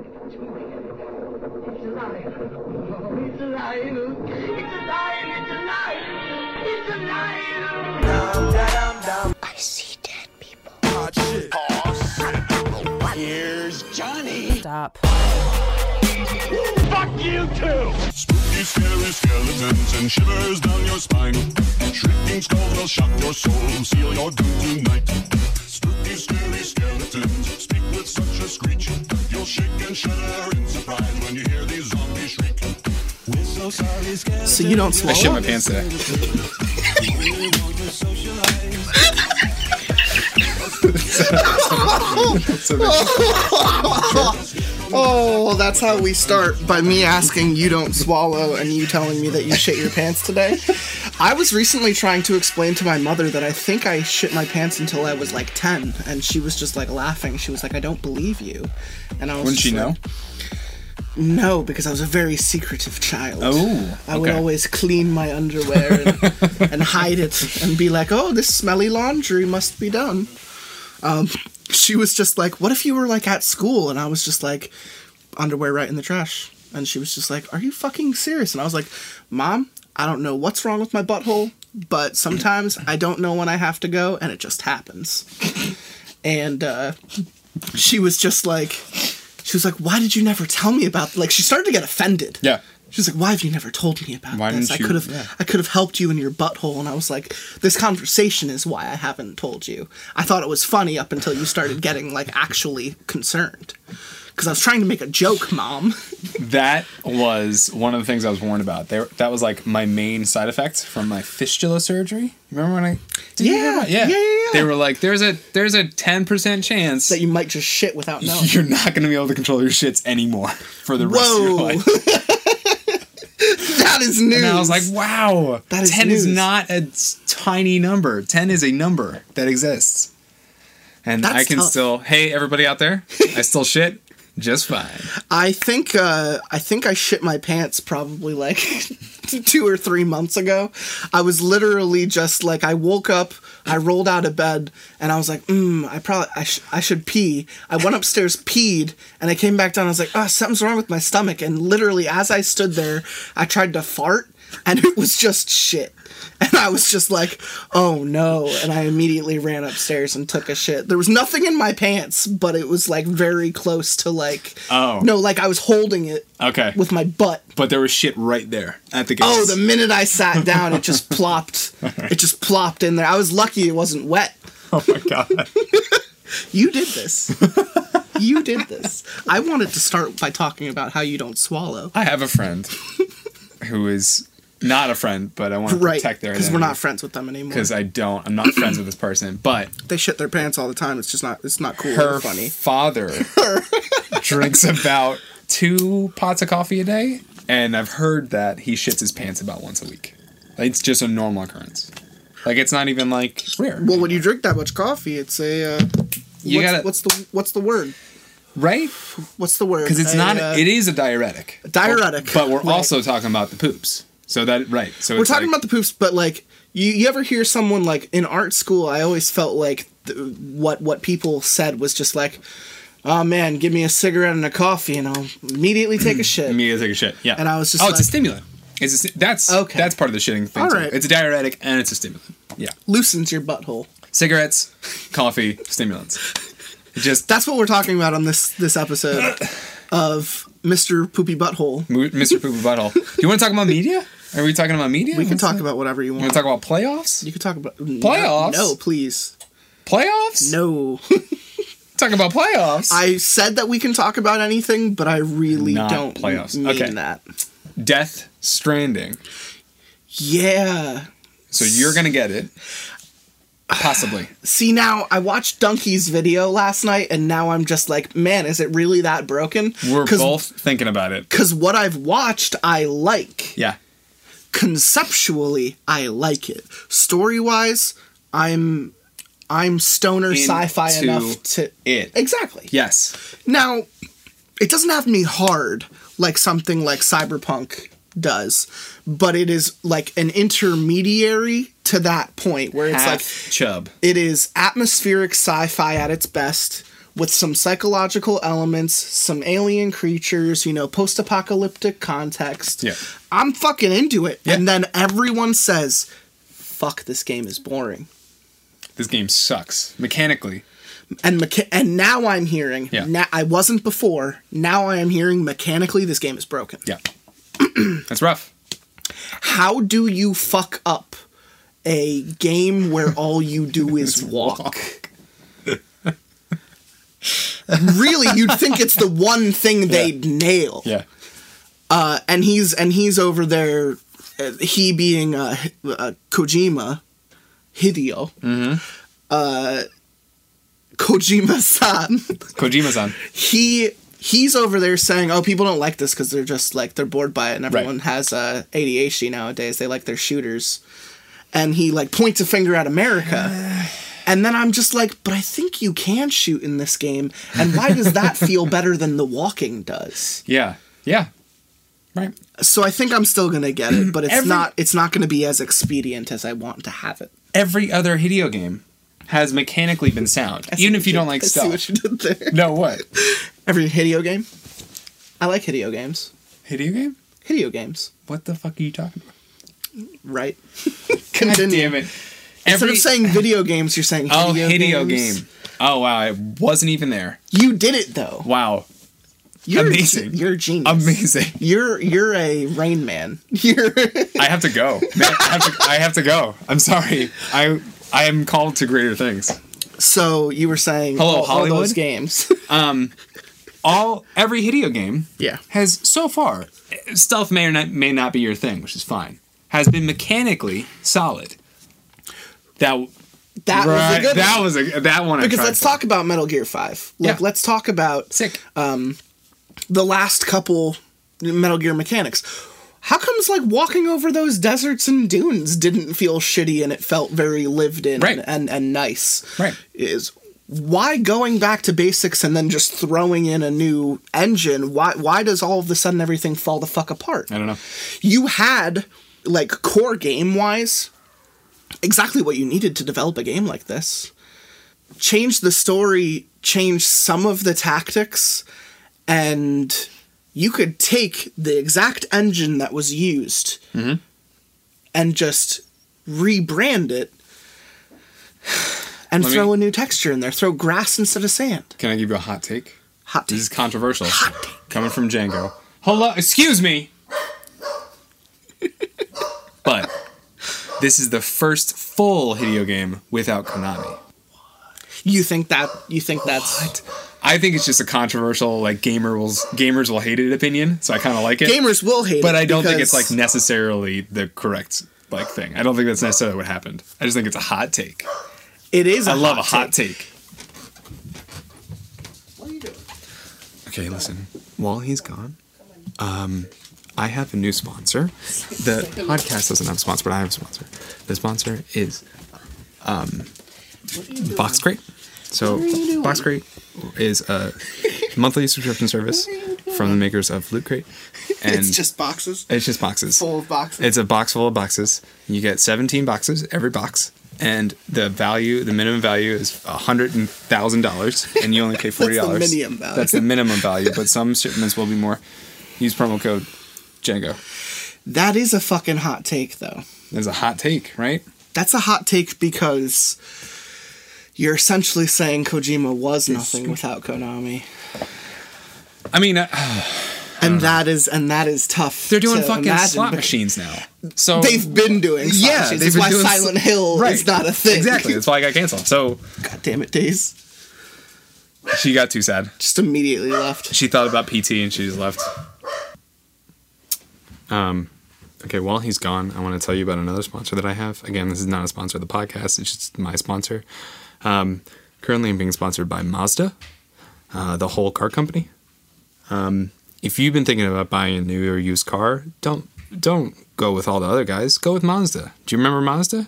It's alive. Oh, it's alive. It's alive. It's alive. It's alive. I see dead people. Hot shit. Pause. Here's Johnny. Stop. Fuck you too! Spooky, scary skeletons and shivers down your spine. Shrieking skulls will shock your soul, seal your doom tonight. Spooky, scary skeletons speak with such a screech. You'll shake and shudder in surprise when you hear these zombies shriek. We're so sorry, skeletons. So you don't swallow? I swallow? shit my pants today. Oh, that's how we start by me asking you don't swallow and you telling me that you shit your pants today. I was recently trying to explain to my mother that I think I shit my pants until I was like 10 and she was just like laughing. She was like, "I don't believe you." And I was Wouldn't she know? No, because I was a very secretive child. Oh, I would always clean my underwear and, and hide it and be like, "Oh, this smelly laundry must be done." Um, she was just like, "What if you were like at school?" And I was just like, "Underwear right in the trash." And she was just like, "Are you fucking serious?" And I was like, "Mom, I don't know what's wrong with my butthole, but sometimes I don't know when I have to go, and it just happens." and uh, she was just like, she was like, "Why did you never tell me about?" Like, she started to get offended. Yeah. She was like, "Why have you never told me about Why this? I could have, yeah. I could have helped you in your butthole." And I was like, "This conversation is why I haven't told you. I thought it was funny up until you started getting like actually concerned, because I was trying to make a joke, mom." That was one of the things I was warned about. There, that was like my main side effect from my fistula surgery. Remember when I? Did you Yeah, yeah, yeah, yeah. They were like, "There's a there's a ten percent chance that you might just shit without knowing. you're not going to be able to control your shits anymore for the rest of your life." that is news. And I was like, "Wow, That is ten is not a tiny number. Ten is a number that exists." And That's I can tough. still, hey, everybody out there, I still shit just fine. I think uh, I think I shit my pants probably like two or three months ago. I was literally just like I woke up, I rolled out of bed, and I was like, mm, I probably I, sh- I should pee. I went upstairs, peed, and I came back down. I was like, oh, something's wrong with my stomach. And literally, as I stood there, I tried to fart, and it was just shit. And I was just like, oh no. And I immediately ran upstairs and took a shit. There was nothing in my pants, but it was like very close to like, Oh. no, like I was holding it Okay, with my butt. but there was shit right there at the oh, gates. Oh, the minute I sat down, it just plopped. It just plopped in there. I was lucky it wasn't wet. oh my god. You did this. you did this. I wanted to start by talking about how you don't swallow. I have a friend who is not a friend, but I want to Right. protect their Because we're not friends with them anymore. because I don't. I'm not friends with this person, but They shit their pants all the time. It's just not. It's not cool her or funny. father drinks about two pots of coffee a day, and I've heard that he shits his pants about once a week. It's just a normal occurrence. Like it's not even like rare, Well, when you drink that much coffee, it's a. Uh, You what's, gotta- what's the what's the word? right? What's the word? Because it's A, not. uh, it is a diuretic. diuretic. But we're Right. also talking about the poops. So that right. So We're it's talking like- about the poops, but like you, you ever hear someone like in art school? I always felt like th- what what people said was just like, "Oh man, give me a cigarette and a coffee, and I'll immediately take a mm, shit." immediately take a shit. Yeah. And I was just oh, it's a stimulant. It's a, sti- that's Okay. That's part of the shitting thing. All too. right. It's a diuretic and it's a stimulant. Yeah. Loosens your butthole. Cigarettes, coffee, stimulants. Just That's what we're talking about on this this episode of Mr. Poopy Butthole. Mr. Poopy Butthole. Do you want to talk about media? Are we talking about media? We can What's talk that? about whatever you You want. want to talk about playoffs? You can talk about Playoffs? No, please. Playoffs? No. Talk about playoffs. I said that we can talk about anything, but I really Not don't playoffs. mean Okay. that. Death Stranding. Yeah. So you're gonna get it. Possibly. See now, I watched Dunkey's video last night, and now I'm just like, man, is it really that broken? We're both thinking about it. Because what I've watched, I like. Yeah. Conceptually, I like it. Story wise, I'm I'm stoner sci-fi enough to It. exactly. Yes. Now, it doesn't have to be hard like something like Cyberpunk does, but it is like an intermediary to that point where it's Half like chub. it is atmospheric sci-fi at its best with some psychological elements, some alien creatures, you know, post-apocalyptic context. Yeah. I'm fucking into it. Yeah. And then everyone says, "Fuck, this game is boring." This game sucks mechanically. And mecha- and now I'm hearing. Yeah. Now I wasn't before. Now I am hearing mechanically this game is broken. Yeah, that's rough. How do you fuck up a game where all you do is walk? Really, you'd think it's the one thing they'd nail. Yeah, Uh, and he's and he's over there. Uh, he being uh, uh, Kojima, Hideo. Mm-hmm. Uh, Kojima-san. Kojima-san. he he's over there saying, "Oh, people don't like this because they're just like they're bored by it, and everyone Right. has uh, ADHD nowadays. They like their shooters." And he like points a finger at America. And then I'm just like, but I think you can shoot in this game. And why does that feel better than the walking does? Yeah, yeah, right. So I think I'm still gonna get it, but it's Every- not it's not gonna be as expedient as I want to have it. Every other Hideo game has mechanically been sound, even if you don't like I see what you did there. No, what Every Hideo game? I like Hideo games. Hideo game? Hideo games. What the fuck are you talking about? Right. God Continue. damn it! Instead of saying video games, you're saying oh Hideo Hideo games. game. Oh wow, I wasn't even there. You did it though. Wow, You're Amazing. You're a genius. amazing. You're you're a Rain Man. You're I have to go. Man, I have to. I have to go. I'm sorry. I I am called to greater things. so you were saying Hello, all, all Hollywood? those games. Um, all every Hideo game yeah. has so far stealth may or not may not be your thing, which is fine. Has been mechanically solid. That That was a right, good that one. was a that one. I because tried let's for. talk about Metal Gear 5. Like Yeah. let's talk about sick. Um, the last couple Metal Gear mechanics. How comes like walking over those deserts and dunes didn't feel shitty and it felt very lived in Right. and, and and nice? Right. Is why going back to basics and then just throwing in a new engine? Why why does all of a sudden everything fall the fuck apart? I don't know. You had like core game wise exactly what you needed to develop a game like this. Change the story, change some of the tactics, and you could take the exact engine that was used mm-hmm. and just rebrand it and Let me- throw a new texture in there. Throw grass instead of sand. Can I give you a hot take? Hot take. This is controversial. Hot take. Coming from Django. Hello, excuse me. but this is the first full Hideo game without Konami. You think that you think that's I think it's just a controversial, like gamer will gamers will hate it opinion. So I kind of like it, gamers will hate it. but it I don't think it's like necessarily the correct like thing. I don't think that's necessarily what happened. I just think it's a hot take. it is I I love a hot take. What are you doing? Okay, listen. While he's gone, um, I have a new sponsor. The podcast doesn't have a sponsor, but I have a sponsor. The sponsor is um, Box Crate. So Box Crate is a monthly subscription service from the makers of Loot Crate, and It's just boxes it's just boxes. full of boxes. It's a box full of boxes. You get 17 boxes every box. And the value, the minimum value is a hundred thousand dollars, and you only pay forty dollars. minimum value. That's the minimum value, but some shipments will be more. Use promo code Django. That is a fucking hot take, though. There's a hot take, right? That's a hot take because you're essentially saying Kojima was nothing without Konami, I mean, uh, and that is and that is tough. they're doing fucking imagine slot machines now. So They've been doing slot Yeah, machines. they've That's why doing s- Silent Hill is not a thing. exactly. That's why I got canceled. So God damn it, Days. she got too sad. Just immediately left. She thought about PT and she just left. Um, okay, while he's gone, I want to tell you about another sponsor that I have. Again, this is not a sponsor of the podcast, it's just my sponsor. Um, currently, I'm being sponsored by Mazda, uh, the whole car company. Um, if you've been thinking about buying a new or used car, don't don't go with all the other guys. Go with Mazda. Do you remember Mazda?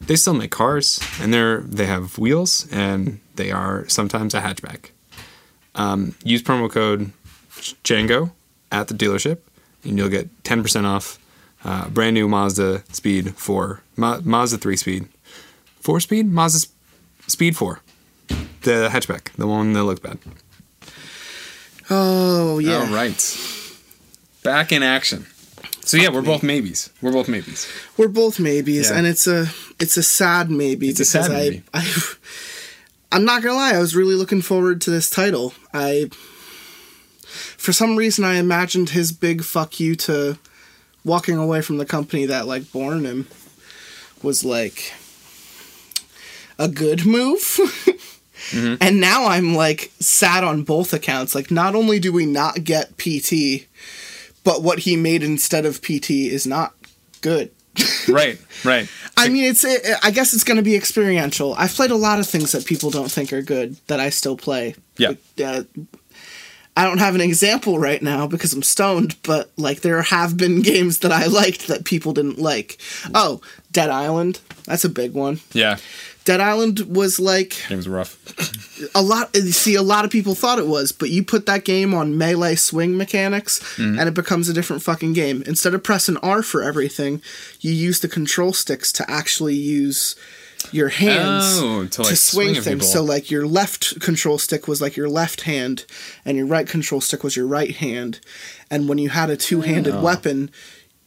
They still make cars, and they're they have wheels, and they are sometimes a hatchback use promo code Django at the dealership, and you'll get 10% off uh, brand new Mazda Speed 4, Ma- Mazda 3 Speed, 4 Speed, Mazda S- Speed 4. the hatchback, the one that looked bad. Oh yeah. All right. Back in action. So yeah, we're both maybes. We're both maybes. We're both maybes, Yeah. and it's a it's a sad maybe. It's a sad I, maybe. I, I'm not gonna lie, I was really looking forward to this title. I, for some reason, I imagined his big fuck you to walking away from the company that like born him was like a good move. And now I'm like sad on both accounts. Like, not only do we not get PT, but what he made instead of PT is not good. Right, right. I mean, it's. I guess it's going to be experiential. I've played a lot of things that people don't think are good that I still play. Yeah. Uh, I don't have an example right now because I'm stoned, but like there have been games that I liked that people didn't like. Oh, Dead Island. That's a big one. Yeah, Dead Island was like game's rough. a lot see a lot of people thought it was but you put that game on melee swing mechanics Mm-hmm. and it becomes a different fucking game instead of pressing r for everything you use the control sticks to actually use your hands Oh, to, like, swing swing things so like your left control stick was like your left hand and your right control stick was your right hand and when you had a two-handed Oh. weapon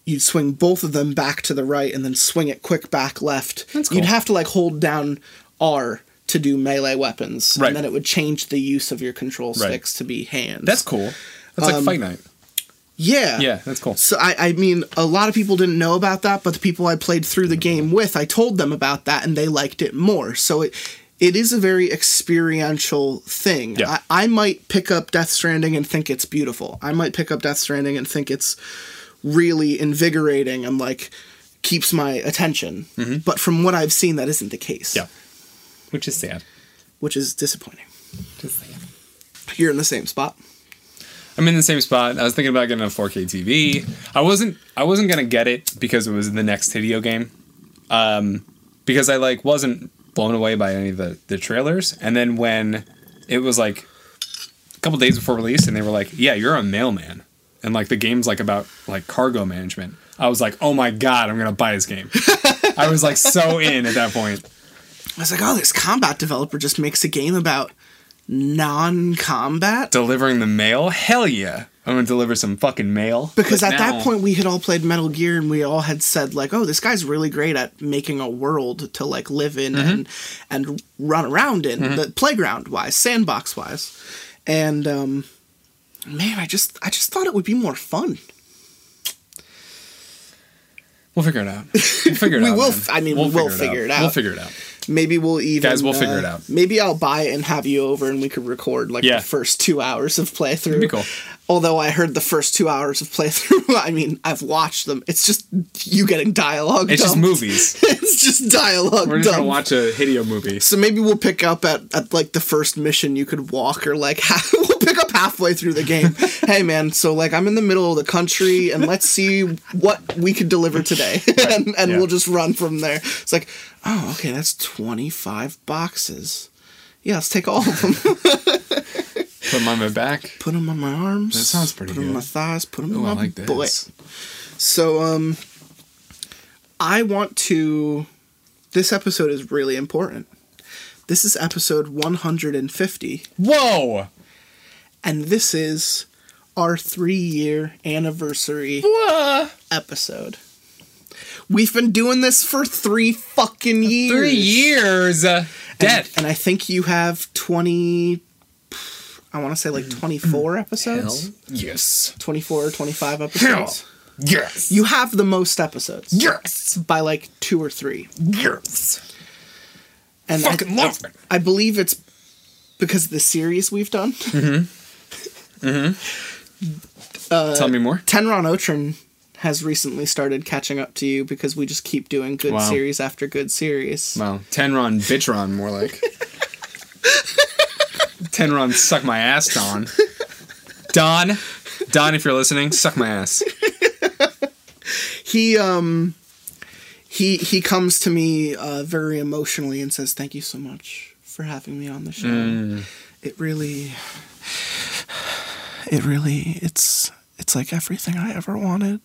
you'd swing both of them back to the right and then swing it quick back left That's cool. you'd have to like hold down r to do melee weapons Right. and then it would change the use of your control Right. sticks to be hands. That's cool. That's like Um, Fight Night. Yeah. Yeah, that's cool. So I, I mean, a lot of people didn't know about that, but the people I played through the game with, I told them about that, and they liked it more. So it it is a very experiential thing. Yeah. I, I might pick up Death Stranding and think it's beautiful. I might pick up Death Stranding and think it's really invigorating and like keeps my attention. But from what I've seen, that isn't the case. Mm-hmm. Yeah. Which is sad. Which is disappointing. Just sad. You're in the same spot. I'm in the same spot. I was thinking about getting a 4K TV. I wasn't. I wasn't gonna get it because it was the next video game. Um, because I like wasn't blown away by any of the the trailers. And then when it was like a couple days before release, and they were like, "Yeah, you're a mailman," and like the game's like about like cargo management. I was like, "Oh my god, I'm gonna buy this game." I was like so in at that point. I was like, oh, this combat developer just makes a game about non-combat. Delivering the mail? Hell yeah! I'm gonna deliver some fucking mail. Because But at now- that point, we had all played Metal Gear, and we all had said like, "Oh, this guy's really great at making a world to like live in and and run around in, the playground wise, sandbox wise." And um, man, I just I just thought it would be more fun. We'll figure it out. We'll figure it We out. will man. f- I mean, we will figure it out. We'll figure it out. Maybe we'll even Guys, we'll uh, figure it out. Maybe I'll buy it and have you over, and we could record like Yeah. the first two hours of playthrough. That'd be cool. Although I heard the first two hours of playthrough, I mean, I've watched them. It's just you getting dialogue. It's just movies. it's just dialogue. We're just gonna watch a Hideo movie. So maybe we'll pick up at, at like the first mission you could walk or like we'll pick up halfway through the game. hey man, so like I'm in the middle of the country and let's see what we could deliver today. and and yeah. we'll just run from there. It's like, oh okay, that's 25 boxes. Yeah, let's take all of them. Put them on my back. put them on my arms. That sounds pretty good. Put them on my thighs. Put them Oh, on I my like butt. this. So um I want to this episode is really important. This is episode 150 Whoa! and this is our 3-year anniversary What? episode. We've been doing this for 3 fucking years. Three years. Uh, And, Dead. and I think you have 20 I want to say like 24 episodes. Hell Yes. 24 or 25 episodes. Hell Yes. You have the most episodes. Yes. by like two or three. Yes. And I, Fucking love it. I believe it's because of the series we've done. Mm hmm. Mm hmm. Uh, Tell me more. Tenron Otrin has recently started catching up to you because we just keep doing good Wow. series after good series. Wow. Tenron, Bitchron, more like. Tenron, suck my ass, Don. Don. Don, if you're listening, suck my ass. He um he he comes to me uh, very emotionally and says, "Thank you so much for having me on the show. Mm. It really, it really, it's it's like everything I ever wanted."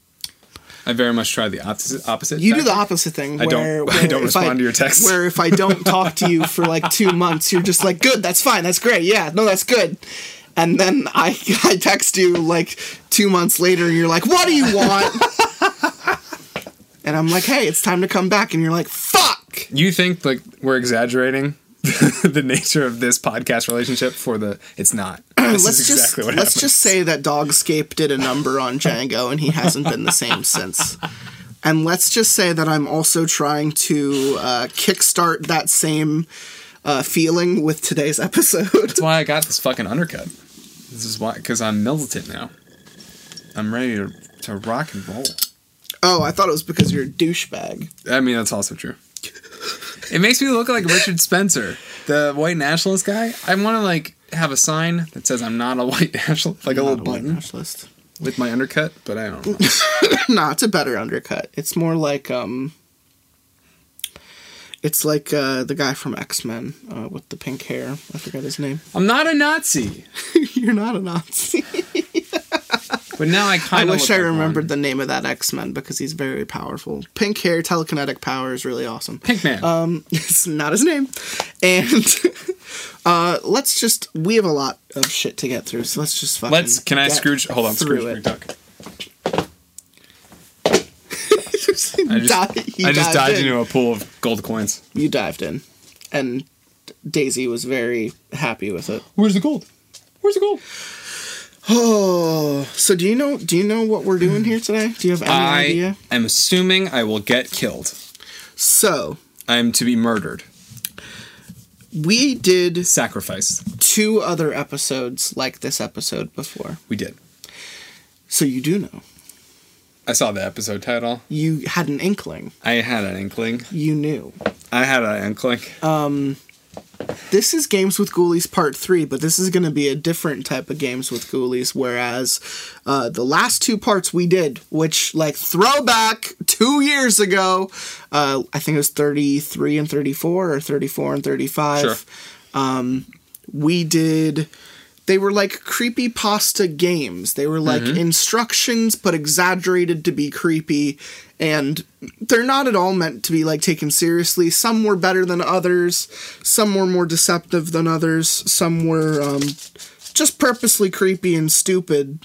I very much try the opposite. opposite You do the opposite thing. I don't- Where, I don't respond to your texts. Where if I don't talk to you for like two months, you're just like, "Good, that's fine, that's great, yeah, no, that's good." And then I I text you like two months later, and you're like, "What do you want?" and I'm like, "Hey, it's time to come back," and you're like, "Fuck." You think like we're exaggerating the nature of this podcast relationship for the? It's not. This let's is just exactly what let's just say that Dogscape did a number on Django, and he hasn't been the same since. And let's just say that I'm also trying to uh, kickstart that same uh, feeling with today's episode. That's why I got this fucking undercut. This is why, because I'm militant now. I'm ready to, to rock and roll. Oh, I thought it was because you're a douchebag. I mean, that's also true. It makes me look like Richard Spencer, the white nationalist guy. I want to like have a sign that says I'm not a white nationalist, like a little white button nationalist. with my undercut, but I don't know. nah, it's a better undercut. It's more like um, it's like uh, the guy from X Men uh, with the pink hair. I forgot his name. I'm not a Nazi, you're not a Nazi. but now I kind of. wish I remembered the name of that X Men because he's very powerful. Pink hair, telekinetic power is really awesome. Pink Man. Um, it's not his name. And uh, let's just we have a lot of shit to get through, so let's just fucking Let's. Can I Scrooge? Hold on, through Scrooge it. McDuck. I I just, I just dived into a pool of gold coins. You dived in, and Daisy was very happy with it. Where's the gold? Where's the gold? Oh, so do you know? Do you know what we're doing here today? Do you have any idea? I'm assuming I will get killed. So I am to be murdered, we did sacrifice two other episodes like this episode before. We did. So you do know. I saw the episode title. You had an inkling. I had an inkling. You knew. I had an inkling. Um, This is Games with Ghoulies Part 3, but this is going to be a different type of Games with Ghoulies, whereas uh, the last two parts we did, which, like, throwback two years ago, uh, I think it was 33 and 34 or 34 and 35. Sure. we did they were like creepy pasta games they were like instructions but exaggerated to be creepy and they're not at all meant to be like taken seriously some were better than others some were more deceptive than others some were um, just purposely creepy and stupid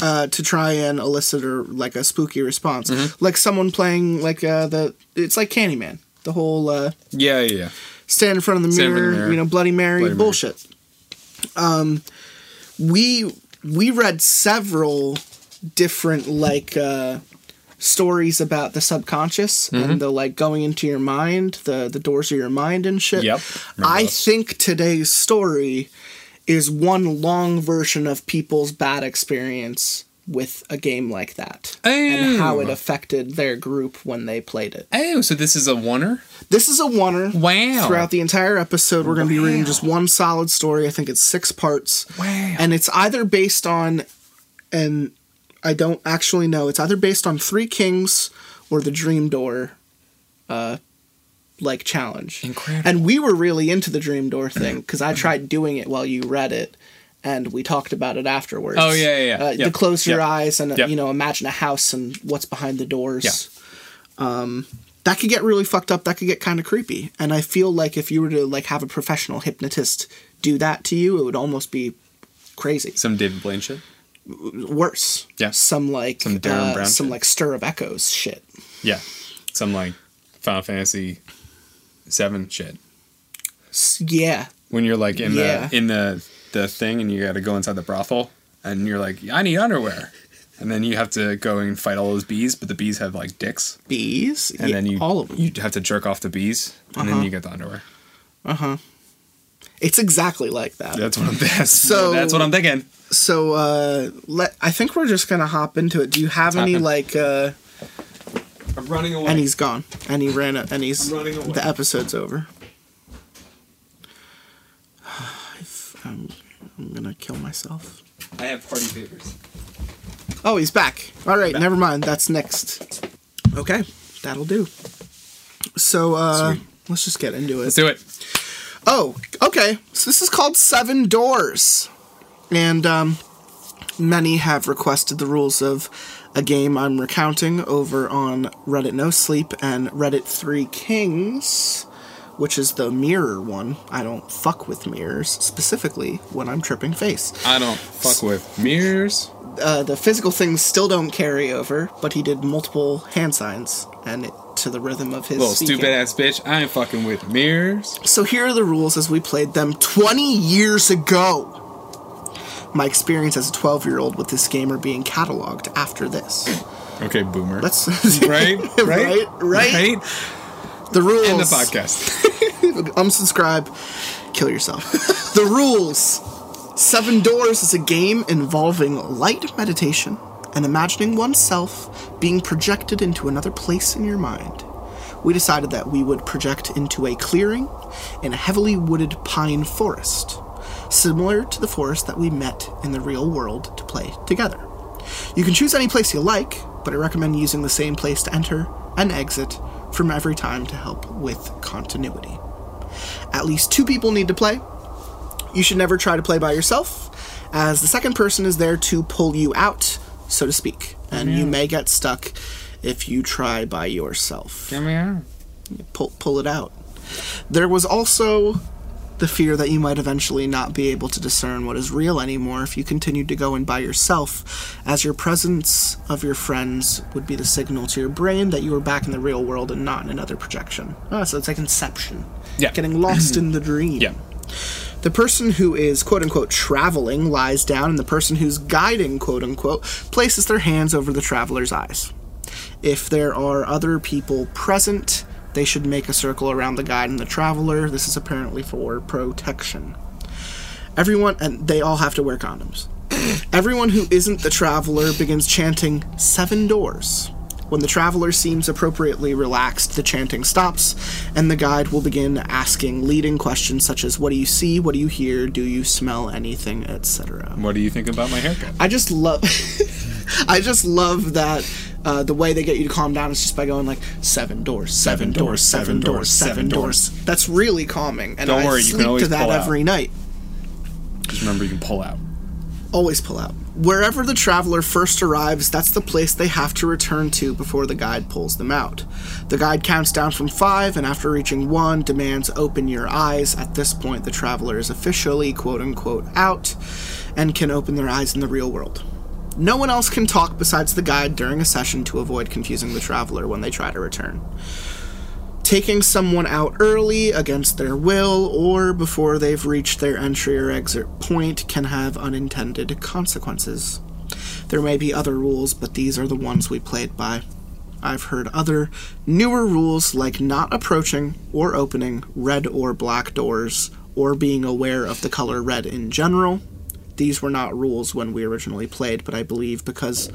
uh, to try and elicit or like a spooky response like someone playing like uh, the it's like candyman the whole uh, Yeah, yeah, yeah. stand in front of the mirror, front of the mirror. you know, Bloody Mary Bloody Mary. bullshit. Um, we we read several different like uh, stories about the subconscious Mm-hmm. and the like going into your mind, the the doors of your mind and shit. Yep. Remember I those. think today's story is one long version of people's bad experience with a game like that and how it Oh. affected their group when they played it. Oh, so this is a oneer? This is a oneer. Wow. Throughout the entire episode, we're going to be reading just one solid story. I think it's six parts. Wow. And it's either based on, and I don't actually know, it's either based on Three Kings or the Dream Door, uh, like challenge. Incredible. And we were really into the Dream Door thing because I tried doing it while you read it. And we talked about it afterwards. Oh, yeah, yeah, yeah. Uh, Yep. To close your Yep. eyes and Yep. you know imagine a house and what's behind the doors Yeah. Um, that could get really fucked up that could get kind of creepy and i feel like if you were to like have a professional hypnotist do that to you it would almost be crazy Some David Blaine shit? Worse Yeah. some like Some Derren uh, Brown some shit. like stir of echoes shit Yeah. Some like Final Fantasy 7 shit. Yeah When you're like in Yeah. the in the the thing and you got to go inside the brothel and you're like I need underwear. And then you have to go and fight all those bees, but the bees have like dicks. bees And Yeah, then you all of them you have to jerk off the bees and Uh-huh. then you get the underwear. Uh huh. It's exactly like that That's what I'm that's, So- that's what I'm thinking. So uh let i think we're just gonna hop into it do you have any hop in. like uh I'm running away. and he's gone and he ran it and he's I'm running away. the episode's over I'm, I'm gonna kill myself I have party favors. Oh, he's back. All right, never mind. That's next. Okay, that'll do. So, uh, Sweet. let's just get into it. Let's do it. Oh, okay. So this is called Seven Doors, and um, Many have requested the rules of a game I'm recounting over on Reddit No Sleep and Reddit 3 Kings, which is the mirror one. I don't fuck with mirrors, specifically when I'm tripping face. I don't fuck with mirrors. Uh, the physical things still don't carry over, but he did multiple hand signs and it, to the rhythm of his Little speaking. stupid ass bitch. I ain't fucking with mirrors. So here are the rules as we played them 20 years ago. My experience as a 12 year old with this game are being cataloged after this. Okay, boomer. That's right, right, right, right. The rules. In the podcast. Unsubscribe. Kill yourself. the rules. Seven Doors is a game involving light meditation and imagining oneself being projected into another place in your mind. We decided that we would project into a clearing in a heavily wooded pine forest, similar to the forest that we met in the real world to play together. You can choose any place you like, but I recommend using the same place to enter and exit from every time to help with continuity. At least two people need to play. You should never try to play by yourself, as the second person is there to pull you out, so to speak, and you may get stuck if you try by yourself Get me out. pull, pull it out. There was also the fear that you might eventually not be able to discern what is real anymore if you continued to go in by yourself, as your presence of your friends would be the signal to your brain that you were back in the real world and not in another projection. Ah, so it's like Inception. Yeah. Getting lost in the dream. Yeah. The person who is quote unquote traveling lies down, and the person who's guiding quote unquote places their hands over the traveler's eyes. If there are other people present, they should make a circle around the guide and the traveler. This is apparently for protection. Everyone, and they all have to wear condoms. Everyone who isn't the traveler begins chanting seven doors. When the traveler seems appropriately relaxed, the chanting stops, and the guide will begin asking leading questions such as What do you see? What do you hear? Do you smell anything? etc. What do you think about my haircut? I just love, I just love that uh, the way they get you to calm down is just by going like seven doors, seven, doors, seven doors, seven doors. That's really calming, and Don't I worry, you can sleep always to that pull out. every night. Just remember you can pull out. Always pull out. Wherever the traveler first arrives, that's the place they have to return to before the guide pulls them out. The guide counts down from five, and after reaching one, demands open your eyes. At this point, the traveler is officially quote unquote out and can open their eyes in the real world. No one else can talk besides the guide during a session to avoid confusing the traveler when they try to return. Taking someone out early against their will or before they've reached their entry or exit point can have unintended consequences. There may be other rules, but these are the ones we played by. I've heard other, newer rules like not approaching or opening red or black doors or being aware of the color red in general. These were not rules when we originally played, but I believe because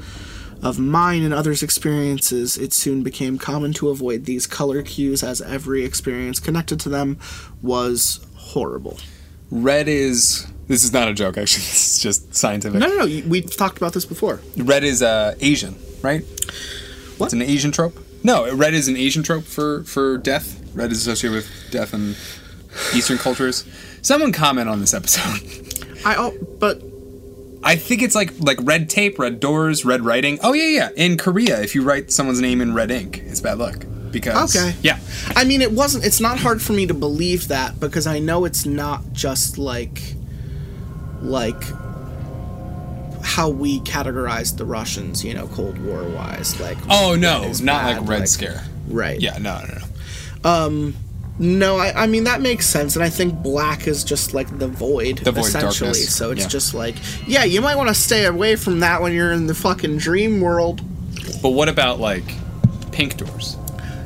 of mine and others' experiences, it soon became common to avoid these color cues as every experience connected to them was horrible. Red is. This is not a joke, actually. This is just scientific. No, no, no. We've talked about this before. Red is uh, Asian, right? What? It's an Asian trope. No, red is an Asian trope for for death. Red is associated with death in Eastern cultures. Someone comment on this episode. I oh, but I think it's like like red tape, red doors, red writing. Oh yeah, yeah. In Korea, if you write someone's name in red ink, it's bad luck. Because Okay. yeah, I mean, it wasn't. It's not hard for me to believe that because I know it's not just like, like how we categorized the Russians, you know, Cold War wise. Like, Oh no, is not bad, like Red Scare. right? Yeah, no, no, no. Um, No, I, I mean that makes sense, and I think black is just like the void, The void, essentially. darkness, So it's yeah. just like, yeah, you might want to stay away from that when you're in the fucking dream world. But what about like pink doors?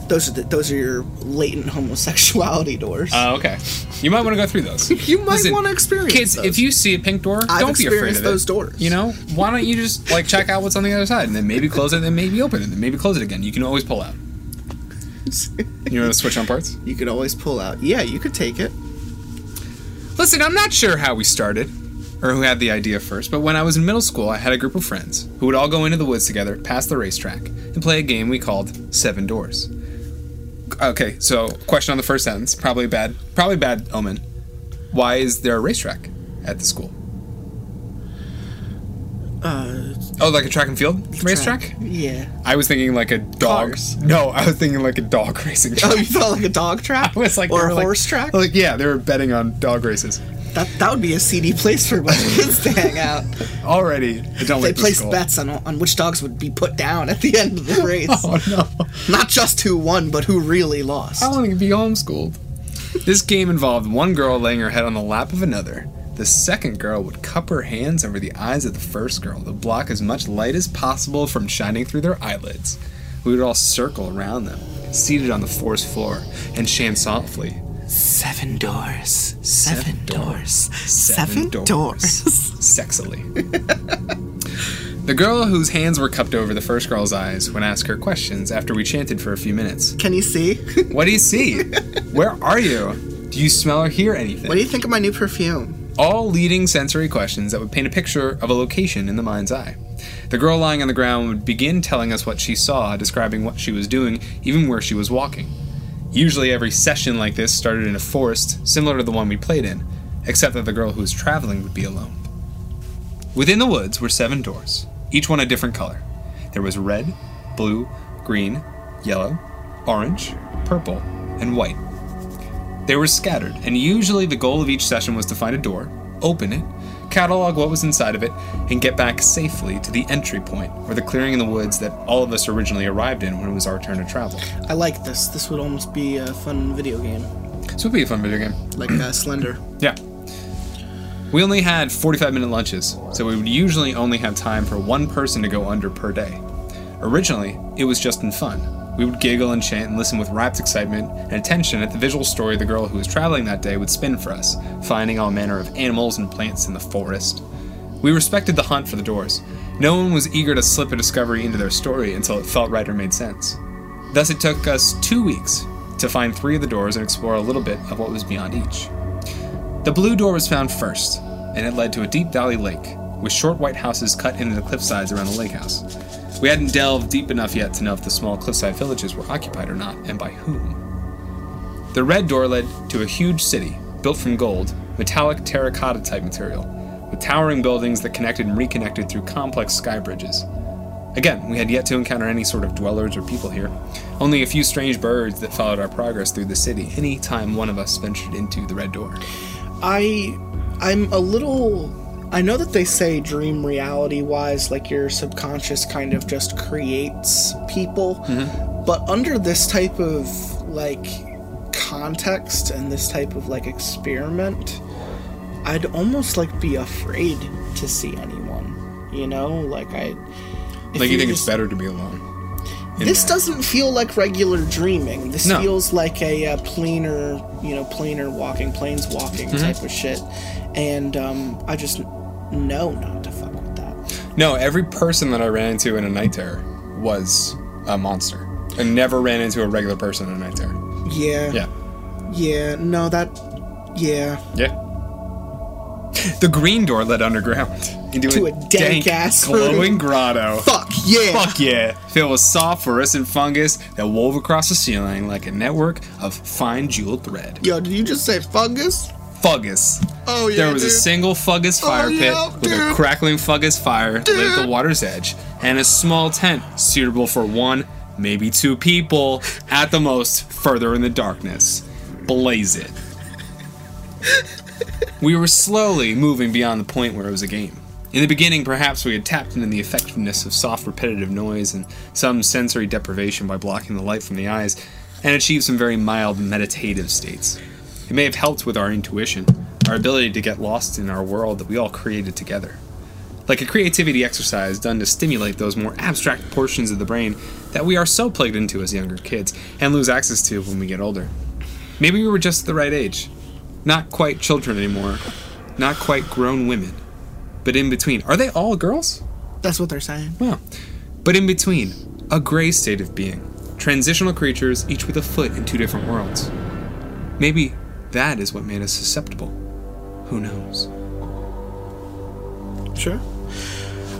Those are the, those are your latent homosexuality doors. Oh, okay. You might want to go through those. You might wanna experience Kids, those. if you see a pink door, I've don't be afraid of it. those doors. You know, why don't you just like check out what's on the other side, and then maybe close it, and then maybe open it, and then maybe close it again. You can always pull out. You know the switch on parts. you could always pull out. Yeah, you could take it. Listen, I'm not sure how we started or who had the idea first, but when I was in middle school, I had a group of friends who would all go into the woods together, past the racetrack, and play a game we called Seven Doors. Okay, so question on the first sentence, probably bad, probably bad omen. Why is there a racetrack at the school? Uh, oh, like a track and field racetrack? Yeah. I was thinking like a dog. Cars. No, I was thinking like a dog racing track. Oh, you thought like a dog track? I was like, or a were, like- horse track? Like, yeah, they were betting on dog races. that that would be a seedy place for a bunch of kids to hang out. Already, I don't They like placed bets on on which dogs would be put down at the end of the race. Oh no. Not just who won, but who really lost. I want to be homeschooled. This game involved one girl laying her head on the lap of another. The second girl would cup her hands over the eyes of the first girl to block as much light as possible from shining through their eyelids. We would all circle around them, seated on the forest floor, and chant softly, Seven doors. Seven, doors. Seven doors. sexily. the girl whose hands were cupped over the first girl's eyes would ask her questions after we chanted for a few minutes. Can you see? What do you see? Where are you? Do you smell or hear anything? what do you think of my new perfume? All leading sensory questions that would paint a picture of a location in the mind's eye. The girl lying on the ground would begin telling us what she saw, describing what she was doing, even where she was walking. Usually, every session like this started in a forest, similar to the one we played in, except that the girl who was traveling would be alone. Within the woods were seven doors, each one a different color. There was red, blue, green, yellow, orange, purple, and white. They were scattered, and usually the goal of each session was to find a door, open it, catalog what was inside of it, and get back safely to the entry point, or the clearing in the woods that all of us originally arrived in when it was our turn to travel. I like this. This would almost be a fun video game, This would be a fun video game. like uh, Slender. Yeah. We only had 45 minute lunches, so we would usually only have time for one person to go under per day. Originally, it was just in fun. We would giggle and chant and listen with rapt excitement and attention at the visual story the girl who was traveling that day would spin for us, finding all manner of animals and plants in the forest. We respected the hunt for the doors. No one was eager to slip a discovery into their story until it felt right or made sense. Thus, it took us two weeks to find three of the doors and explore a little bit of what was beyond each. The blue door was found first, and it led to a deep valley lake, with short white houses cut into the cliffsides around the lake house. We hadn't delved deep enough yet to know if the small cliffside villages were occupied or not, and by whom. The red door led to a huge city, built from gold, metallic terracotta type material, with towering buildings that connected and reconnected through complex sky bridges. Again, we had yet to encounter any sort of dwellers or people here, only a few strange birds that followed our progress through the city any time one of us ventured into the red door. I I'm a little I know that they say dream reality wise like your subconscious kind of just creates people but under this type of like context and this type of like experiment I'd almost like be afraid to see anyone you know like I Like you think just- it's better to be alone. this that. doesn't feel like regular dreaming. This No. feels like a, uh planar, you know, planar walking, planes walking Mm-hmm. type of shit. And um, I just know not to fuck with that. No, every person that I ran into in a night terror was a monster. I never ran into a regular person in a night terror. Yeah. Yeah. Yeah. No, that. Yeah. Yeah. The green door led underground into To a dank-ass room. glowing grotto. Fuck yeah. Fuck yeah! Filled with soft fluorescent fungus that wove across the ceiling like a network of fine jeweled thread. Yo, did you just say fungus? Fungus. Oh yeah. There was a single fungus fire pit yeah, with a crackling fungus fire lit at the water's edge, and a small tent suitable for one, maybe two people, at the most, further in the darkness. Blaze it. We were slowly moving beyond the point where it was a game. In the beginning, perhaps we had tapped into the effectiveness of soft repetitive noise and some sensory deprivation by blocking the light from the eyes, and achieved some very mild meditative states. It may have helped with our intuition, our ability to get lost in our world that we all created together. Like a creativity exercise done to stimulate those more abstract portions of the brain that we are so plugged into as younger kids and lose access to when we get older. Maybe we were just the right age. Not quite children anymore, not quite grown women, but in between. Are they all girls? That's what they're saying. Well, but in between, a gray state of being. Transitional creatures, each with a foot in two different worlds. Maybe that is what made us susceptible. Who knows? Sure.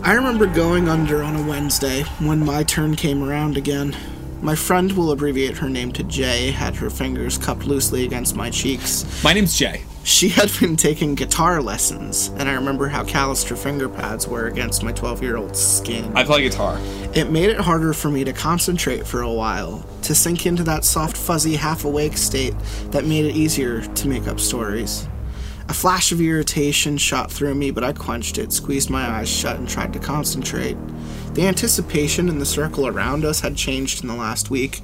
I remember going under on a Wednesday when my turn came around again. My friend will abbreviate her name to Jay, had her fingers cupped loosely against my cheeks. My name's Jay. She had been taking guitar lessons, and I remember how calloused her finger pads were against my 12 year old skin. I play guitar. It made it harder for me to concentrate for a while, to sink into that soft, fuzzy, half awake state that made it easier to make up stories. A flash of irritation shot through me, but I quenched it, squeezed my eyes shut, and tried to concentrate. The anticipation in the circle around us had changed in the last week.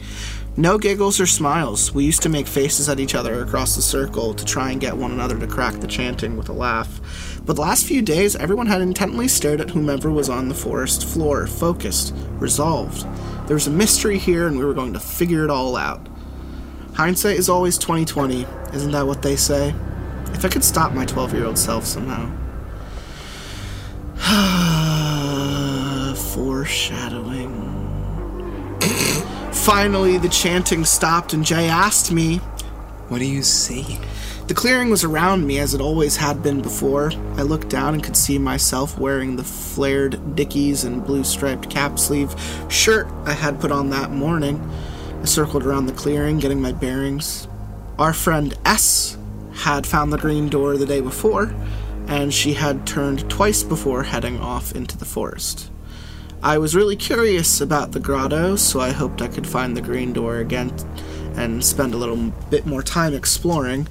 No giggles or smiles. We used to make faces at each other across the circle to try and get one another to crack the chanting with a laugh. But the last few days, everyone had intently stared at whomever was on the forest floor, focused, resolved. There was a mystery here, and we were going to figure it all out. Hindsight is always 2020, isn't that what they say? If I could stop my 12 year old self somehow. Foreshadowing. Finally, the chanting stopped, and Jay asked me. What do you see? The clearing was around me as it always had been before. I looked down and could see myself wearing the flared Dickies and blue striped cap sleeve shirt I had put on that morning. I circled around the clearing, getting my bearings. Our friend S had found the green door the day before, and she had turned twice before heading off into the forest. I was really curious about the grotto, so I hoped I could find the green door again and spend a little bit more time exploring.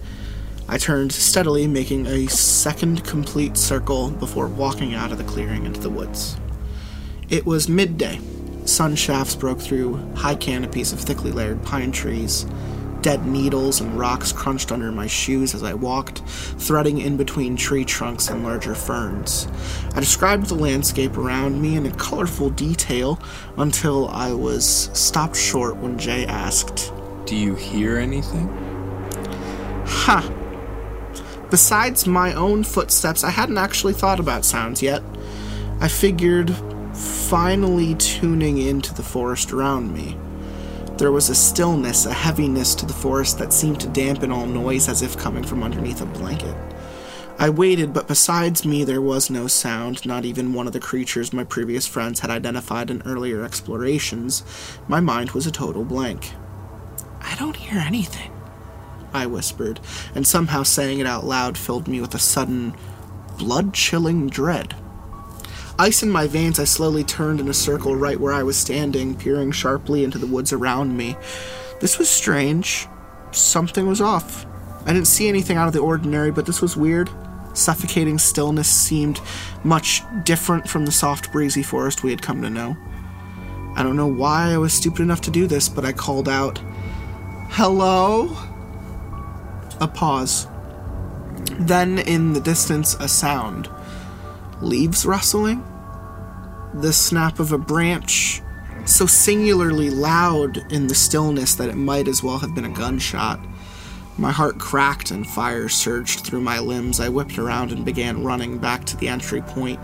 I turned steadily, making a second complete circle before walking out of the clearing into the woods. It was midday. Sun shafts broke through high canopies of thickly layered pine trees. Dead needles and rocks crunched under my shoes as I walked, threading in between tree trunks and larger ferns. I described the landscape around me in colorful detail until I was stopped short when Jay asked, Do you hear anything? Ha! Besides my own footsteps, I hadn't actually thought about sounds yet. I figured finally tuning into the forest around me. There was a stillness, a heaviness to the forest that seemed to dampen all noise as if coming from underneath a blanket. I waited, but besides me, there was no sound, not even one of the creatures my previous friends had identified in earlier explorations. My mind was a total blank. I don't hear anything, I whispered, and somehow saying it out loud filled me with a sudden, blood chilling dread. Ice in my veins, I slowly turned in a circle right where I was standing, peering sharply into the woods around me. This was strange. Something was off. I didn't see anything out of the ordinary, but this was weird. Suffocating stillness seemed much different from the soft, breezy forest we had come to know. I don't know why I was stupid enough to do this, but I called out, Hello? A pause. Then, in the distance, a sound. Leaves rustling? The snap of a branch, so singularly loud in the stillness that it might as well have been a gunshot. My heart cracked and fire surged through my limbs. I whipped around and began running back to the entry point,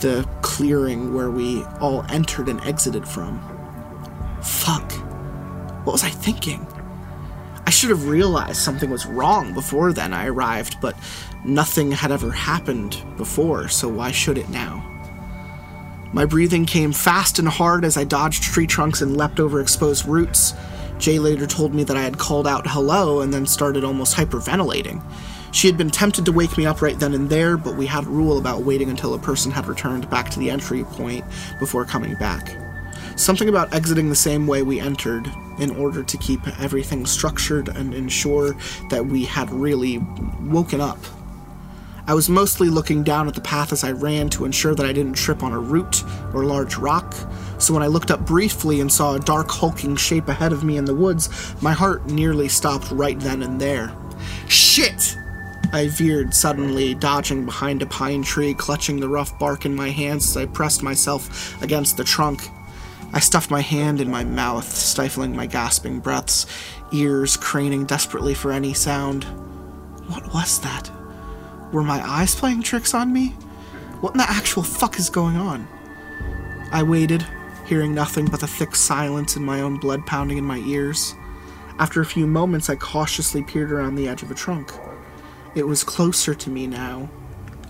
the clearing where we all entered and exited from. Fuck. What was I thinking? I should have realized something was wrong before then I arrived, but nothing had ever happened before, so why should it now? My breathing came fast and hard as I dodged tree trunks and leapt over exposed roots. Jay later told me that I had called out hello and then started almost hyperventilating. She had been tempted to wake me up right then and there, but we had a rule about waiting until a person had returned back to the entry point before coming back. Something about exiting the same way we entered in order to keep everything structured and ensure that we had really woken up. I was mostly looking down at the path as I ran to ensure that I didn't trip on a root or large rock, so when I looked up briefly and saw a dark, hulking shape ahead of me in the woods, my heart nearly stopped right then and there. Shit! I veered suddenly, dodging behind a pine tree, clutching the rough bark in my hands as I pressed myself against the trunk. I stuffed my hand in my mouth, stifling my gasping breaths, ears craning desperately for any sound. What was that? Were my eyes playing tricks on me? What in the actual fuck is going on? I waited, hearing nothing but the thick silence and my own blood pounding in my ears. After a few moments, I cautiously peered around the edge of the trunk. It was closer to me now.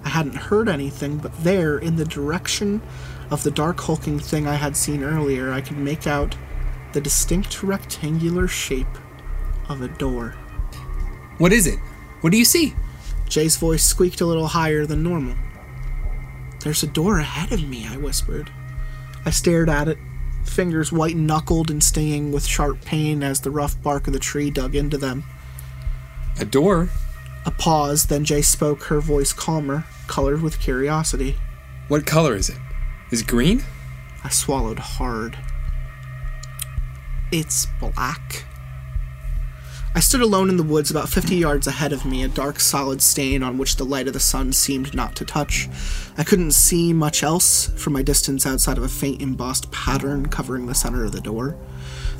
I hadn't heard anything, but there, in the direction of the dark hulking thing I had seen earlier, I could make out the distinct rectangular shape of a door. What is it? What do you see? Jay's voice squeaked a little higher than normal. There's a door ahead of me, I whispered. I stared at it, fingers white knuckled and stinging with sharp pain as the rough bark of the tree dug into them. A door? A pause, then Jay spoke, her voice calmer, colored with curiosity. What color is it? Is it green? I swallowed hard. It's black. I stood alone in the woods about 50 yards ahead of me, a dark solid stain on which the light of the sun seemed not to touch. I couldn't see much else from my distance outside of a faint embossed pattern covering the center of the door.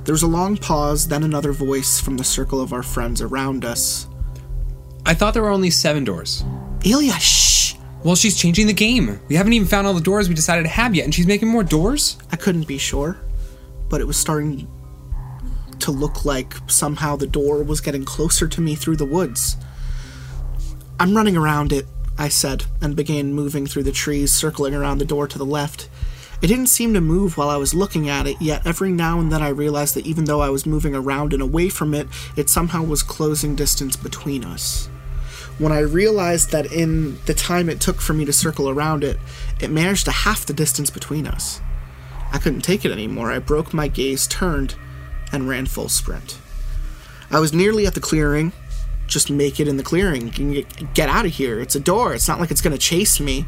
There was a long pause, then another voice from the circle of our friends around us. I thought there were only seven doors. Elia, shh! Well, she's changing the game. We haven't even found all the doors we decided to have yet, and she's making more doors? I couldn't be sure, but it was starting to look like somehow the door was getting closer to me through the woods. I'm running around it, I said, and began moving through the trees, circling around the door to the left. It didn't seem to move while I was looking at it, yet every now and then I realized that even though I was moving around and away from it, it somehow was closing distance between us. When I realized that in the time it took for me to circle around it, it managed to half the distance between us. I couldn't take it anymore. I broke my gaze, turned, and ran full sprint. I was nearly at the clearing. Just make it in the clearing. Get, out of here. It's a door. It's not like it's going to chase me.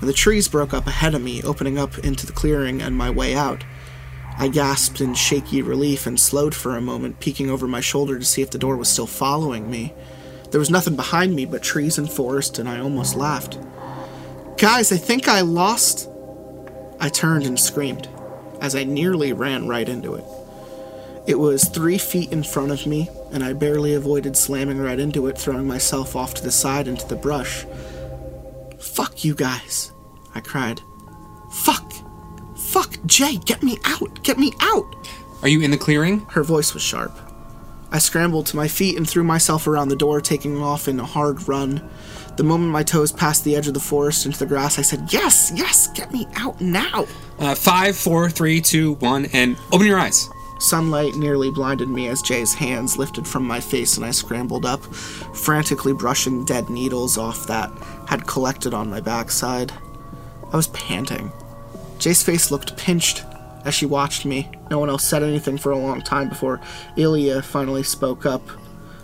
And the trees broke up ahead of me, opening up into the clearing and my way out. I gasped in shaky relief and slowed for a moment, peeking over my shoulder to see if the door was still following me. There was nothing behind me but trees and forest, and I almost laughed. Guys, I think I lost. I turned and screamed as I nearly ran right into it. It was three feet in front of me, and I barely avoided slamming right into it, throwing myself off to the side into the brush. Fuck you guys, I cried. Fuck! Fuck, Jay, get me out! Get me out! Are you in the clearing? Her voice was sharp. I scrambled to my feet and threw myself around the door, taking off in a hard run. The moment my toes passed the edge of the forest into the grass, I said, Yes, yes, get me out now! Uh, five, four, three, two, one, and open your eyes. Sunlight nearly blinded me as Jay's hands lifted from my face and I scrambled up, frantically brushing dead needles off that had collected on my backside. I was panting. Jay's face looked pinched as she watched me. No one else said anything for a long time before Elia finally spoke up.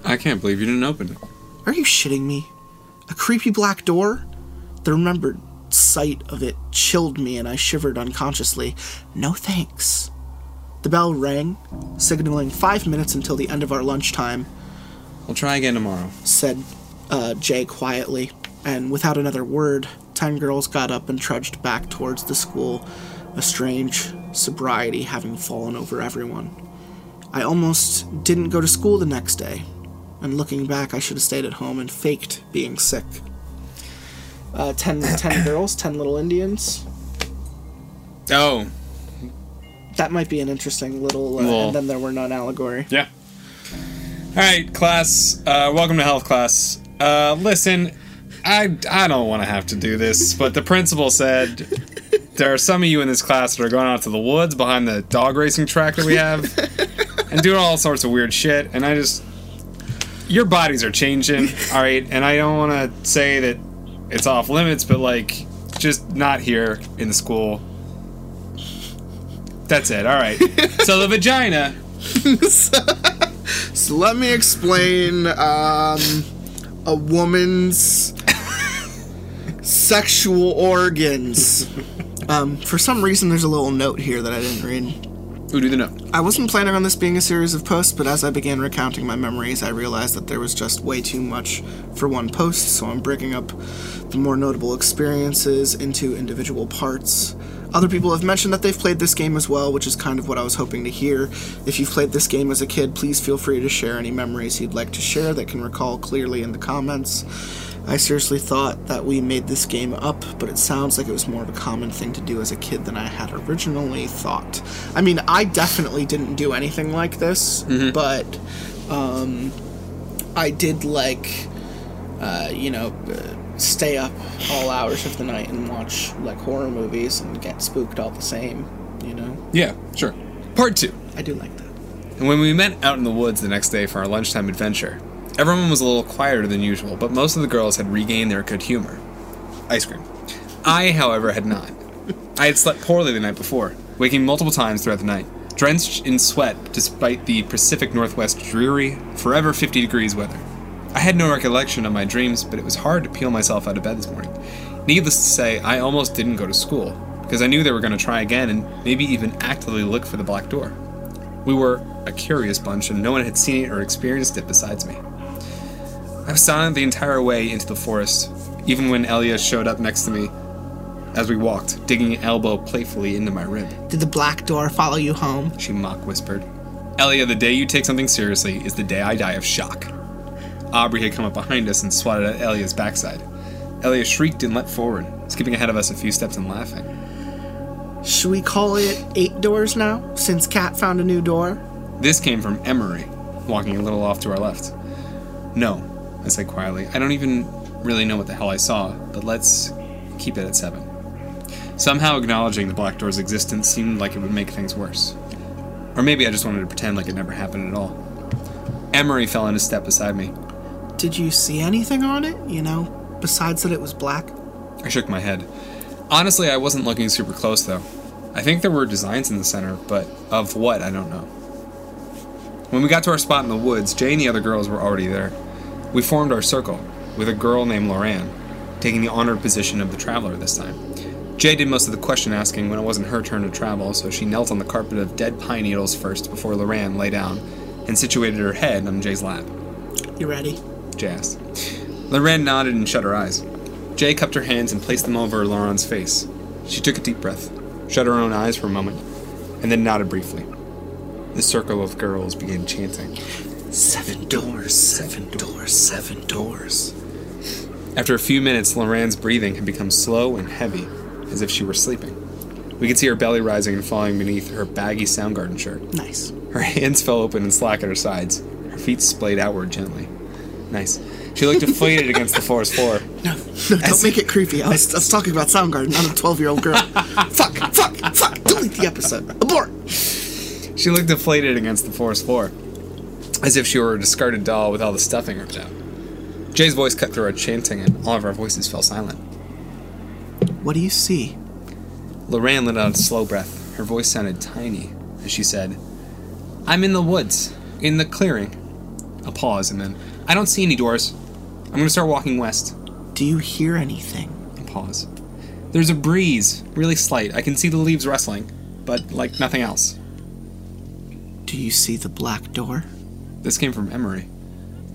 I can't believe you didn't open it. Are you shitting me? A creepy black door? The remembered sight of it chilled me and I shivered unconsciously. No thanks. The bell rang, signaling five minutes until the end of our lunchtime, We'll try again tomorrow. said uh, Jay quietly, and without another word, ten girls got up and trudged back towards the school, a strange sobriety having fallen over everyone. I almost didn't go to school the next day, and looking back, I should have stayed at home and faked being sick. Uh, ten, ten girls, ten little Indians. Oh, That might be an interesting little, uh, and then there were none allegory. yeah. All right, class. Uh, welcome to health class. Uh, listen, I I don't want to have to do this, but the principal said there are some of you in this class that are going out to the woods behind the dog racing track that we have and doing all sorts of weird shit. And I just, your bodies are changing, all right. And I don't want to say that it's off limits, but like, just not here in the school. That's it. All right. So the vagina. So let me explain um, a woman's sexual organs. Um, for some reason, there's a little note here that I didn't read. Who do the note? I wasn't planning on this being a series of posts, but as I began recounting my memories, I realized that there was just way too much for one post, so I'm breaking up the more notable experiences into individual parts. Other people have mentioned that they've played this game as well, which is kind of what I was hoping to hear. If you've played this game as a kid, please feel free to share any memories you'd like to share that can recall clearly in the comments. I seriously thought that we made this game up, but it sounds like it was more of a common thing to do as a kid than I had originally thought. I mean, I definitely didn't do anything like this, but um, I did like, uh, you know, uh, stay up all hours of the night and watch like horror movies and get spooked all the same. You know, Yeah, sure. Part two. I do like that. And when we met out in the woods the next day for our lunchtime adventure, Everyone was a little quieter than usual, but most of the girls had regained their good humor. Ice cream. I, however, had not. I had slept poorly the night before, waking multiple times throughout the night, drenched in sweat despite the Pacific Northwest dreary, forever 50 degrees weather. I had no recollection of my dreams, but it was hard to peel myself out of bed this morning. Needless to say, I almost didn't go to school, because I knew they were going to try again and maybe even actively look for the black door. We were a curious bunch, and no one had seen it or experienced it besides me. I was silent the entire way into the forest, even when Elia showed up next to me as we walked, digging an elbow playfully into my rib. Did the black door follow you home? She mock whispered. Elia, the day you take something seriously is the day I die of shock. Aubrey had come up behind us and swatted at Elia's backside. Elia shrieked and leapt forward, skipping ahead of us a few steps and laughing. Should we call it eight doors now, since Kat found a new door? This came from Emery, walking a little off to our left. No, I said quietly. I don't even really know what the hell I saw, but let's keep it at seven. Somehow acknowledging the black door's existence seemed like it would make things worse. Or maybe I just wanted to pretend like it never happened at all. Emery fell into step beside me. Did you see anything on it? You know, besides that it was black? I shook my head. Honestly, I wasn't looking super close though. I think there were designs in the center, but of what, I don't know. When we got to our spot in the woods, Jay and the other girls were already there. We formed our circle, with a girl named Loran, taking the honored position of the traveler this time. Jay did most of the question asking when it wasn't her turn to travel, so she knelt on the carpet of dead pine needles first before Loran lay down and situated her head on Jay's lap. You ready? Asked. Loran nodded and shut her eyes. Jay cupped her hands and placed them over Lauren's face. She took a deep breath, shut her own eyes for a moment, and then nodded briefly. The circle of girls began chanting. Seven doors, seven doors, seven doors. After a few minutes, Loran's breathing had become slow and heavy, as if she were sleeping. We could see her belly rising and falling beneath her baggy Soundgarden shirt. Nice. Her hands fell open and slack at her sides. Her feet splayed outward gently. Nice. She looked deflated against the forest floor. No, no, don't make it creepy. I was, I was talking about Soundgarden, not a 12 year old girl. fuck, fuck, fuck. Delete the episode. Abort. She looked deflated against the forest floor, as if she were a discarded doll with all the stuffing ripped out. Jay's voice cut through our chanting, and all of our voices fell silent. What do you see? Lorraine let out a slow breath. Her voice sounded tiny as she said, I'm in the woods, in the clearing. A pause, and then, I don't see any doors. I'm gonna start walking west. Do you hear anything? A pause. There's a breeze, really slight. I can see the leaves rustling, but like nothing else. Do you see the black door? This came from Emery.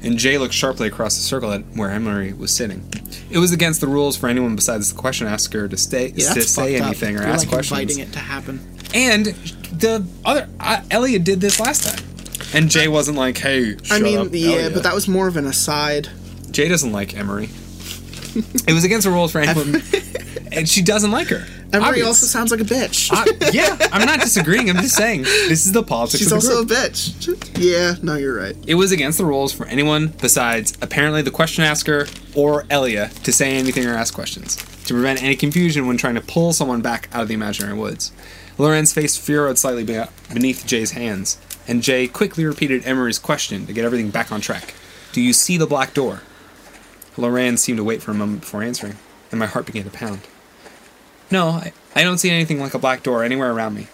And Jay looked sharply across the circle at where Emery was sitting. It was against the rules for anyone besides the question asker to stay Yeah, to say fucked up. anything or You're ask like questions. inviting it to happen. And the other uh, Elliot did this last time, and Jay wasn't like, "Hey, I mean, up, yeah, Elliot." but that was more of an aside. Jay doesn't like Emery. it was against the rules for anyone, and she doesn't like her. Emery Obvious. also sounds like a bitch. I- yeah, I'm not disagreeing. I'm just saying this is the politics She's of the also group. a bitch. Yeah, no, you're right. It was against the rules for anyone besides apparently the question asker or Elia to say anything or ask questions, to prevent any confusion when trying to pull someone back out of the imaginary woods. Loren's face furrowed slightly beneath Jay's hands, and Jay quickly repeated Emery's question to get everything back on track. Do you see the black door? Loran seemed to wait for a moment before answering, and my heart began to pound. No, I, I don't see anything like a black door anywhere around me.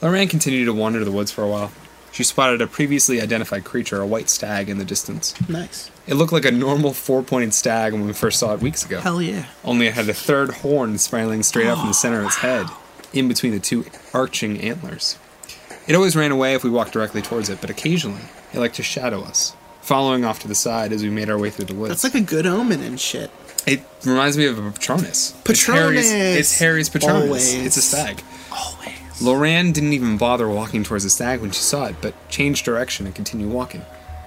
Loran continued to wander the woods for a while. She spotted a previously identified creature, a white stag, in the distance. Nice. It looked like a normal four pointed stag when we first saw it weeks ago. Hell yeah. Only it had a third horn spiraling straight out from the center of its head, in between the two arching antlers. It always ran away if we walked directly towards it, but occasionally it liked to shadow us, following off to the side as we made our way through the woods. That's like a good omen and shit. it reminds me of a Patronus. It's Harry's, Patronus! it's Harry's Patronus. Always. It's a stag. Always. Loran didn't even bother walking towards the stag when she saw it, but changed direction and continued walking.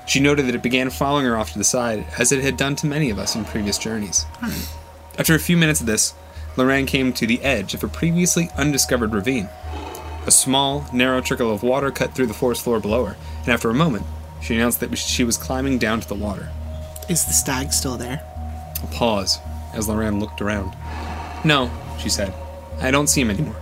She noted that it began following her off to the side, as it had done to many of us in previous journeys. Hmm. After a few minutes of this, Loran came to the edge of a previously undiscovered ravine. A small, narrow trickle of water cut through the forest floor below her, and after a moment, she announced that she was climbing down to the water. Is the stag still there? A pause as Loran looked around. No, she said. I don't see him anymore.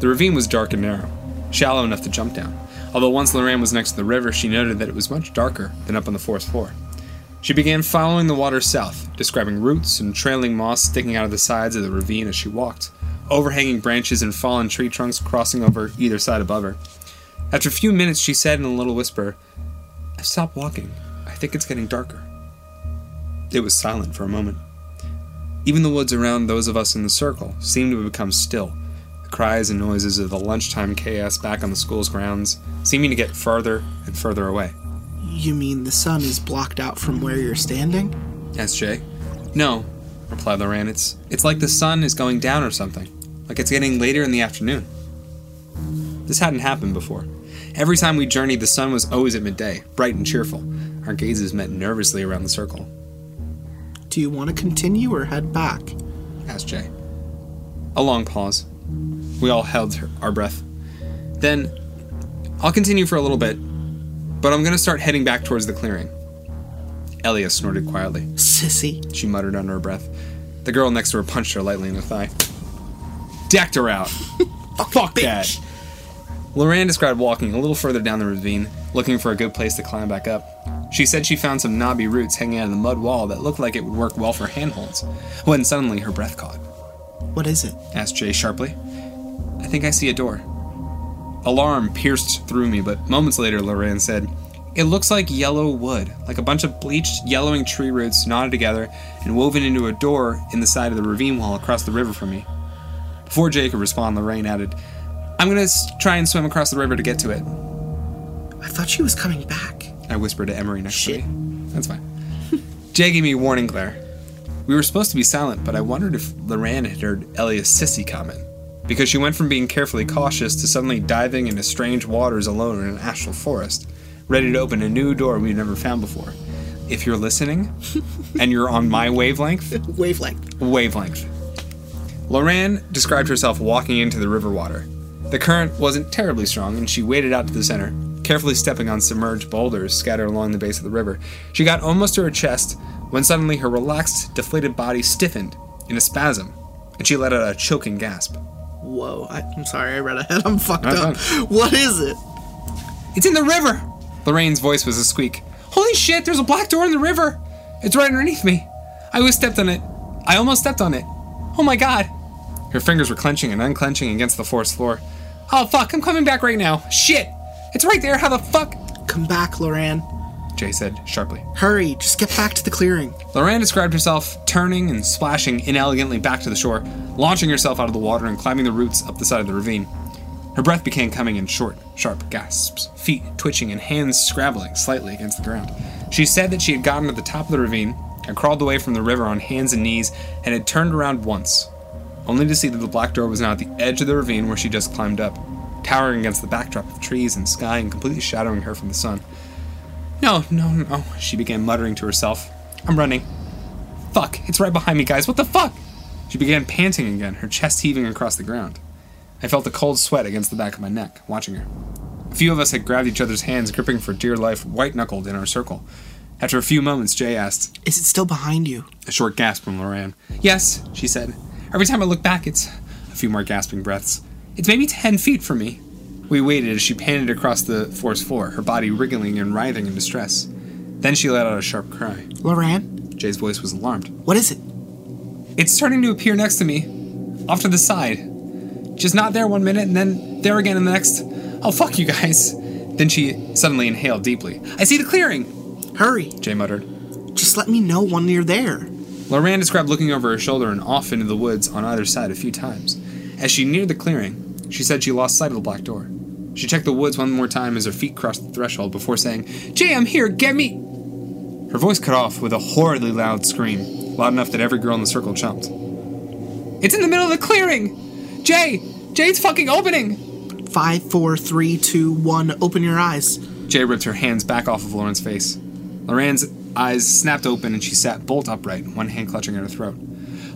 The ravine was dark and narrow, shallow enough to jump down. Although once Lorraine was next to the river, she noted that it was much darker than up on the forest floor. She began following the water south, describing roots and trailing moss sticking out of the sides of the ravine as she walked, overhanging branches and fallen tree trunks crossing over either side above her. After a few minutes, she said in a little whisper, I've stopped walking. I think it's getting darker. It was silent for a moment. Even the woods around those of us in the circle seemed to have become still, the cries and noises of the lunchtime chaos back on the school's grounds seeming to get further and further away. You mean the sun is blocked out from where you're standing? asked Jay. No, replied Loran. It's it's like the sun is going down or something. Like it's getting later in the afternoon. This hadn't happened before. Every time we journeyed, the sun was always at midday, bright and cheerful. Our gazes met nervously around the circle. Do you want to continue or head back? asked Jay. A long pause. We all held our breath. Then, I'll continue for a little bit, but I'm gonna start heading back towards the clearing. Elia snorted quietly. Sissy. she muttered under her breath. The girl next to her punched her lightly in the thigh. Decked her out. Fuck that. Lorraine described walking a little further down the ravine, looking for a good place to climb back up. She said she found some knobby roots hanging out of the mud wall that looked like it would work well for handholds. When suddenly her breath caught. What is it? asked Jay sharply. I think I see a door. Alarm pierced through me, but moments later, Lorraine said, It looks like yellow wood, like a bunch of bleached, yellowing tree roots knotted together and woven into a door in the side of the ravine wall across the river from me. Before Jay could respond, Lorraine added, I'm gonna try and swim across the river to get to it. I thought she was coming back. I whispered to Emery next Shit. to me. That's fine. Jay gave me a warning glare. We were supposed to be silent, but I wondered if Lorraine had heard Elia's sissy comment. Because she went from being carefully cautious to suddenly diving into strange waters alone in an astral forest, ready to open a new door we've never found before. If you're listening, and you're on my wavelength, Wavelength. wavelength. Loran described herself walking into the river water. The current wasn't terribly strong, and she waded out to the center, carefully stepping on submerged boulders scattered along the base of the river. She got almost to her chest when suddenly her relaxed, deflated body stiffened in a spasm, and she let out a choking gasp. Whoa. I, I'm sorry, I read ahead. I'm fucked No, it's up. fine. What is it? It's in the river! Lorraine's voice was a squeak. Holy shit, there's a black door in the river! It's right underneath me. I almost stepped on it. I almost stepped on it. Oh my god. Her fingers were clenching and unclenching against the forest floor. Oh fuck, I'm coming back right now. Shit! It's right there, how the fuck? Come back, Loran. Jay said sharply. Hurry, just get back to the clearing. Loran described herself turning and splashing inelegantly back to the shore, launching herself out of the water and climbing the roots up the side of the ravine. Her breath began coming in short, sharp gasps, feet twitching and hands scrabbling slightly against the ground. She said that she had gotten to the top of the ravine and crawled away from the river on hands and knees and had turned around once, only to see that the black door was now at the edge of the ravine where she just climbed up, towering against the backdrop of trees and sky and completely shadowing her from the sun. No, no, no, she began muttering to herself. I'm running. Fuck, it's right behind me, guys. What the fuck? She began panting again, her chest heaving across the ground. I felt a cold sweat against the back of my neck, watching her. A few of us had grabbed each other's hands, gripping for dear life, white knuckled in our circle. After a few moments, Jay asked, Is it still behind you? a short gasp from Loran. Yes, she said. Every time I look back, it's a few more gasping breaths. It's maybe ten feet from me. We waited as she panted across the forest floor, her body wriggling and writhing in distress. Then she let out a sharp cry. Loran, Jay's voice was alarmed. what is it? It's starting to appear next to me, off to the side. Just not there one minute and then there again in the next. Oh, fuck you guys. Then she suddenly inhaled deeply. I see the clearing, Hurry, Jay muttered. just let me know when you're there. Loran described looking over her shoulder and off into the woods on either side a few times. As she neared the clearing, she said she lost sight of the black door. She checked the woods one more time as her feet crossed the threshold before saying, Jay, I'm here, get me! Her voice cut off with a horridly loud scream, loud enough that every girl in the circle jumped. It's in the middle of the clearing! Jay! Jay, it's fucking opening! Five, four, three, two, one. Open your eyes. Jay ripped her hands back off of Lauren's face. Loren's eyes snapped open and she sat bolt upright, one hand clutching at her throat.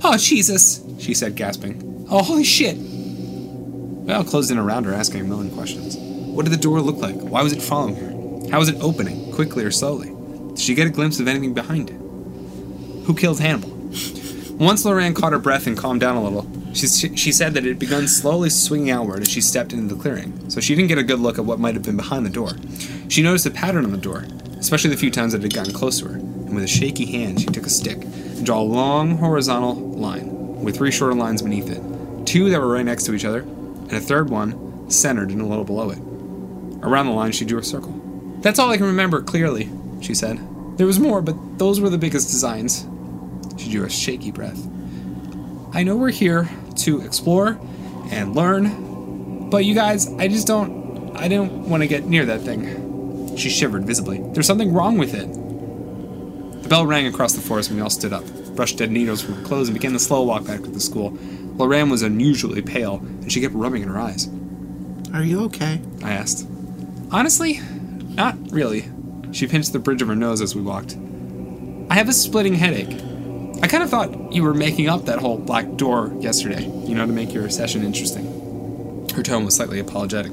Oh, Jesus, she said, gasping. Oh, holy shit. We all closed in around her, asking a million questions. What did the door look like? Why was it following her? How was it opening, quickly or slowly? Did she get a glimpse of anything behind it? Who killed Hannibal? Once Lorraine caught her breath and calmed down a little, she, she said that it had begun slowly swinging outward as she stepped into the clearing, so she didn't get a good look at what might have been behind the door. She noticed a pattern on the door, especially the few times it had gotten close to her, and with a shaky hand, she took a stick and drew a long horizontal line with three shorter lines beneath it, two that were right next to each other, and a third one centered and a little below it. Around the line, she drew a circle. That's all I can remember clearly, she said. There was more, but those were the biggest designs. She drew a shaky breath. I know we're here to explore and learn, but you guys, I just don't. I don't want to get near that thing. She shivered visibly. There's something wrong with it. The bell rang across the forest and we all stood up, brushed dead needles from her clothes, and began the slow walk back to the school. Lorraine was unusually pale, and she kept rubbing in her eyes. Are you okay? I asked. Honestly, not really. She pinched the bridge of her nose as we walked. I have a splitting headache. I kind of thought you were making up that whole black door yesterday, you know, to make your session interesting. Her tone was slightly apologetic.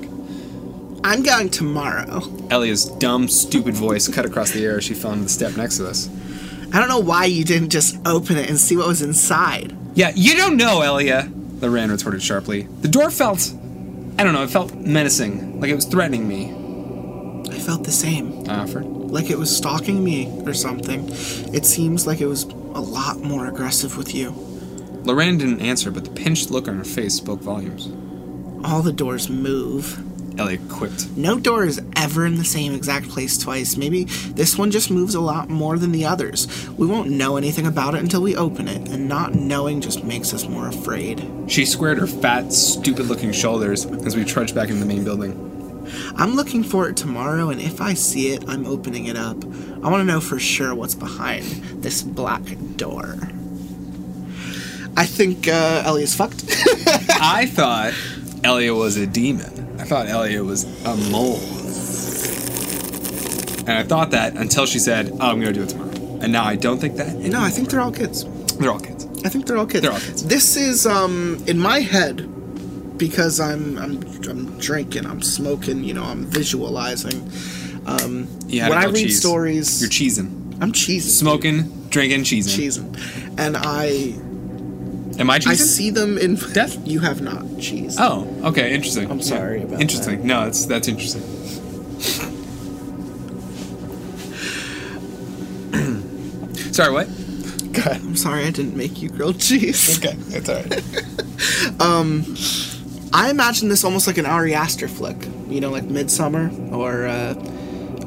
I'm going tomorrow. Elia's dumb, stupid voice cut across the air as she fell into the step next to us. I don't know why you didn't just open it and see what was inside. Yeah, you don't know, Elia, Loran retorted sharply. The door felt. I don't know, it felt menacing, like it was threatening me. I felt the same. I offered. Like it was stalking me or something. It seems like it was a lot more aggressive with you. Lorraine didn't answer, but the pinched look on her face spoke volumes. All the doors move. Elliot quipped. No door is ever in the same exact place twice. Maybe this one just moves a lot more than the others. We won't know anything about it until we open it, and not knowing just makes us more afraid. She squared her fat, stupid looking shoulders as we trudged back into the main building. I'm looking for it tomorrow, and if I see it, I'm opening it up. I want to know for sure what's behind this black door. I think uh, Ellie's fucked. I thought Elia was a demon. I thought Elliot was a mole. And I thought that until she said, oh, I'm going to do it tomorrow. And now I don't think that. no, I think they're all kids. They're all kids. I think they're all kids. They're all kids. This is um in my head because I'm I'm I'm drinking, I'm smoking, you know, I'm visualizing. Um, You had when I read cheese. stories, You're cheesing. I'm cheesing, Smoking, drinking, cheesing. cheesing, and I Am I cheesing? I see them in Death? You have not cheese. Oh, okay, interesting. I'm sorry about Interesting. No, that's that's interesting. sorry, what? God, I'm sorry I didn't make you grilled cheese. Okay, that's alright. Um, I imagine this almost like an Ari Aster flick, you know, like Midsommar or uh,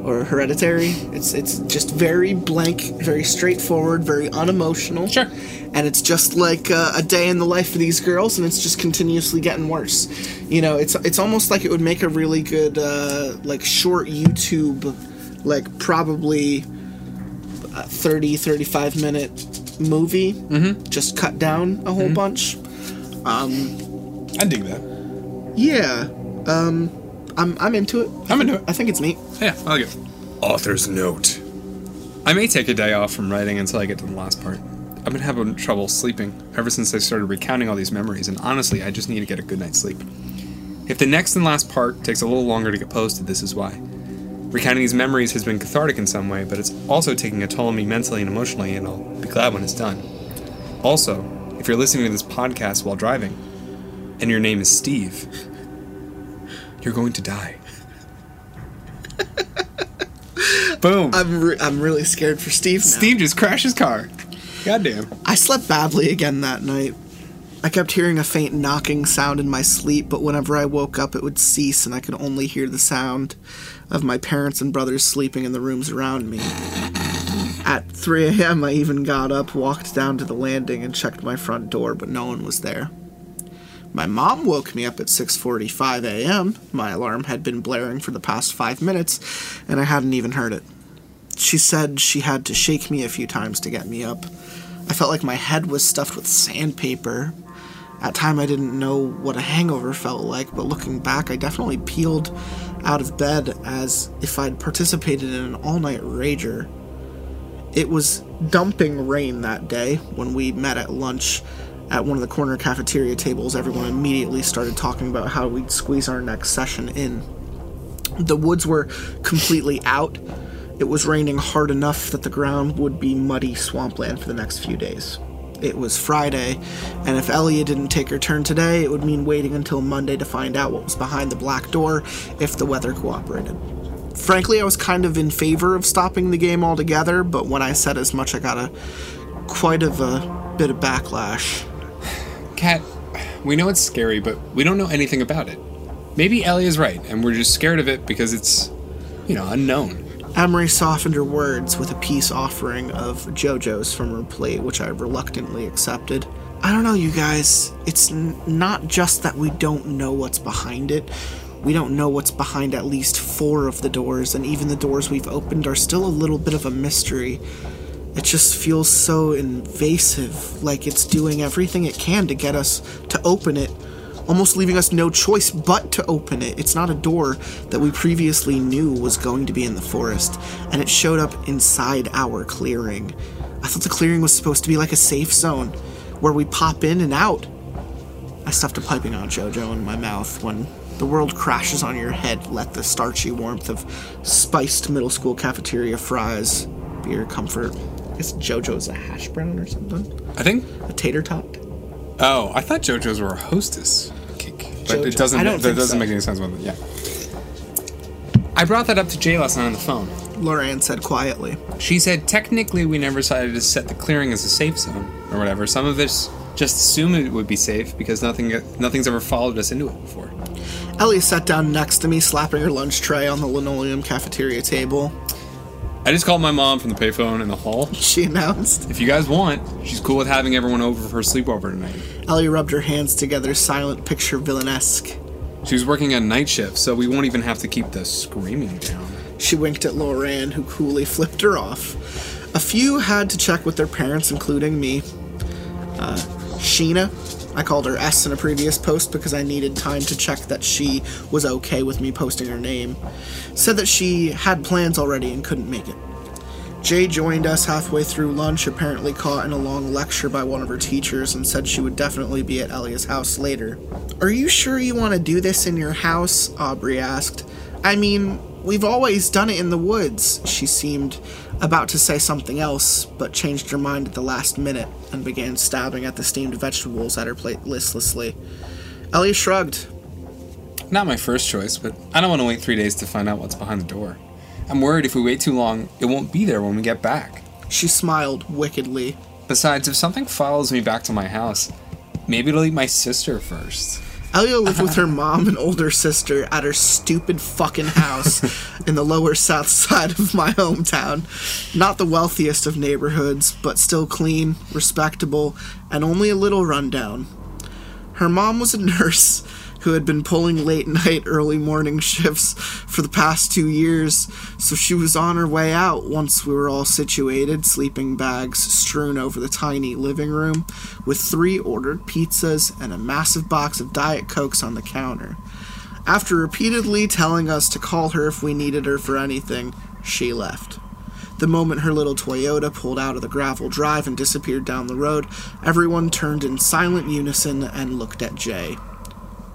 or Hereditary. It's it's just very blank, very straightforward, very unemotional. Sure. And it's just like uh, a day in the life of these girls, and it's just continuously getting worse. You know, it's it's almost like it would make a really good uh, like short YouTube, like probably a 30, 35 minute movie, mm-hmm. just cut down a whole bunch. I dig that. Yeah. Um I'm I'm into it. I'm into it. I think it's neat. Yeah, I like it. Author's note. I may take a day off from writing until I get to the last part. I've been having trouble sleeping ever since I started recounting all these memories, and honestly, I just need to get a good night's sleep. If the next and last part takes a little longer to get posted, this is why. Recounting these memories has been cathartic in some way, but it's also taking a toll on me mentally and emotionally, and I'll be glad when it's done. Also, if you're listening to this podcast while driving, and your name is Steve, you're going to die. Boom. I'm re- I'm really scared for Steve. Now. Steve just crashed his car. Goddamn. I slept badly again that night. I kept hearing a faint knocking sound in my sleep, but whenever I woke up, it would cease, and I could only hear the sound of my parents and brothers sleeping in the rooms around me. At 3 a.m., I even got up, walked down to the landing, and checked my front door, but no one was there. My mom woke me up at 6:45 a.m. My alarm had been blaring for the past 5 minutes, and I hadn't even heard it. She said she had to shake me a few times to get me up. I felt like my head was stuffed with sandpaper. At time I didn't know what a hangover felt like, but looking back, I definitely peeled out of bed as if I'd participated in an all-night rager. It was dumping rain that day when we met at lunch at one of the corner cafeteria tables. Everyone immediately started talking about how we'd squeeze our next session in. The woods were completely out. It was raining hard enough that the ground would be muddy swampland for the next few days. it was Friday, and if Elia didn't take her turn today, it would mean waiting until Monday to find out what was behind the black door if the weather cooperated. Frankly, I was kind of in favor of stopping the game altogether, but when I said as much, I got a quite of a bit of backlash. Cat, we know it's scary, but we don't know anything about it. Maybe Ellie is right, and we're just scared of it because it's, you know, unknown. Amory softened her words with a peace offering of JoJo's from her plate, which I reluctantly accepted. I don't know, you guys. It's n- not just that we don't know what's behind it. We don't know what's behind at least four of the doors, and even the doors we've opened are still a little bit of a mystery. It just feels so invasive, like it's doing everything it can to get us to open it, almost leaving us no choice but to open it. It's not a door that we previously knew was going to be in the forest, and it showed up inside our clearing. I thought the clearing was supposed to be like a safe zone where we pop in and out. I stuffed a piping hot JoJo in my mouth when the world crashes on your head. Let the starchy warmth of spiced middle school cafeteria fries be your comfort. I guess JoJo's a hash brown or something. I think. A tater tot. Oh, I thought JoJo's were a hostess cake, but JoJo. it doesn't. I don't that doesn't so. make any sense with it. Yeah. I brought that up to Jay last night on the phone. Loran said quietly. She said technically we never decided to set the clearing as a safe zone or whatever. Some of us just assume it would be safe because nothing nothing's ever followed us into it before. Ellie sat down next to me, slapping her lunch tray on the linoleum cafeteria table. I just called my mom from the payphone in the hall. She announced. If you guys want, she's cool with having everyone over for her sleepover tonight. Ellie rubbed her hands together, silent picture villainesque. She was working a night shift, so we won't even have to keep the screaming down. She winked at Loran, who coolly flipped her off. A few had to check with their parents, including me. Uh, Sheena, I called her S in a previous post because I needed time to check that she was okay with me posting her name, said that she had plans already and couldn't make it. Jay joined us halfway through lunch, apparently caught in a long lecture by one of her teachers, and said she would definitely be at Elia's house later. Are you sure you want to do this in your house? Aubrey asked. I mean, we've always done it in the woods. She seemed about to say something else, but changed her mind at the last minute and began stabbing at the steamed vegetables at her plate listlessly. Ellie shrugged. Not my first choice, but I don't want to wait three days to find out what's behind the door. I'm worried if we wait too long, it won't be there when we get back. She smiled wickedly. Besides, if something follows me back to my house, maybe it'll eat my sister first. Elia lived with her mom and older sister at her stupid fucking house in the lower south side of my hometown. Not the wealthiest of neighborhoods, but still clean, respectable, and only a little rundown. Her mom was a nurse who had been pulling late night, early morning shifts for the past two years, so she was on her way out once we were all situated, sleeping bags strewn over the tiny living room, with three ordered pizzas and a massive box of Diet Cokes on the counter. After repeatedly telling us to call her if we needed her for anything, she left. The moment her little Toyota pulled out of the gravel drive and disappeared down the road, everyone turned in silent unison and looked at Jay.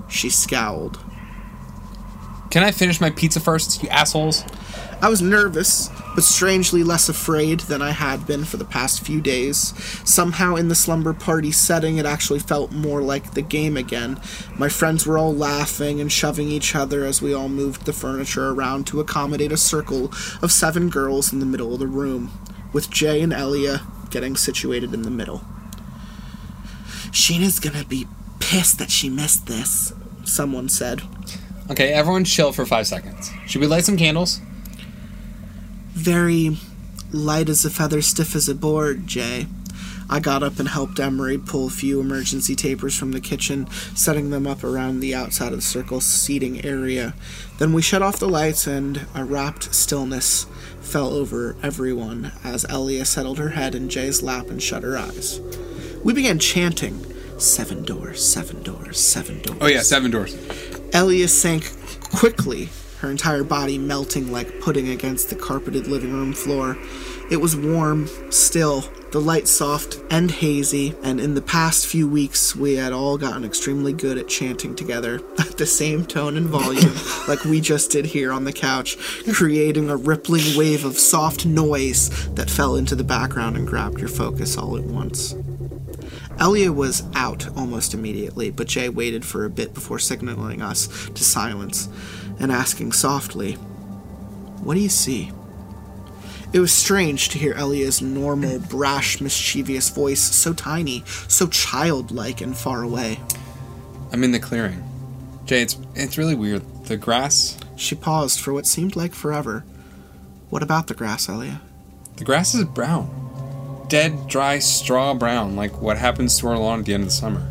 She scowled. Can I finish my pizza first, you assholes? I was nervous, but strangely less afraid than I had been for the past few days. Somehow, in the slumber party setting, it actually felt more like the game again. My friends were all laughing and shoving each other as we all moved the furniture around to accommodate a circle of seven girls in the middle of the room, with Jay and Elia getting situated in the middle. Sheena's gonna be pissed that she missed this, someone said. Okay, everyone chill for five seconds. Should we light some candles? very light as a feather, stiff as a board, Jay. I got up and helped Emery pull a few emergency tapers from the kitchen, setting them up around the outside of the circle seating area. Then we shut off the lights, and a rapt stillness fell over everyone as Elia settled her head in Jay's lap and shut her eyes. We began chanting, Seven doors, seven doors, seven doors. Oh yeah, seven doors. Elia sank quickly, her entire body melting like pudding against the carpeted living room floor. It was warm, still, the light soft and hazy, and in the past few weeks we had all gotten extremely good at chanting together at the same tone and volume, like we just did here on the couch, creating a rippling wave of soft noise that fell into the background and grabbed your focus all at once. Elia was out almost immediately, but Jay waited for a bit before signaling us to silence and asking softly, What do you see? It was strange to hear Elia's normal, mm. brash, mischievous voice so tiny, so childlike and far away. I'm in the clearing. Jay, it's it's really weird. The grass She paused for what seemed like forever. What about the grass, Elia? the grass is brown. Dead, dry, straw brown, like what happens to our lawn at the end of the summer.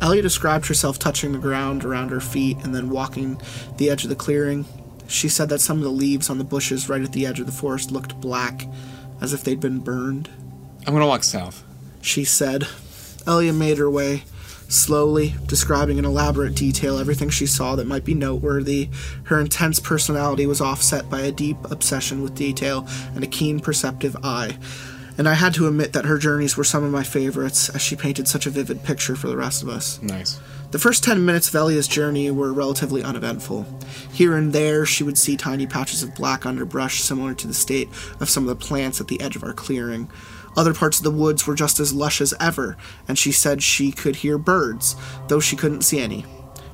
Elia described herself touching the ground around her feet and then walking the edge of the clearing. She said that some of the leaves on the bushes right at the edge of the forest looked black, as if they'd been burned. I'm gonna walk south. She said. Elia made her way, slowly, describing in elaborate detail everything she saw that might be noteworthy. Her intense personality was offset by a deep obsession with detail and a keen, perceptive eye. And I had to admit that her journeys were some of my favorites, as she painted such a vivid picture for the rest of us. Nice. The first 10 minutes of Elia's journey were relatively uneventful. Here and there, she would see tiny patches of black underbrush similar to the state of some of the plants at the edge of our clearing. Other parts of the woods were just as lush as ever, and she said she could hear birds, though she couldn't see any.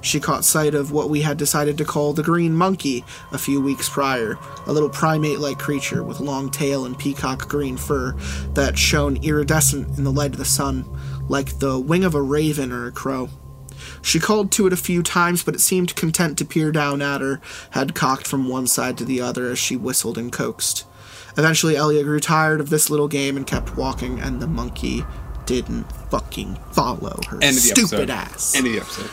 She caught sight of what we had decided to call the green monkey a few weeks prior, a little primate like creature with long tail and peacock green fur that shone iridescent in the light of the sun, like the wing of a raven or a crow. She called to it a few times, but it seemed content to peer down at her, head cocked from one side to the other as she whistled and coaxed. Eventually, Elia grew tired of this little game and kept walking, and the monkey didn't fucking follow her End stupid episode. ass. End of the episode.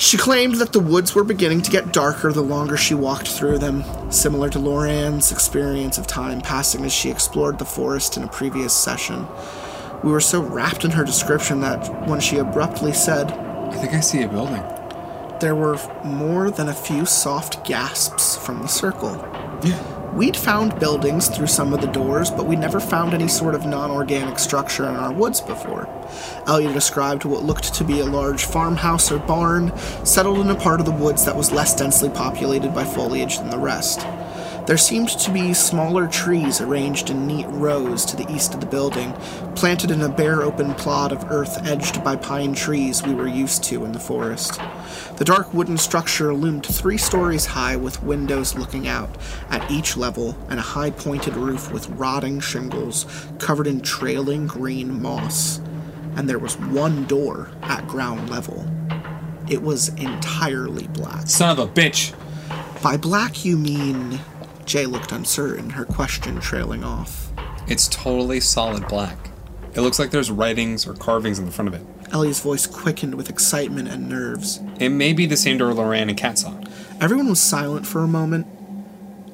She claimed that the woods were beginning to get darker the longer she walked through them, similar to Loran's experience of time passing as she explored the forest in a previous session. We were so wrapped in her description that when she abruptly said, I think I see a building. there were more than a few soft gasps from the circle. Yeah. We'd found buildings through some of the doors, but we never found any sort of non organic structure in our woods before. Elia described what looked to be a large farmhouse or barn, settled in a part of the woods that was less densely populated by foliage than the rest. There seemed to be smaller trees arranged in neat rows to the east of the building, planted in a bare open plot of earth edged by pine trees we were used to in the forest. The dark wooden structure loomed three stories high with windows looking out at each level and a high pointed roof with rotting shingles covered in trailing green moss. And there was one door at ground level. It was entirely black. Son of a bitch. By black, you mean. Jay looked uncertain, her question trailing off. It's totally solid black. It looks like there's writings or carvings in the front of it. Elia's voice quickened with excitement and nerves. It may be the same door Loran and Kat saw. Everyone was silent for a moment.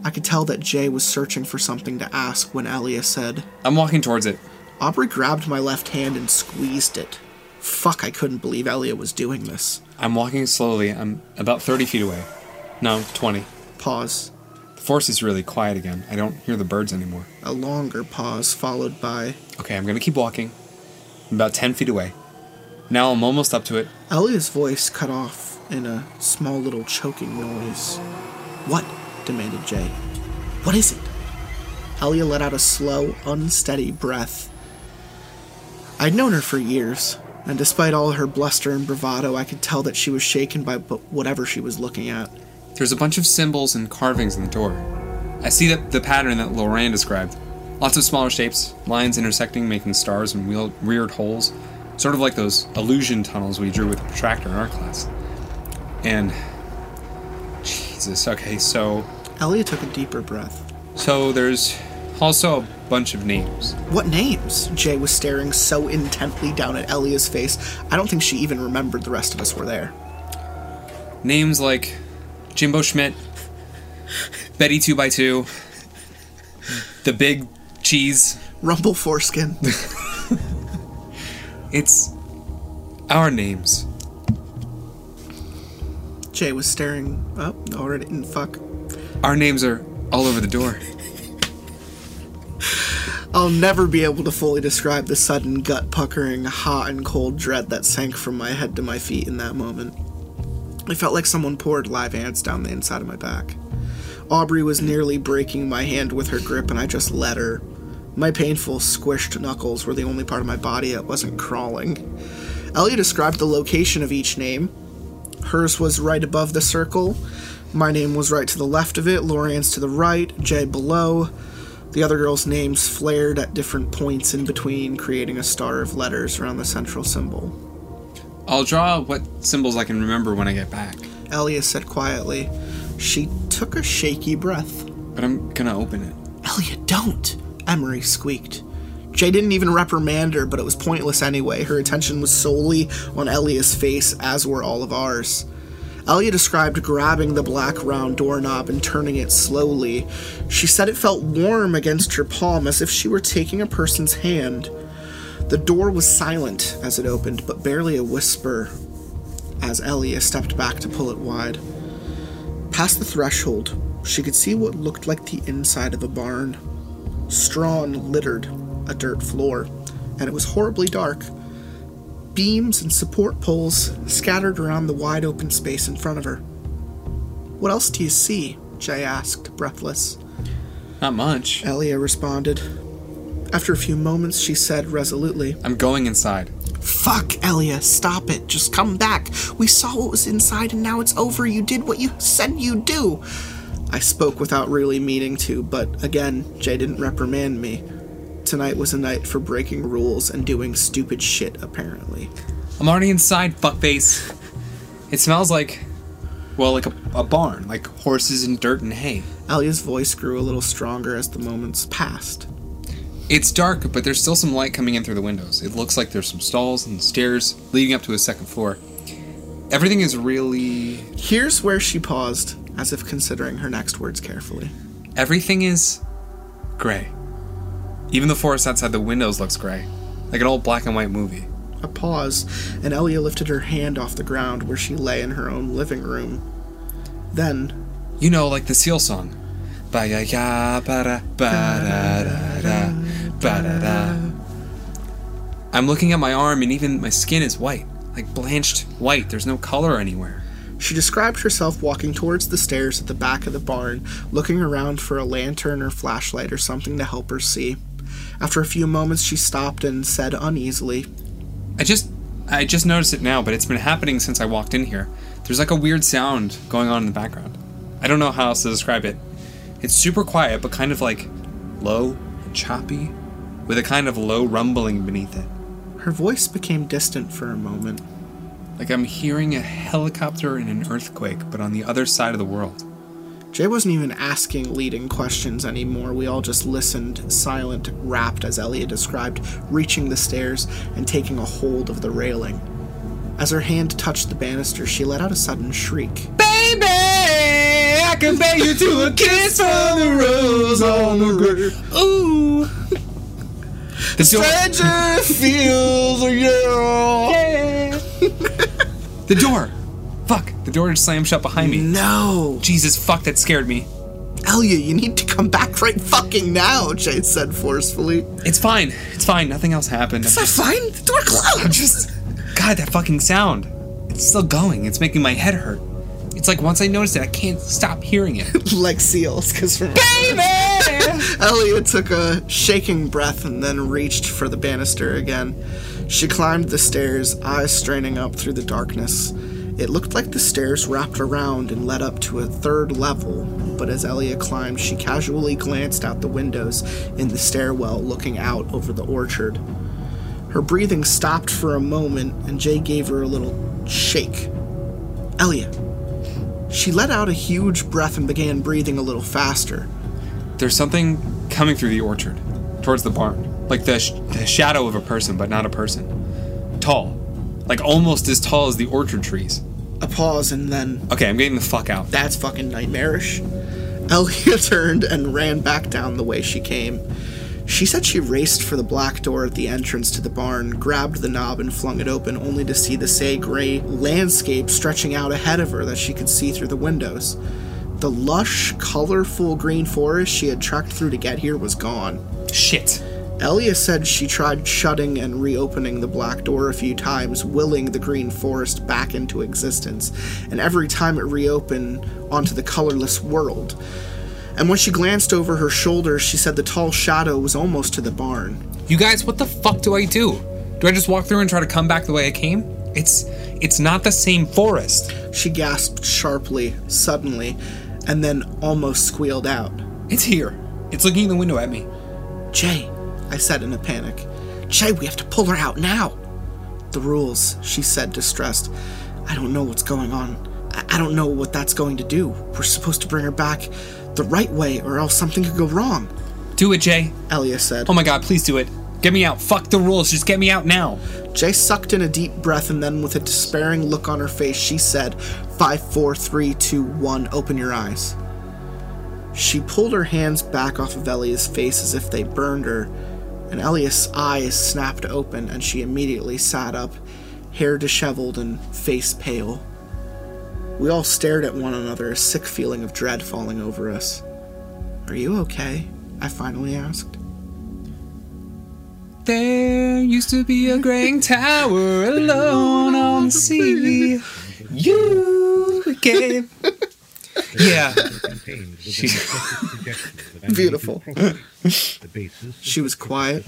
I could tell that Jay was searching for something to ask when Elia said, I'm walking towards it. Aubrey grabbed my left hand and squeezed it. Fuck, I couldn't believe Elia was doing this. I'm walking slowly. I'm about 30 feet away. No, 20. Pause. The forest is really quiet again. I don't hear the birds anymore. A longer pause, followed by, Okay, I'm gonna keep walking. I'm about 10 feet away. Now I'm almost up to it. Elia's voice cut off in a small little choking noise. What? demanded Jay. What is it? Elia let out a slow, unsteady breath. I'd known her for years, and despite all her bluster and bravado, I could tell that she was shaken by whatever she was looking at. There's a bunch of symbols and carvings in the door. I see that the pattern that Loran described. Lots of smaller shapes, lines intersecting, making stars and wheel- weird holes. Sort of like those illusion tunnels we drew with a protractor in our class. And. Jesus, okay, so. Elia took a deeper breath. So there's also a bunch of names. What names? Jay was staring so intently down at Elia's face, I don't think she even remembered the rest of us were there. Names like Jimbo Schmidt, Betty 2x2, The Big Cheese. Rumble foreskin. It's our names. Jay was staring up already. mm, Fuck. Our names are all over the door. I'll never be able to fully describe the sudden gut puckering, hot and cold dread that sank from my head to my feet in that moment. It felt like someone poured live ants down the inside of my back. Aubrey was nearly breaking my hand with her grip, and I just let her. My painful, squished knuckles were the only part of my body that wasn't crawling. Elia described the location of each name. Hers was right above the circle. My name was right to the left of it, Lorian's to the right, Jay below. The other girls' names flared at different points in between, creating a star of letters around the central symbol. I'll draw what symbols I can remember when I get back. Elia said quietly. She took a shaky breath. But I'm gonna open it. Elia, don't! Emery squeaked. Jay didn't even reprimand her, but it was pointless anyway. Her attention was solely on Elia's face, as were all of ours. Elia described grabbing the black round doorknob and turning it slowly. She said it felt warm against her palm, as if she were taking a person's hand. The door was silent as it opened, but barely a whisper as Elia stepped back to pull it wide. Past the threshold, she could see what looked like the inside of a barn. Strawn littered a dirt floor, and it was horribly dark. Beams and support poles scattered around the wide open space in front of her. What else do you see? Jay asked, breathless. Not much. Elia responded. After a few moments, she said resolutely, I'm going inside. Fuck, Elia, stop it. Just come back. We saw what was inside and now it's over. You did what you said you'd do. I spoke without really meaning to, but again, Jay didn't reprimand me. Tonight was a night for breaking rules and doing stupid shit, apparently. I'm already inside, fuckface. It smells like, well, like a, a barn, like horses and dirt and hay. Elia's voice grew a little stronger as the moments passed. It's dark, but there's still some light coming in through the windows. It looks like there's some stalls and stairs leading up to a second floor. Everything is really. Here's where she paused, as if considering her next words carefully. Everything is gray. Even the forest outside the windows looks gray, like an old black and white movie. A pause, and Elia lifted her hand off the ground where she lay in her own living room. Then, You know, like the Seal song. Ba-ya-ya, ba-da, ba-da-da-da, ba-da-da. I'm looking at my arm, and even my skin is white, like blanched white. There's no color anywhere. She described herself walking towards the stairs at the back of the barn, looking around for a lantern or flashlight or something to help her see. After a few moments, she stopped and said uneasily, I just, I just noticed it now, but it's been happening since I walked in here. There's like a weird sound going on in the background. I don't know how else to describe it. It's super quiet, but kind of like low and choppy, with a kind of low rumbling beneath it. Her voice became distant for a moment. Like I'm hearing a helicopter in an earthquake, but on the other side of the world. Jay wasn't even asking leading questions anymore. We all just listened, silent, rapt, as Elia described, reaching the stairs and taking a hold of the railing. As her hand touched the banister, she let out a sudden shriek. Baby, I can beg you to a kiss from the rose on the grave. Ooh. The door, Stranger feels a yeah. the door. Fuck, the door just slammed shut behind me. No! Jesus, fuck, that scared me. Elia, you need to come back right fucking now, Jay said forcefully. It's fine. It's fine. Nothing else happened. I'm that just, fine? The door closed. I'm just. God, that fucking sound. It's still going. It's making my head hurt. It's like once I notice it, I can't stop hearing it. like seals, because from Baby! Elia took a shaking breath and then reached for the banister again. She climbed the stairs, eyes straining up through the darkness. It looked like the stairs wrapped around and led up to a third level, but as Elia climbed, she casually glanced out the windows in the stairwell looking out over the orchard. Her breathing stopped for a moment, and Jay gave her a little shake. Elia. She let out a huge breath and began breathing a little faster. There's something coming through the orchard, towards the barn. Like the, sh- the shadow of a person, but not a person. Tall. Like almost as tall as the orchard trees. A pause and then Okay, I'm getting the fuck out. That's fucking nightmarish. Elia turned and ran back down the way she came. She said she raced for the black door at the entrance to the barn, grabbed the knob, and flung it open, only to see the say gray landscape stretching out ahead of her that she could see through the windows. The lush, colorful green forest she had trekked through to get here was gone. Shit. Elia said she tried shutting and reopening the black door a few times, willing the green forest back into existence, and every time it reopened onto the colorless world. And when she glanced over her shoulder, she said the tall shadow was almost to the barn. You guys, what the fuck do I do? Do I just walk through and try to come back the way I came? It's it's not the same forest. She gasped sharply, suddenly, and then almost squealed out. It's here. It's looking in the window at me. Jay, I said in a panic. Jay, we have to pull her out now. The rules, she said, distressed. I don't know what's going on. I, I don't know what that's going to do. We're supposed to bring her back the right way, or else something could go wrong, Do it, Jay. Elia said. Oh my god, please do it. Get me out. Fuck the rules. Just get me out now. Jay sucked in a deep breath, and then, with a despairing look on her face, she said, Five, four, three, two, one, open your eyes. She pulled her hands back off of Elia's face as if they burned her, and Elia's eyes snapped open, and she immediately sat up, hair disheveled and face pale. We all stared at one another, a sick feeling of dread falling over us. Are you okay? I finally asked. There used to be a graying tower alone on the sea. You gave. Yeah. She, Beautiful. She was quiet.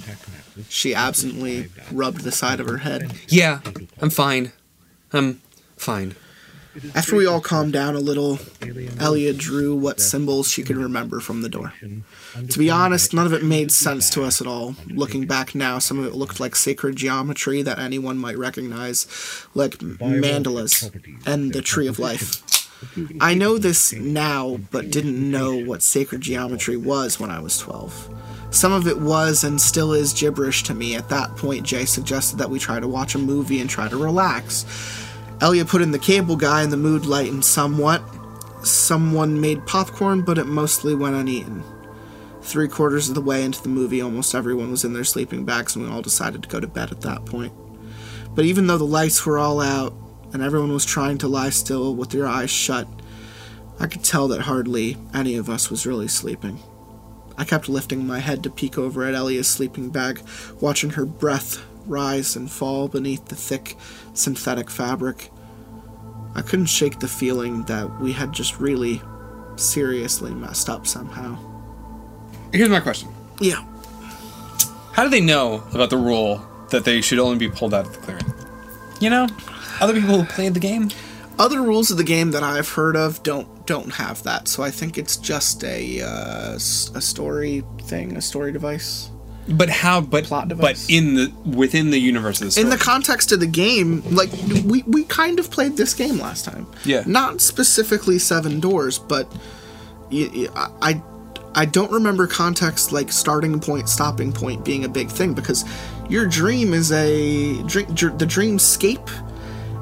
She absently rubbed the side of her head. yeah, I'm fine. I'm fine. After we all calmed down a little, Elia drew what symbols she could remember from the door. To be honest, none of it made sense to us at all. Looking back now, some of it looked like sacred geometry that anyone might recognize, like mandalas and the Tree of Life. I know this now, but didn't know what sacred geometry was when I was 12. Some of it was and still is gibberish to me. At that point, Jay suggested that we try to watch a movie and try to relax. Elia put in the cable guy and the mood lightened somewhat. Someone made popcorn, but it mostly went uneaten. Three quarters of the way into the movie, almost everyone was in their sleeping bags, and we all decided to go to bed at that point. But even though the lights were all out and everyone was trying to lie still with their eyes shut, I could tell that hardly any of us was really sleeping. I kept lifting my head to peek over at Elia's sleeping bag, watching her breath rise and fall beneath the thick synthetic fabric. I couldn't shake the feeling that we had just really seriously messed up somehow. Here's my question Yeah. How do they know about the rule that they should only be pulled out of the clearing? You know? Other people who played the game? Other rules of the game that I've heard of don't don't have that, so I think it's just a uh, a story thing, a story device. But how? But Plot but in the within the universe of the story. in the context of the game, like we we kind of played this game last time. Yeah. Not specifically Seven Doors, but y- y- I I don't remember context like starting point, stopping point being a big thing because your dream is a dream. dr- The dreamscape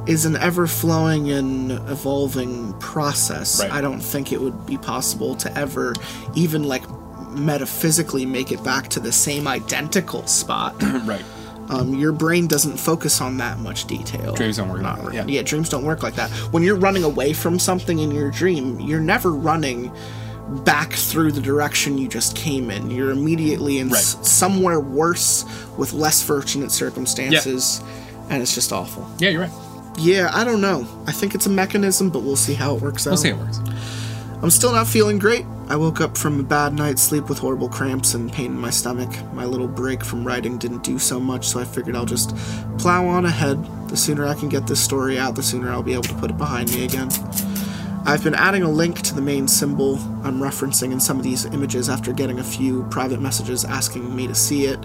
is an ever flowing and evolving process. Right. I don't think it would be possible to ever even like metaphysically make it back to the same identical spot. right. um, your brain doesn't focus on that much detail. Dreams don't work Not like yeah. yeah, dreams don't work like that. When you're running away from something in your dream, you're never running back through the direction you just came in. You're immediately in s- somewhere worse with less fortunate circumstances, and it's just awful. Yeah, you're right. Yeah, I don't know. I think it's a mechanism, but we'll see how it works out. We'll see how it works. I'm still not feeling great. I woke up from a bad night's sleep with horrible cramps and pain in my stomach. My little break from writing didn't do so much, so I figured I'll just plow on ahead. The sooner I can get this story out, the sooner I'll be able to put it behind me again. I've been adding a link to the main symbol I'm referencing in some of these images after getting a few private messages asking me to see it.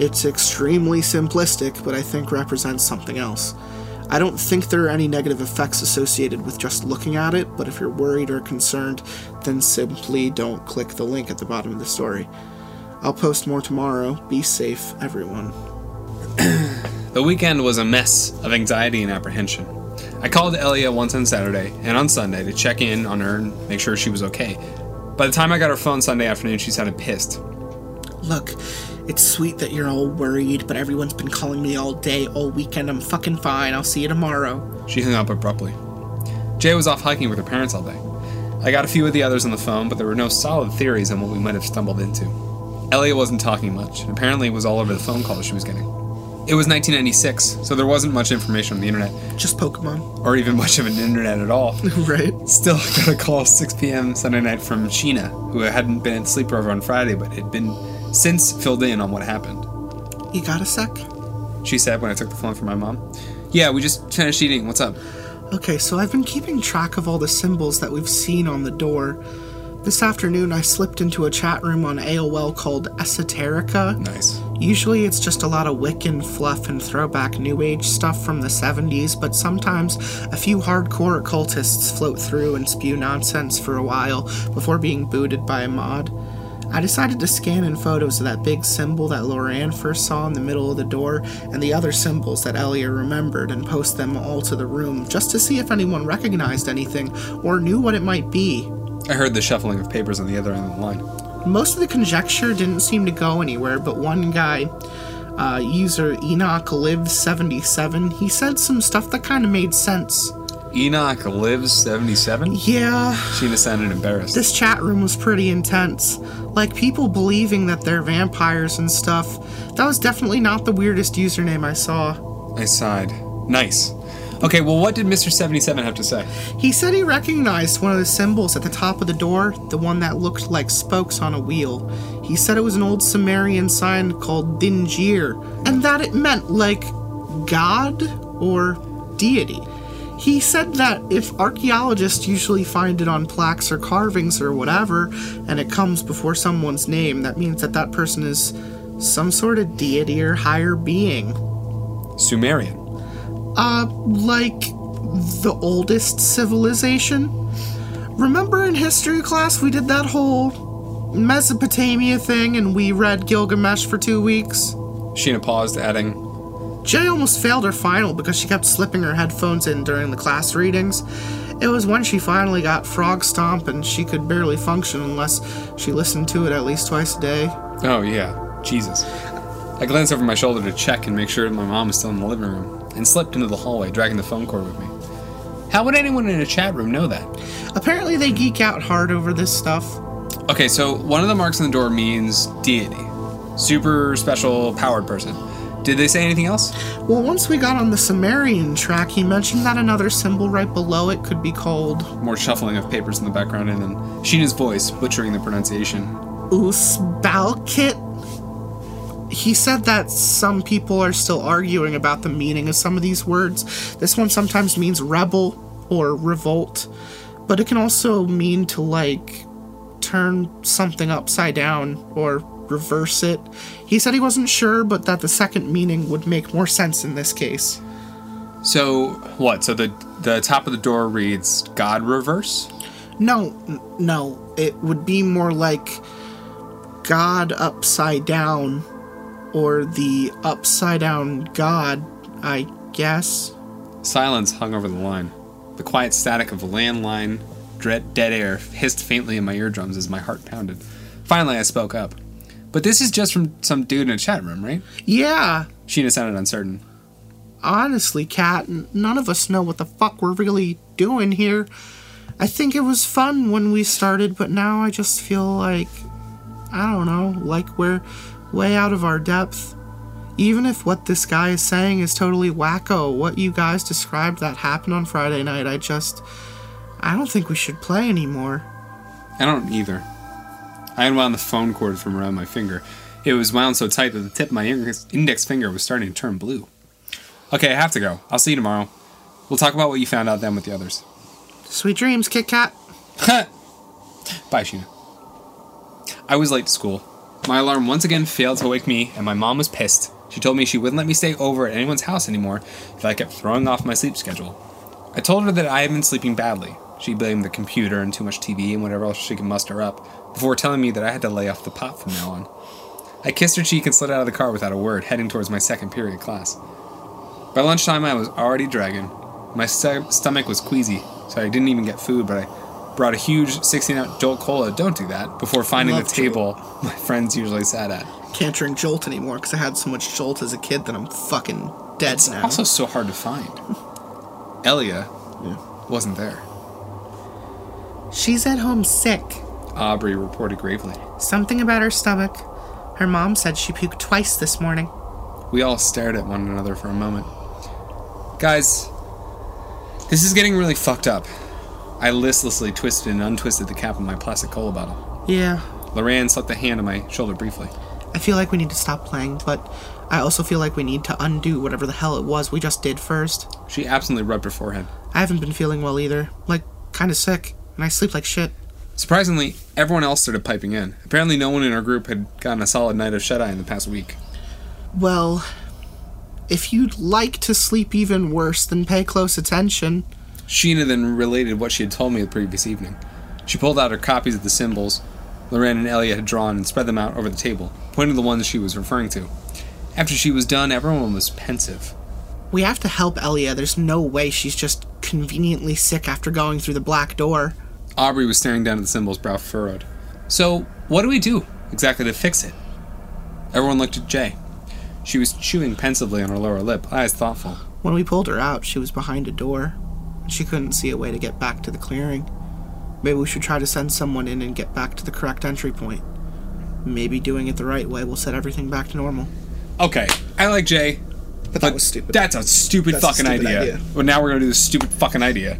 It's extremely simplistic, but I think represents something else. I don't think there are any negative effects associated with just looking at it, but if you're worried or concerned, then simply don't click the link at the bottom of the story. I'll post more tomorrow. Be safe, everyone. The weekend was a mess of anxiety and apprehension. I called Elia once on Saturday and on Sunday to check in on her and make sure she was okay. By the time I got her phone Sunday afternoon, she sounded pissed. Look, it's sweet that you're all worried, but everyone's been calling me all day, all weekend. I'm fucking fine. I'll see you tomorrow. She hung up abruptly. Jay was off hiking with her parents all day. I got a few of the others on the phone, but there were no solid theories on what we might have stumbled into. Elia wasn't talking much, and apparently it was all over the phone calls she was getting. It was 1996, so there wasn't much information on the internet, Just Pokemon, or even much of an internet at all. right? Still got a call 6 p.m. Sunday night from Sheena, who hadn't been at sleepover on Friday, but had been since filled in on what happened. You got a sec? she said when I took the phone from my mom. Yeah, we just finished eating. What's up? Okay, so I've been keeping track of all the symbols that we've seen on the door. This afternoon, I slipped into a chat room on AOL called Esoterica. Nice. Usually, it's just a lot of Wiccan fluff and throwback New Age stuff from the 70s, but sometimes a few hardcore occultists float through and spew nonsense for a while before being booted by a mod. I decided to scan in photos of that big symbol that Loran first saw in the middle of the door and the other symbols that Elia remembered and post them all to the room just to see if anyone recognized anything or knew what it might be. I heard the shuffling of papers on the other end of the line. Most of the conjecture didn't seem to go anywhere, but one guy, uh, user Enoch Live 77, he said some stuff that kind of made sense. Enoch lives 77? Yeah, Sheena sounded embarrassed. this chat room was pretty intense. Like people believing that they're vampires and stuff. That was definitely not the weirdest username I saw. I sighed. Nice. Okay, well, what did Mr. 77 have to say? He said he recognized one of the symbols at the top of the door, the one that looked like spokes on a wheel. He said it was an old Sumerian sign called Dingir, and that it meant like God or deity. He said that if archaeologists usually find it on plaques or carvings or whatever, and it comes before someone's name, that means that that person is some sort of deity or higher being. Sumerian. Uh, like the oldest civilization. Remember in history class we did that whole Mesopotamia thing and we read Gilgamesh for two weeks? Sheena paused, adding, Jay almost failed her final because she kept slipping her headphones in during the class readings. It was when she finally got Frogstomp and she could barely function unless she listened to it at least twice a day. Oh, yeah. Jesus. I glanced over my shoulder to check and make sure my mom was still in the living room, and slipped into the hallway, dragging the phone cord with me. How would anyone in a chat room know that? Apparently, they geek out hard over this stuff. Okay, so one of the marks on the door means deity. Super special powered person. Did they say anything else? Well, once we got on the Sumerian track, he mentioned that another symbol right below it could be called More shuffling of papers in the background, and then Sheena's voice, butchering the pronunciation. Usbalkit. He said that some people are still arguing about the meaning of some of these words. This one sometimes means rebel or revolt, but it can also mean to like turn something upside down or reverse it. He said he wasn't sure, but that the second meaning would make more sense in this case. So, what? So the, the top of the door reads God reverse? No, no, it would be more like God upside down or the upside down God, I guess. Silence hung over the line. The quiet static of a landline, dread, dead air hissed faintly in my eardrums as my heart pounded. Finally, I spoke up. But this is just from some dude in a chat room, right? Yeah, Sheena sounded uncertain. honestly, Kat, none of us know what the fuck we're really doing here. I think it was fun when we started, but now I just feel like, I don't know, like we're way out of our depth. Even if what this guy is saying is totally wacko, what you guys described that happened on Friday night, I just. I don't think we should play anymore. I don't either. I unwound the phone cord from around my finger. It was wound so tight that the tip of my index finger was starting to turn blue. Okay, I have to go. I'll see you tomorrow. We'll talk about what you found out then with the others. Sweet dreams, Kit Kat. Bye, Sheena. I was late to school. My alarm once again failed to wake me, and my mom was pissed. She told me she wouldn't let me stay over at anyone's house anymore if I kept throwing off my sleep schedule. I told her that I had been sleeping badly. She blamed the computer and too much TV and whatever else she could muster up, before telling me that I had to lay off the pot from now on. I kissed her cheek and slid out of the car without a word, heading towards my second period class. By lunchtime, I was already dragging. My st- stomach was queasy, so I didn't even get food, but I brought a huge 16 ounce Jolt Cola. Don't do that before finding the table my friends usually sat at. Can't drink Jolt anymore because I had so much Jolt as a kid that I'm fucking dead It's now. also so hard to find. Elia wasn't there. She's at home sick. Aubrey reported gravely. Something about her stomach. Her mom said she puked twice this morning. We all stared at one another for a moment. Guys, this is getting really fucked up. I listlessly twisted and untwisted the cap of my plastic cola bottle. Yeah, Loran slipped a hand on my shoulder briefly. I feel like we need to stop playing, but I also feel like we need to undo whatever the hell it was we just did first. She absently rubbed her forehead. I haven't been feeling well either. Like, kinda sick. And I sleep like shit. Surprisingly, everyone else started piping in. Apparently, no one in our group had gotten a solid night of shut eye in the past week. Well, if you'd like to sleep even worse, then pay close attention. Sheena then related what she had told me the previous evening. She pulled out her copies of the symbols Lorraine and Elia had drawn and spread them out over the table, pointing to the ones she was referring to. After she was done, everyone was pensive. We have to help Elia. There's no way she's just conveniently sick after going through the black door. Aubrey was staring down at the symbols, brow furrowed. So, what do we do exactly to fix it? Everyone looked at Jay. She was chewing pensively on her lower lip, eyes thoughtful. When we pulled her out, she was behind a door. She couldn't see a way to get back to the clearing. Maybe we should try to send someone in and get back to the correct entry point. Maybe doing it the right way will set everything back to normal. Okay, I like Jay. But that was stupid. That's a stupid That's a fucking stupid idea. idea. Well, now we're gonna do this stupid fucking idea.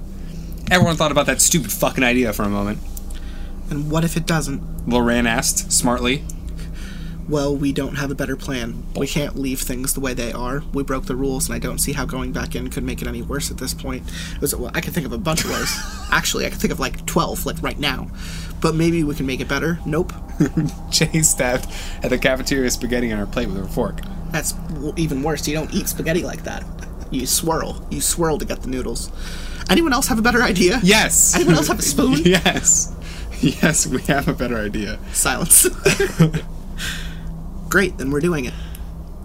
Everyone thought about that stupid fucking idea for a moment. and what if it doesn't? Lorraine asked, smartly. Well, we don't have a better plan. We can't leave things the way they are. We broke the rules, and I don't see how going back in could make it any worse at this point. It was, well, I can think of a bunch of ways. Actually, I can think of like 12, like right now. But maybe we can make it better. Nope. Jay stabbed at the cafeteria spaghetti on her plate with her fork. That's even worse. You don't eat spaghetti like that. You swirl. You swirl to get the noodles. Anyone else have a better idea? Yes! Anyone else have a spoon? yes! Yes, we have a better idea. Silence. Great, then we're doing it.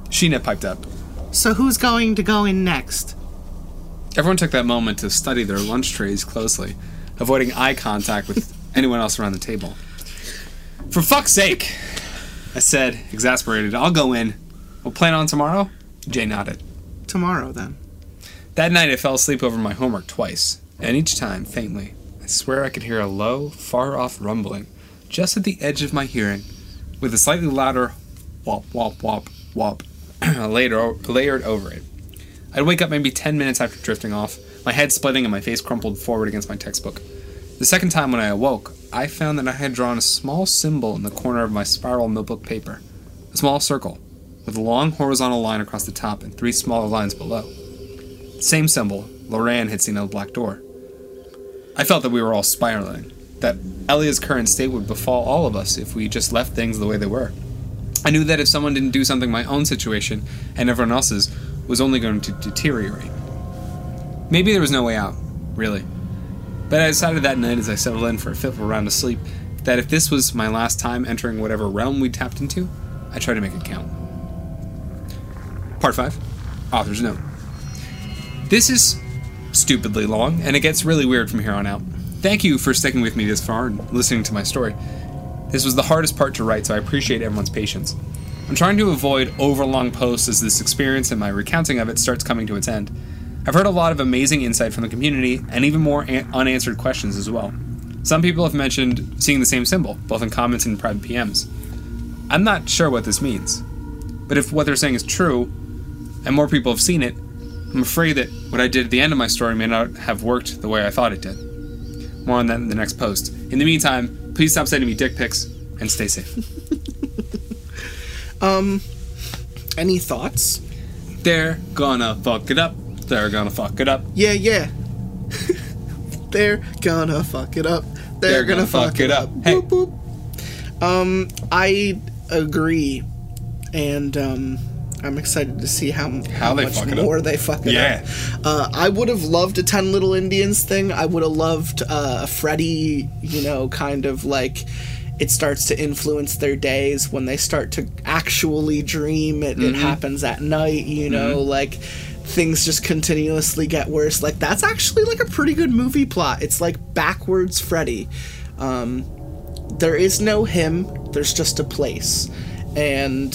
Sheena piped up. So who's going to go in next? Everyone took that moment to study their lunch trays closely, avoiding eye contact with anyone else around the table. For fuck's sake! I said, exasperated, I'll go in. We'll plan on tomorrow? Jay nodded. Tomorrow, then. That night I fell asleep over my homework twice, and each time, faintly. I swear I could hear a low, far off rumbling, just at the edge of my hearing, with a slightly louder whop, whop, whop, later, layered over it. I'd wake up maybe 10 minutes after drifting off, my head splitting and my face crumpled forward against my textbook. The second time when I awoke, I found that I had drawn a small symbol in the corner of my spiral notebook paper. A small circle, with a long horizontal line across the top and three smaller lines below. Same symbol Lorraine had seen on the black door. I felt that we were all spiraling, that Elia's current state would befall all of us if we just left things the way they were. I knew that if someone didn't do something, my own situation and everyone else's was only going to deteriorate. Maybe there was no way out, really. But I decided that night as I settled in for a fitful round of sleep that if this was my last time entering whatever realm we tapped into, I'd try to make it count. Part 5 Author's Note. This is stupidly long, and it gets really weird from here on out. Thank you for sticking with me this far and listening to my story. This was the hardest part to write, so I appreciate everyone's patience. I'm trying to avoid overlong posts as this experience and my recounting of it starts coming to its end. I've heard a lot of amazing insight from the community and even more an- unanswered questions as well. Some people have mentioned seeing the same symbol, both in comments and private PMs. I'm not sure what this means, but if what they're saying is true, and more people have seen it, I'm afraid that what I did at the end of my story may not have worked the way I thought it did. More on that in the next post. In the meantime, please stop sending me dick pics and stay safe. Um, any thoughts? They're gonna fuck it up. They're gonna fuck it up. Yeah, yeah. They're gonna fuck it up. They're, gonna, fuck, it up. Hey. Boop, boop. Um, I agree, and um, I'm excited to see how how, they much fuck it up. more they fuck it Yeah. up. Uh, I would have loved a Ten Little Indians thing. I would have loved uh, a Freddy, you know, kind of like. It starts to influence their days when they start to actually dream. It, Mm-hmm. it happens at night, you know, like things just continuously get worse. Like that's actually like a pretty good movie plot. It's like backwards Freddy. Um, there is no him. There's just a place, and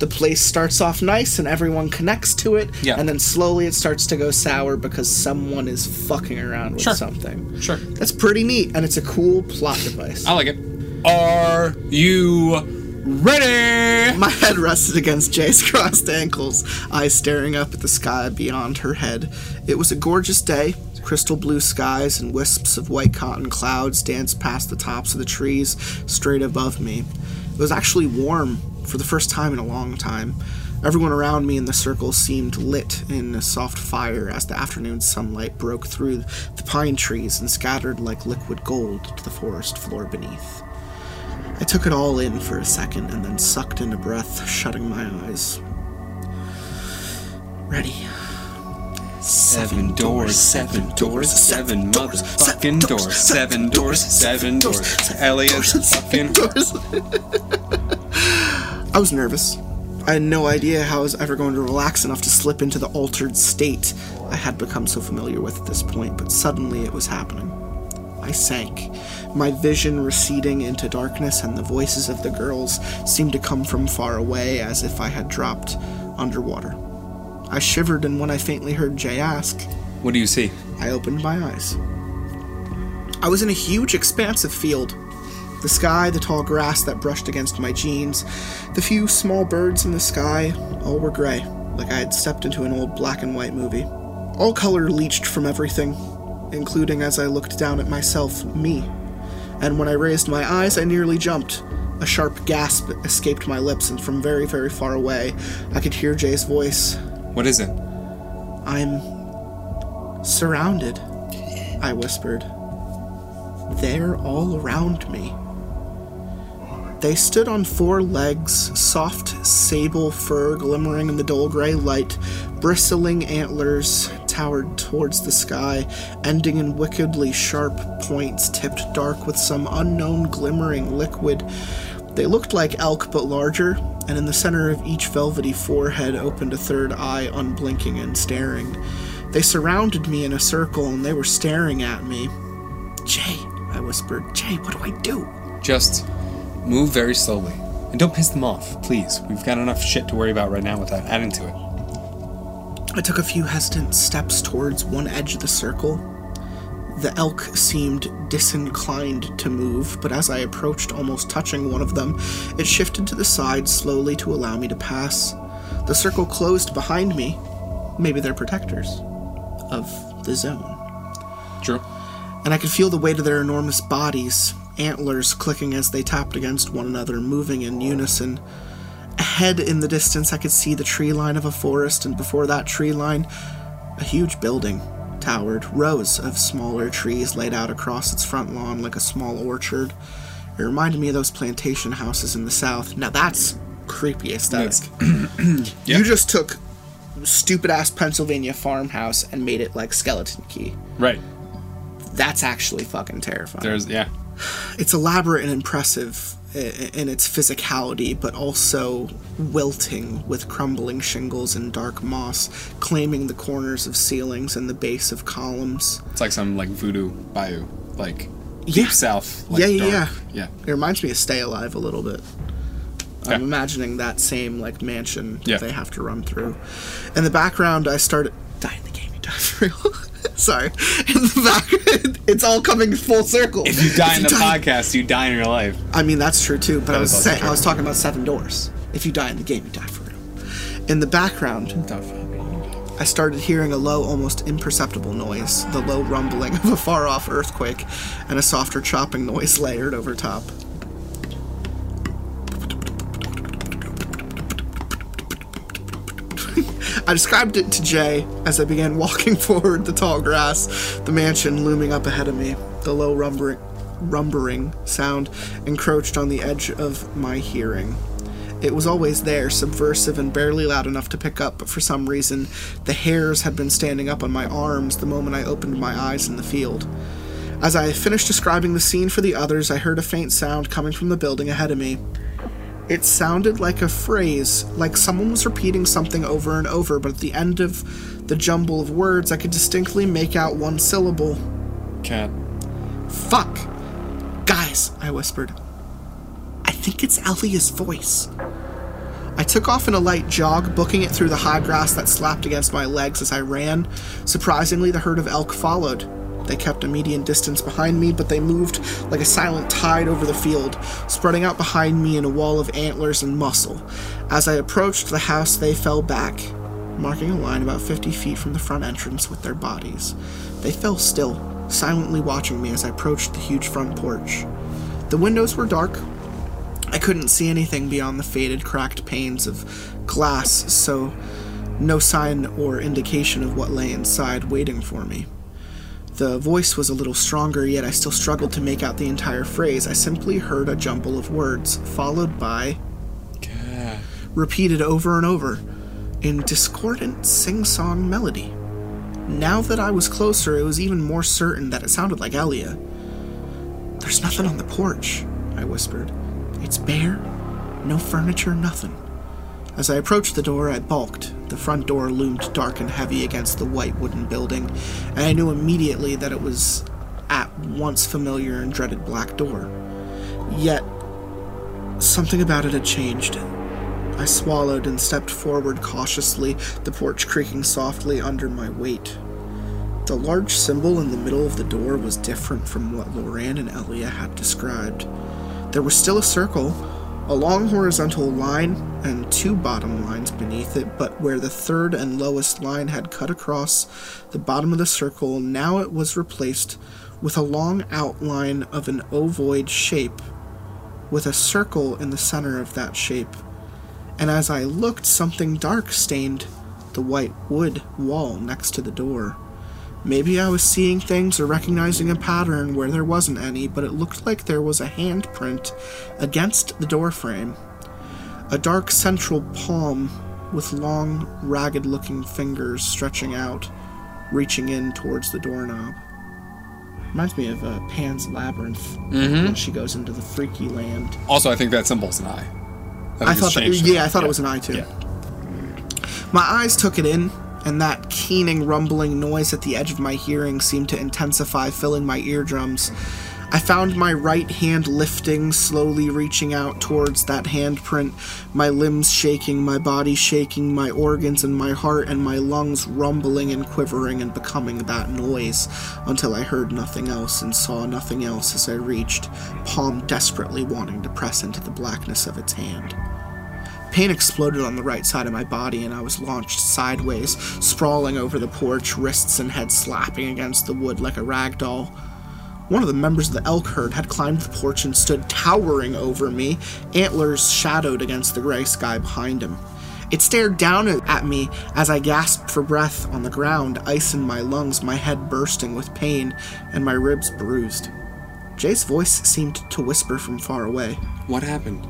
the place starts off nice and everyone connects to it. Yeah. And then slowly it starts to go sour because someone is fucking around with Sure. something. Sure. That's pretty neat, and it's a cool plot device. I like it. Are you ready? My head rested against Jay's crossed ankles, eyes staring up at the sky beyond her head. It was a gorgeous day. Crystal blue skies and wisps of white cotton clouds danced past the tops of the trees straight above me. It was actually warm for the first time in a long time. Everyone around me in the circle seemed lit in a soft fire as the afternoon sunlight broke through the pine trees and scattered like liquid gold to the forest floor beneath. I took it all in for a second and then sucked in a breath, shutting my eyes. Ready. Seven doors, seven doors, seven motherfucking doors, seven doors, seven doors. Elliot's fucking doors. I was nervous. I had no idea how I was ever going to relax enough to slip into the altered state I had become so familiar with at this point, but suddenly it was happening. I sank, my vision receding into darkness, and the voices of the girls seemed to come from far away as if I had dropped underwater. I shivered, and when I faintly heard Jay ask, What do you see? I opened my eyes. I was in a huge, expansive field. The sky, the tall grass that brushed against my jeans, the few small birds in the sky, all were gray, like I had stepped into an old black and white movie. All color leached from everything, including as I looked down at myself, me. And when I raised my eyes, I nearly jumped. A sharp gasp escaped my lips, and from very, very far away, I could hear Jay's voice. What is it? I'm surrounded, I whispered. They're all around me. They stood on four legs, soft sable fur glimmering in the dull gray light, bristling antlers towered towards the sky, ending in wickedly sharp points tipped dark with some unknown glimmering liquid. They looked like elk but larger, and in the center of each velvety forehead opened a third eye, unblinking and staring. They surrounded me in a circle and they were staring at me. Jay, I whispered, Jay, what do I do? Just move very slowly. And don't piss them off, please. We've got enough shit to worry about right now without adding to it. I took a few hesitant steps towards one edge of the circle. The elk seemed disinclined to move, but as I approached, almost touching one of them, it shifted to the side slowly to allow me to pass. The circle closed behind me. Maybe they're protectors of the zone. True. And I could feel the weight of their enormous bodies, antlers clicking as they tapped against one another, moving in unison. Ahead in the distance, I could see the tree line of a forest, and before that tree line, a huge building towered, rows of smaller trees laid out across its front lawn like a small orchard. It reminded me of those plantation houses in the south. Now that's creepy aesthetic. Yeah. You just took stupid ass Pennsylvania farmhouse and made it like Skeleton Key. Right. That's actually fucking terrifying. There's yeah. It's elaborate and impressive in its physicality, but also wilting with crumbling shingles and dark moss, claiming the corners of ceilings and the base of columns. It's like some like voodoo bayou, like Yeah. deep south. Like Yeah, yeah, yeah. yeah. It reminds me of Stay Alive a little bit. I'm imagining that same like mansion Yeah. they have to run through. In the background, I started die in the game. You die for real. Sorry. In the back, it's all coming full circle. If you die in If the die- podcast, you die in your life. I mean, that's true too. But I was saying, I was talking about seven doors. If you die in the game, you die for real. In the background, I started hearing a low, almost imperceptible noise, the low rumbling of a far-off earthquake, and a softer chopping noise layered over top. I described it to Jay as I began walking forward the tall grass, the mansion looming up ahead of me. The low rumbling, rumbling sound encroached on the edge of my hearing. It was always there, subversive and barely loud enough to pick up, but for some reason, the hairs had been standing up on my arms the moment I opened my eyes in the field. As I finished describing the scene for the others, I heard a faint sound coming from the building ahead of me. It sounded like a phrase, like someone was repeating something over and over, but at the end of the jumble of words, I could distinctly make out one syllable. Cat. Fuck! Guys, I whispered. I think it's Elia's voice. I took off in a light jog, booking it through the high grass that slapped against my legs as I ran. Surprisingly, the herd of elk followed. They kept a median distance behind me, but they moved like a silent tide over the field, spreading out behind me in a wall of antlers and muscle. As I approached the house, they fell back, marking a line about 50 feet from the front entrance with their bodies. They fell still, silently watching me as I approached the huge front porch. The windows were dark. I couldn't see anything beyond the faded, cracked panes of glass, so no sign or indication of what lay inside waiting for me. The voice was a little stronger, yet I still struggled to make out the entire phrase. I simply heard a jumble of words, followed by repeated over and over in discordant sing song melody. Now that I was closer, it was even more certain that it sounded like Elia. There's nothing on the porch, I whispered. It's bare, no furniture, nothing. As I approached the door, I balked. The front door loomed dark and heavy against the white wooden building, and I knew immediately that it was at once familiar and dreaded black door. Yet, something about it had changed. I swallowed and stepped forward cautiously, the porch creaking softly under my weight. The large symbol in the middle of the door was different from what Loran and Elia had described. There was still a circle, a long horizontal line, and two bottom lines beneath it, but where the third and lowest line had cut across the bottom of the circle, now it was replaced with a long outline of an ovoid shape, with a circle in the center of that shape. And as I looked, something dark stained the white wood wall next to the door. Maybe I was seeing things or recognizing a pattern where there wasn't any, but it looked like there was a handprint against the doorframe. A dark central palm with long, ragged looking fingers stretching out, reaching in towards the doorknob. Reminds me of uh, Pan's Labyrinth when she goes into the freaky land. Also, I think that symbol's an eye. think I thought, that, yeah, I thought eye. it was an eye too. Yeah. My eyes took it in, and that keening, rumbling noise at the edge of my hearing seemed to intensify, filling my eardrums. I found my right hand lifting, slowly reaching out towards that handprint, my limbs shaking, my body shaking, my organs and my heart and my lungs rumbling and quivering and becoming that noise until I heard nothing else and saw nothing else as I reached, palm desperately wanting to press into the blackness of its hand. Pain exploded on the right side of my body, and I was launched sideways, sprawling over the porch, wrists and head slapping against the wood like a rag doll. One of the members of the elk herd had climbed the porch and stood towering over me, antlers shadowed against the gray sky behind him. It stared down at me as I gasped for breath on the ground, ice in my lungs, my head bursting with pain, and my ribs bruised. Jay's voice seemed to whisper from far away. What happened?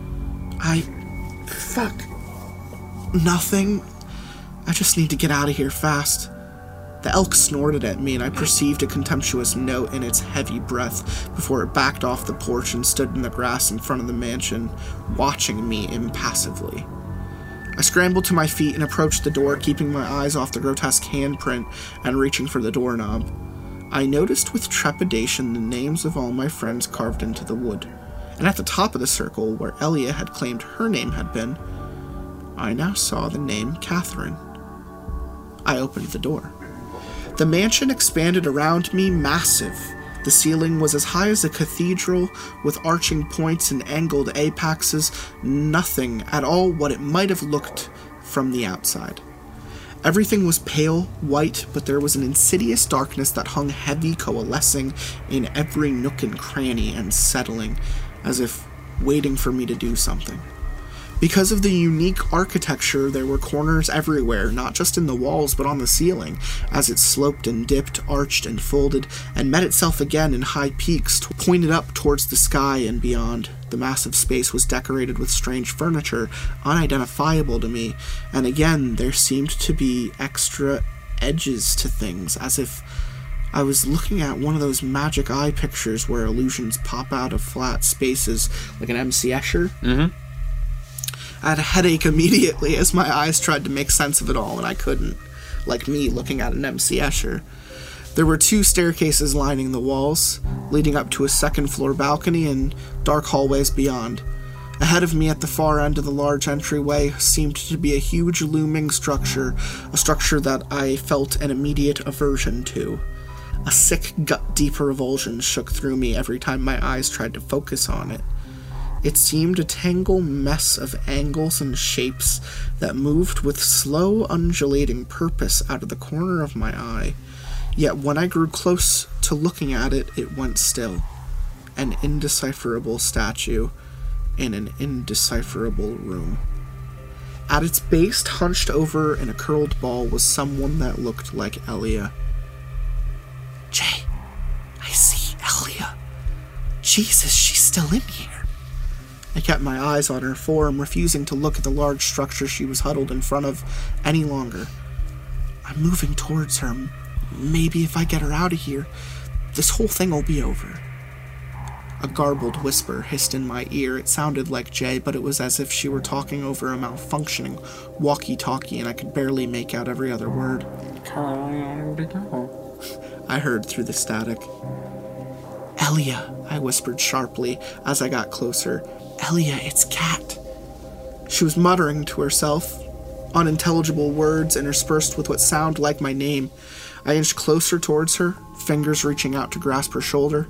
I. Fuck. Nothing. I just need to get out of here fast. The elk snorted at me, and I perceived a contemptuous note in its heavy breath before it backed off the porch and stood in the grass in front of the mansion, watching me impassively. I scrambled to my feet and approached the door, keeping my eyes off the grotesque handprint and reaching for the doorknob. I noticed with trepidation the names of all my friends carved into the wood, and at the top of the circle, where Elia had claimed her name had been, I now saw the name Catherine. I opened the door. The mansion expanded around me, massive. The ceiling was as high as a cathedral, with arching points and angled apexes, nothing at all what it might have looked from the outside. Everything was pale, white, but there was an insidious darkness that hung heavy, coalescing in every nook and cranny and settling, as if waiting for me to do something. Because of the unique architecture, there were corners everywhere, not just in the walls, but on the ceiling, as it sloped and dipped, arched and folded, and met itself again in high peaks t- pointed up towards the sky and beyond. The massive space was decorated with strange furniture, unidentifiable to me, and again there seemed to be extra edges to things, as if I was looking at one of those magic eye pictures where illusions pop out of flat spaces, like an MC Escher. Mm-hmm. I had a headache immediately as my eyes tried to make sense of it all, and I couldn't, like me looking at an MC Escher. There were two staircases lining the walls, leading up to a second floor balcony and dark hallways beyond. Ahead of me at the far end of the large entryway seemed to be a huge looming structure, a structure that I felt an immediate aversion to. A sick, gut deep revulsion shook through me every time my eyes tried to focus on it. It seemed a tangled mess of angles and shapes that moved with slow, undulating purpose out of the corner of my eye. Yet when I grew close to looking at it, it went still. An indecipherable statue, in an indecipherable room. At its base, hunched over in a curled ball, was someone that looked like Elia. Jay, I see Elia. Jesus, she's still in here. I kept my eyes on her form, refusing to look at the large structure she was huddled in front of any longer. I'm moving towards her. Maybe if I get her out of here, this whole thing will be over. A garbled whisper hissed in my ear. It sounded like Jay, but it was as if she were talking over a malfunctioning walkie talkie, and I could barely make out every other word. I heard through the static. Elia, I whispered sharply as I got closer. Elia, it's Cat. She was muttering to herself, unintelligible words interspersed with what sounded like my name. I inched closer towards her, fingers reaching out to grasp her shoulder.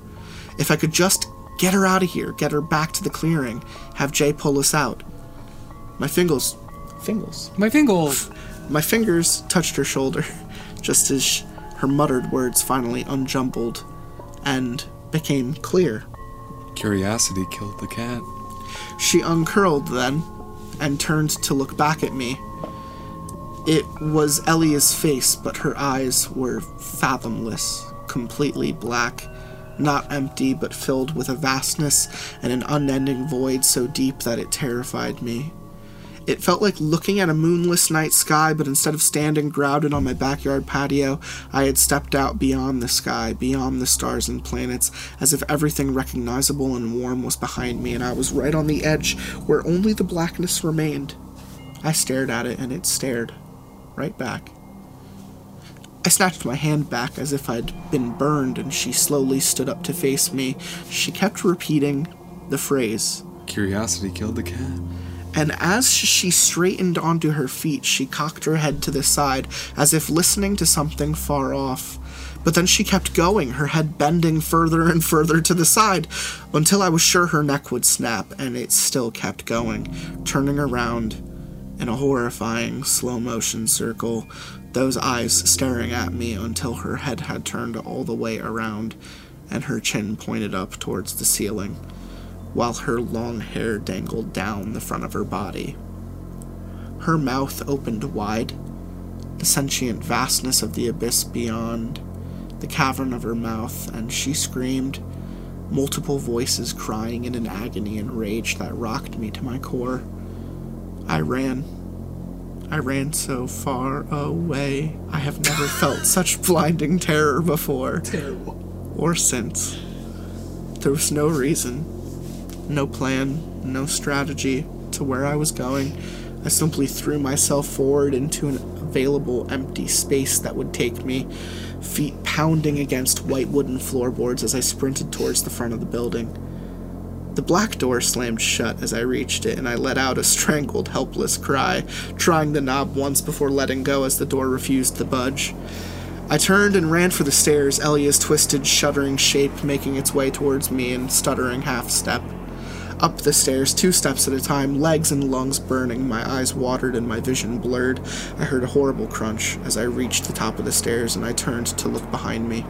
If I could just get her out of here, get her back to the clearing, have Jay pull us out. My fingers, fingers, My fingers. my fingers touched her shoulder, just as her muttered words finally unjumbled and became clear. Curiosity killed the cat. She uncurled then and turned to look back at me. It was Elia's face, but her eyes were fathomless, completely black, not empty, but filled with a vastness and an unending void so deep that it terrified me. It felt like looking at a moonless night sky, but instead of standing grounded on my backyard patio, I had stepped out beyond the sky, beyond the stars and planets, as if everything recognizable and warm was behind me, and I was right on the edge where only the blackness remained. I stared at it, and it stared right back. I snatched my hand back as if I'd been burned, and she slowly stood up to face me. She kept repeating the phrase, Curiosity killed the cat. And as she straightened onto her feet, she cocked her head to the side as if listening to something far off. But then she kept going, her head bending further and further to the side until I was sure her neck would snap, and it still kept going, turning around in a horrifying slow motion circle, those eyes staring at me until her head had turned all the way around and her chin pointed up towards the ceiling while her long hair dangled down the front of her body. Her mouth opened wide, the sentient vastness of the abyss beyond, the cavern of her mouth, and she screamed, multiple voices crying in an agony and rage that rocked me to my core. I ran. I ran so far away. I have never felt such blinding terror before. Or since. There was no reason, no plan, no strategy to where I was going. I simply threw myself forward into an available empty space that would take me, feet pounding against white wooden floorboards as I sprinted towards the front of the building. The black door slammed shut as I reached it, and I let out a strangled, helpless cry, trying the knob once before letting go as the door refused to budge. I turned and ran for the stairs, Elia's twisted, shuddering shape making its way towards me in stuttering half step. Up the stairs, two steps at a time, legs and lungs burning, my eyes watered and my vision blurred. I heard a horrible crunch as I reached the top of the stairs and I turned to look behind me.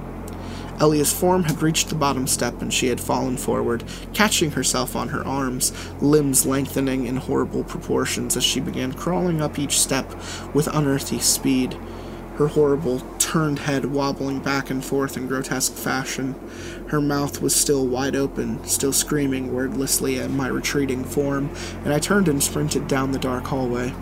Elia's form had reached the bottom step and she had fallen forward, catching herself on her arms, limbs lengthening in horrible proportions as she began crawling up each step with unearthly speed her horrible, turned head wobbling back and forth in grotesque fashion. Her mouth was still wide open, still screaming wordlessly at my retreating form, and I turned and sprinted down the dark hallway.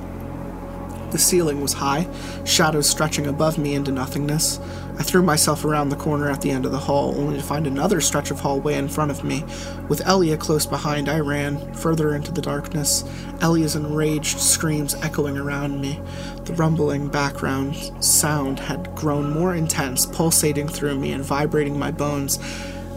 The ceiling was high, shadows stretching above me into nothingness. I threw myself around the corner at the end of the hall, only to find another stretch of hallway in front of me. With Elia close behind, I ran further into the darkness, Elia's enraged screams echoing around me. The rumbling background sound had grown more intense, pulsating through me and vibrating my bones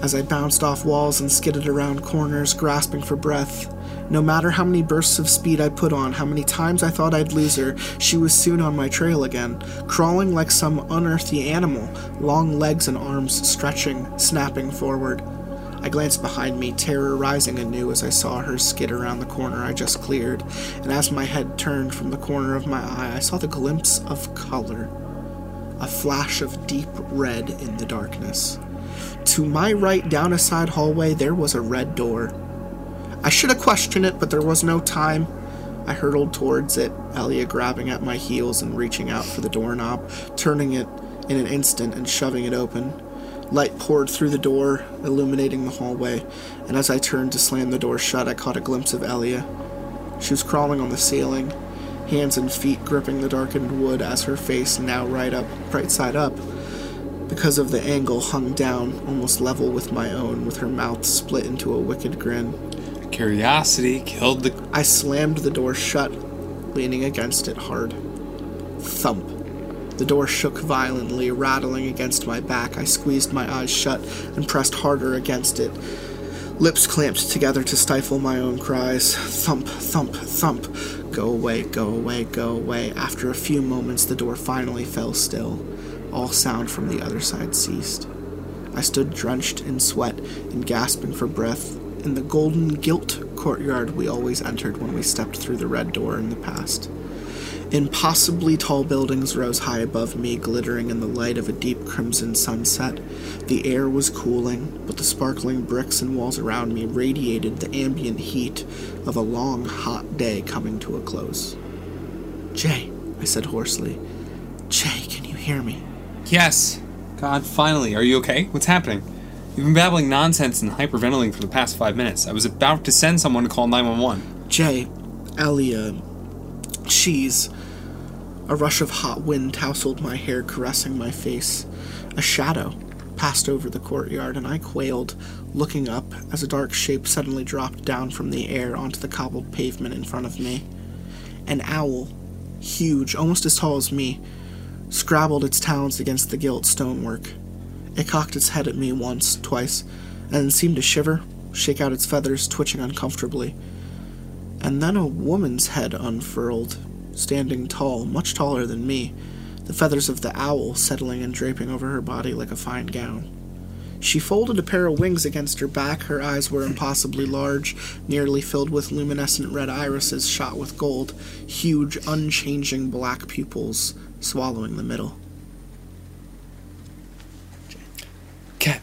as I bounced off walls and skidded around corners, grasping for breath. No matter how many bursts of speed I put on, how many times I thought I'd lose her, she was soon on my trail again, crawling like some unearthly animal, long legs and arms stretching, snapping forward. I glanced behind me, terror rising anew as I saw her skid around the corner I just cleared, and as my head turned from the corner of my eye, I saw the glimpse of color. A flash of deep red in the darkness. To my right, down a side hallway, there was a red door. I should have questioned it, but there was no time. I hurtled towards it, Elia grabbing at my heels and reaching out for the doorknob, turning it in an instant and shoving it open. Light poured through the door, illuminating the hallway, and as I turned to slam the door shut, I caught a glimpse of Elia. She was crawling on the ceiling, hands and feet gripping the darkened wood as her face, now right up, right side up, because of the angle, hung down, almost level with my own, with her mouth split into a wicked grin. Curiosity killed the. I slammed the door shut, leaning against it hard. Thump. The door shook violently, rattling against my back. I squeezed my eyes shut and pressed harder against it, lips clamped together to stifle my own cries. Thump, thump, thump. Go away, go away, go away. After a few moments, the door finally fell still. All sound from the other side ceased. I stood drenched in sweat and gasping for breath in the golden gilt courtyard we always entered when we stepped through the red door in the past. Impossibly tall buildings rose high above me, glittering in the light of a deep crimson sunset. The air was cooling, but the sparkling bricks and walls around me radiated the ambient heat of a long, hot day coming to a close. Jay, I said hoarsely. Jay, can you hear me? Yes. God, finally. Are you okay? What's happening? You've been babbling nonsense and hyperventilating for the past five minutes. I was about to send someone to call 911. Jay, Elia, um, she's. A rush of hot wind tousled my hair, caressing my face. A shadow passed over the courtyard, and I quailed, looking up as a dark shape suddenly dropped down from the air onto the cobbled pavement in front of me. An owl, huge, almost as tall as me, scrabbled its talons against the gilt stonework. It cocked its head at me once, twice, and seemed to shiver, shake out its feathers, twitching uncomfortably. And then a woman's head unfurled, standing tall, much taller than me, the feathers of the owl settling and draping over her body like a fine gown. She folded a pair of wings against her back. Her eyes were impossibly large, nearly filled with luminescent red irises shot with gold, huge, unchanging black pupils swallowing the middle. Cat.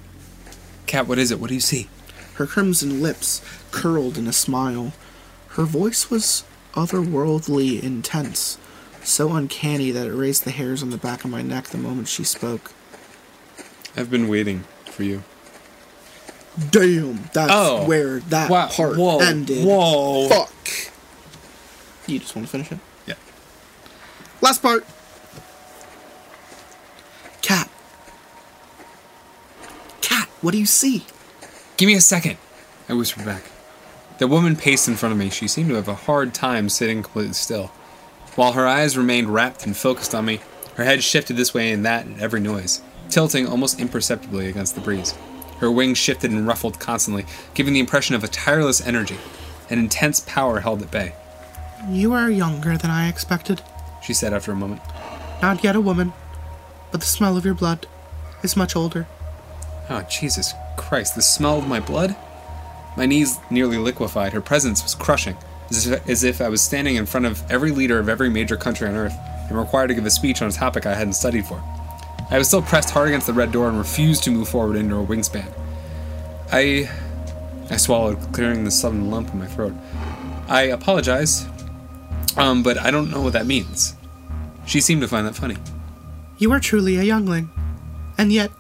Cat, what is it? What do you see? Her crimson lips curled in a smile. Her voice was otherworldly intense, so uncanny that it raised the hairs on the back of my neck the moment she spoke. I've been waiting for you. Damn, that's Oh. where that Wow, part whoa, ended. whoa. Fuck. You just want to finish it? Yeah. Last part. Cat. Cat, what do you see? Give me a second, I whispered back. The woman paced in front of me. She seemed to have a hard time sitting completely still. While her eyes remained rapt and focused on me, her head shifted this way and that at every noise, tilting almost imperceptibly against the breeze. Her wings shifted and ruffled constantly, giving the impression of a tireless energy. An intense power held at bay, You are younger than I expected. she said after a moment. Not yet a woman, but the smell of your blood is much older. Oh, Jesus Christ, the smell of my blood? My knees nearly liquefied. Her presence was crushing, as if, as if I was standing in front of every leader of every major country on earth and required to give a speech on a topic I hadn't studied for. I was still pressed hard against the red door and refused to move forward into her wingspan. I. I swallowed, clearing the sudden lump in my throat. I apologize, um, but I don't know what that means. She seemed to find that funny. You are truly a youngling, and yet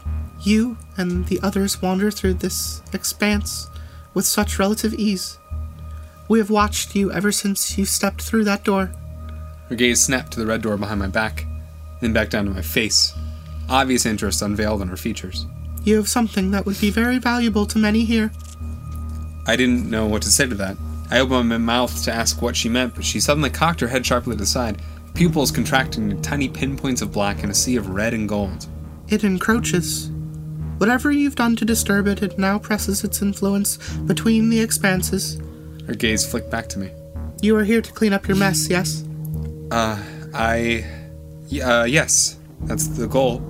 you and the others wander through this expanse with such relative ease. We have watched you ever since you stepped through that door. Her gaze snapped to the red door behind my back, then back down to my face. Obvious interest unveiled on her features. You have something that would be very valuable to many here. I didn't know what to say to that. I opened my mouth to ask what she meant, but she suddenly cocked her head sharply to the side, pupils contracting to tiny pinpoints of black in a sea of red and gold. It encroaches. Whatever you've done to disturb it, it now presses its influence between the expanses. Her gaze flicked back to me. You are here to clean up your mess, yes? Uh, I. Uh, yes, that's the goal.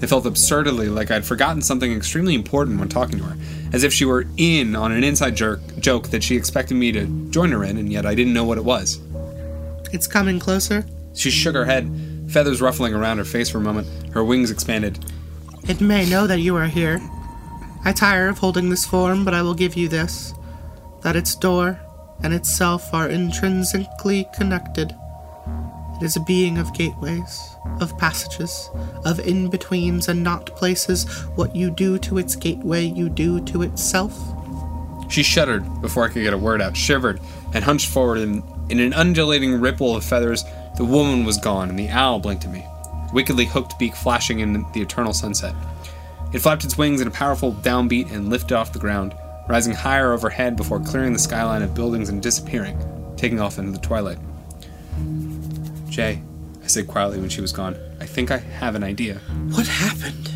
It felt absurdly like I'd forgotten something extremely important when talking to her, as if she were in on an inside jerk, joke that she expected me to join her in, and yet I didn't know what it was. It's coming closer. She shook her head, feathers ruffling around her face for a moment. Her wings expanded. It may know that you are here. I tire of holding this form, but I will give you this. that its door and itself are intrinsically connected. It is a being of gateways, of passages, of in betweens and not places. What you do to its gateway, you do to itself. She shuddered before I could get a word out, shivered, and hunched forward in, in an undulating ripple of feathers. The woman was gone, and the owl blinked at me, wickedly hooked beak flashing in the eternal sunset. It flapped its wings in a powerful downbeat and lifted off the ground, rising higher overhead before clearing the skyline of buildings and disappearing, taking off into the twilight. Jay, I said quietly when she was gone, I think I have an idea. What happened?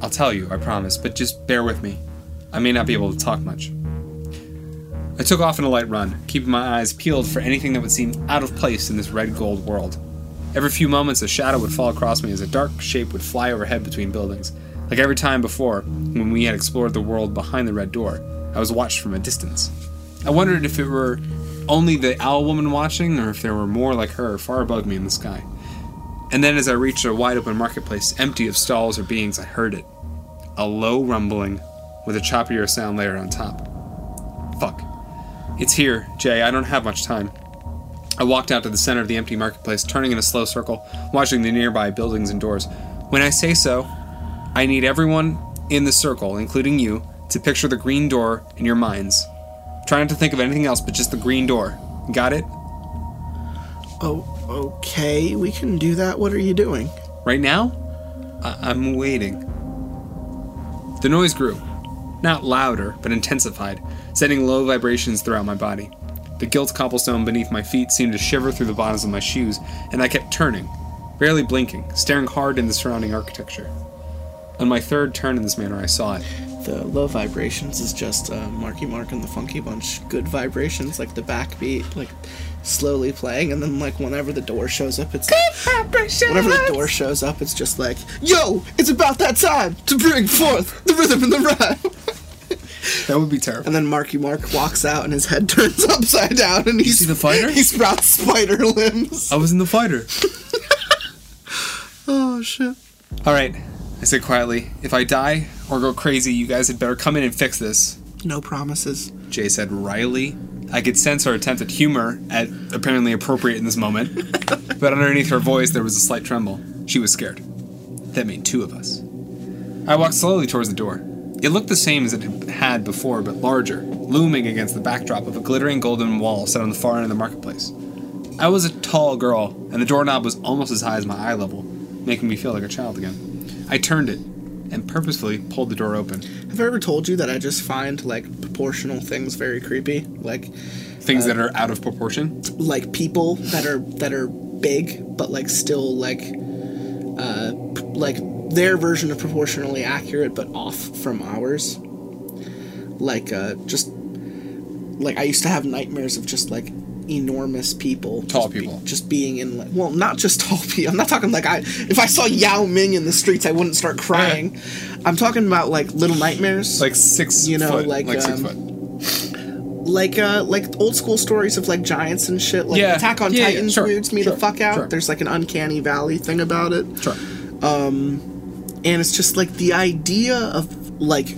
I'll tell you, I promise, but just bear with me. I may not be able to talk much. I took off in a light run, keeping my eyes peeled for anything that would seem out of place in this red gold world. Every few moments, a shadow would fall across me as a dark shape would fly overhead between buildings. Like every time before, when we had explored the world behind the red door, I was watched from a distance. I wondered if it were only the owl woman watching, or if there were more like her far above me in the sky. And then, as I reached a wide open marketplace, empty of stalls or beings, I heard it. A low rumbling, with a choppier sound layered on top. Fuck. It's here, Jay. I don't have much time. I walked out to the center of the empty marketplace, turning in a slow circle, watching the nearby buildings and doors. When I say so, I need everyone in the circle, including you, to picture the green door in your minds. Try not to think of anything else but just the green door. Got it? Oh, okay, we can do that. What are you doing? Right now? I- I'm waiting. The noise grew. Not louder, but intensified, sending low vibrations throughout my body. The gilt cobblestone beneath my feet seemed to shiver through the bottoms of my shoes, and I kept turning, barely blinking, staring hard in the surrounding architecture. On my third turn in this manner, I saw it. The low vibrations is just uh, Marky Mark and the Funky Bunch. Good vibrations, like the backbeat, like slowly playing, and then like whenever the door shows up, it's like, vibration! whenever the door shows up, it's just like, "Yo, it's about that time to bring forth the rhythm and the rhyme." That would be terrible. And then Marky Mark walks out, and his head turns upside down, and he's see the fighter? He sprouts spider limbs. I was in the fighter. Oh shit! All right, I said quietly. If I die or go crazy, you guys had better come in and fix this. No promises. Jay said wryly. I could sense her attempt at humor, at apparently appropriate in this moment, but underneath her voice there was a slight tremble. She was scared. That made two of us. I walked slowly towards the door. It looked the same as it had before, but larger, looming against the backdrop of a glittering golden wall set on the far end of the marketplace. I was a tall girl, and the doorknob was almost as high as my eye level, making me feel like a child again. I turned it, and purposefully pulled the door open. Have I ever told you that I just find like proportional things very creepy? Like Things that are out of proportion. like people that are that are big but like still like uh p- like their version of proportionally accurate but off from ours. Like uh just like I used to have nightmares of just like enormous people Tall just be- people. just being in like well not just tall people i'm not talking like i if i saw yao ming in the streets i wouldn't start crying i'm talking about like little nightmares Like six You know, foot. like, like six um, foot. like uh like old school stories of like giants and shit like Yeah. attack on Yeah, yeah, titans sure, weirds me sure, the fuck out sure. there's like an uncanny valley thing about it Sure. And it's just like the idea of like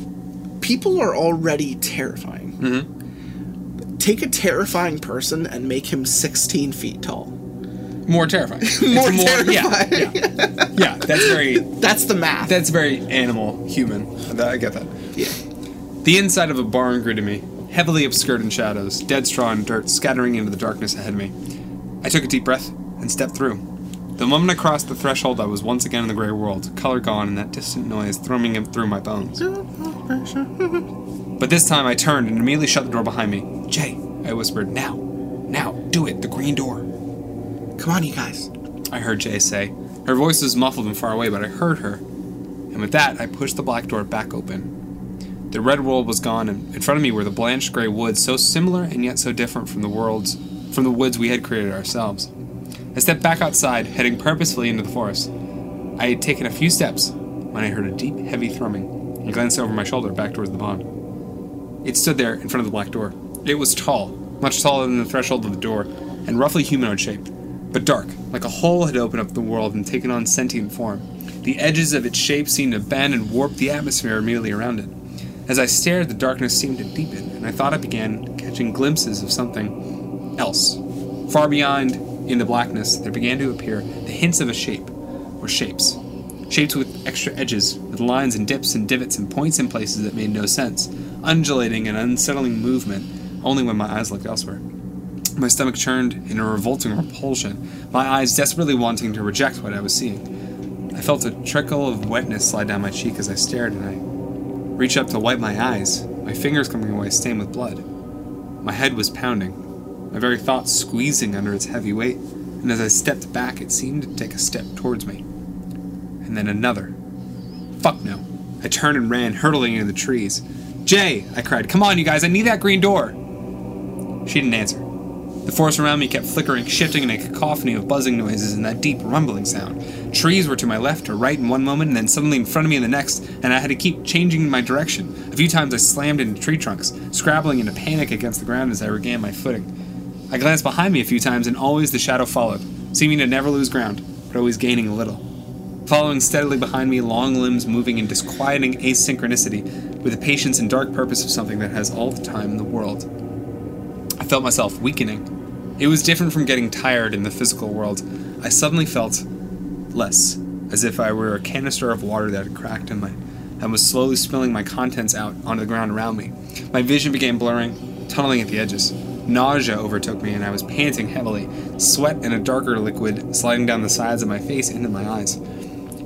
people are already terrifying Mm-hmm. take a terrifying person and make him 16 feet tall More terrifying. More It's terrifying. Yeah, yeah. yeah, that's very that's the math that's very animal human. I get that. yeah The inside of a barn greeted me, heavily obscured in shadows, dead straw and dirt scattering into the darkness ahead of me. I took a deep breath and stepped through. The moment I crossed the threshold, I was once again in the gray world, color gone, and that distant noise thrumming in through my bones. But this time I turned and immediately shut the door behind me. Jay, I whispered, now, now, do it, the green door. come on you guys I heard Jay say. Her voice was muffled and far away, but I heard her. And with that, I pushed the black door back open. The red world was gone, and in front of me were the blanched gray woods, so similar and yet so different from the worlds, from the woods we had created ourselves. I stepped back outside, heading purposefully into the forest. I had taken a few steps when I heard a deep, heavy thrumming, and glanced over my shoulder back towards the pond. It stood there in front of the black door. It was tall, much taller than the threshold of the door, and roughly humanoid shaped, but dark, like a hole had opened up the world and taken on sentient form. The edges of its shape seemed to bend and warp the atmosphere immediately around it. As I stared, the darkness seemed to deepen, and I thought I began catching glimpses of something else. Far beyond, in the blackness, there began to appear the hints of a shape, or shapes. Shapes with extra edges, with lines and dips and divots and points in places that made no sense, undulating and unsettling movement only when my eyes looked elsewhere. My stomach churned in a revolting repulsion, my eyes desperately wanting to reject what I was seeing. I felt a trickle of wetness slide down my cheek as I stared, and I reached up to wipe my eyes, my fingers coming away stained with blood. My head was pounding, my very thoughts squeezing under its heavy weight, and as I stepped back, it seemed to take a step towards me. And then another. Fuck no. I turned and ran, hurtling into the trees. Jay, I cried, come on, you guys, I need that green door. She didn't answer. The forest around me kept flickering, shifting in a cacophony of buzzing noises and that deep rumbling sound. Trees were to my left or right in one moment, and then suddenly in front of me in the next, and I had to keep changing my direction. A few times I slammed into tree trunks, scrabbling in a panic against the ground as I regained my footing. I glanced behind me a few times, and always the shadow followed, seeming to never lose ground, but always gaining a little. Following steadily behind me, long limbs moving in disquieting asynchronicity, with the patience and dark purpose of something that has all the time in the world. I felt myself weakening. It was different from getting tired in the physical world. I suddenly felt less, as if I were a canister of water that had cracked in my and was slowly spilling my contents out onto the ground around me. My vision began blurring, tunneling at the edges. Nausea overtook me, and I was panting heavily, sweat and a darker liquid sliding down the sides of my face into my eyes.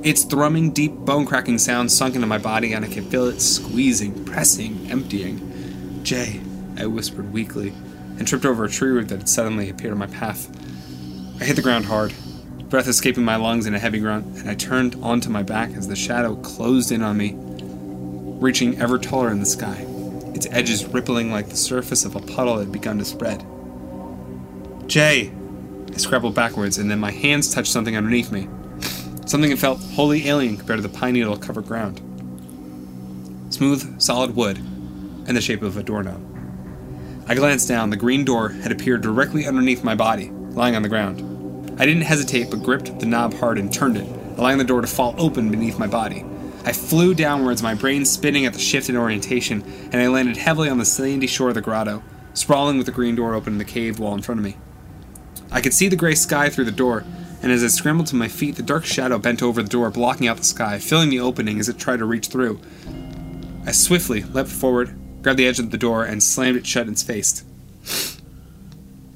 Its thrumming, deep, bone cracking sound sunk into my body, and I could feel it squeezing, pressing, emptying. Jay, I whispered weakly, and tripped over a tree root that had suddenly appeared on my path. I hit the ground hard, breath escaping my lungs in a heavy grunt, and I turned onto my back as the shadow closed in on me, reaching ever taller in the sky, its edges rippling like the surface of a puddle that had begun to spread. Jay! I scrabbled backwards, and then my hands touched something underneath me. Something that felt wholly alien compared to the pine needle covered ground. Smooth, solid wood, and the shape of a doorknob. I glanced down. The green door had appeared directly underneath my body, lying on the ground. I didn't hesitate, but gripped the knob hard and turned it, allowing the door to fall open beneath my body. I flew downwards, my brain spinning at the shift in orientation, and I landed heavily on the sandy shore of the grotto, sprawling with the green door open in the cave wall in front of me. I could see the gray sky through the door, and as I scrambled to my feet, the dark shadow bent over the door, blocking out the sky, filling the opening as it tried to reach through. I swiftly leapt forward, grabbed the edge of the door, and slammed it shut in its face.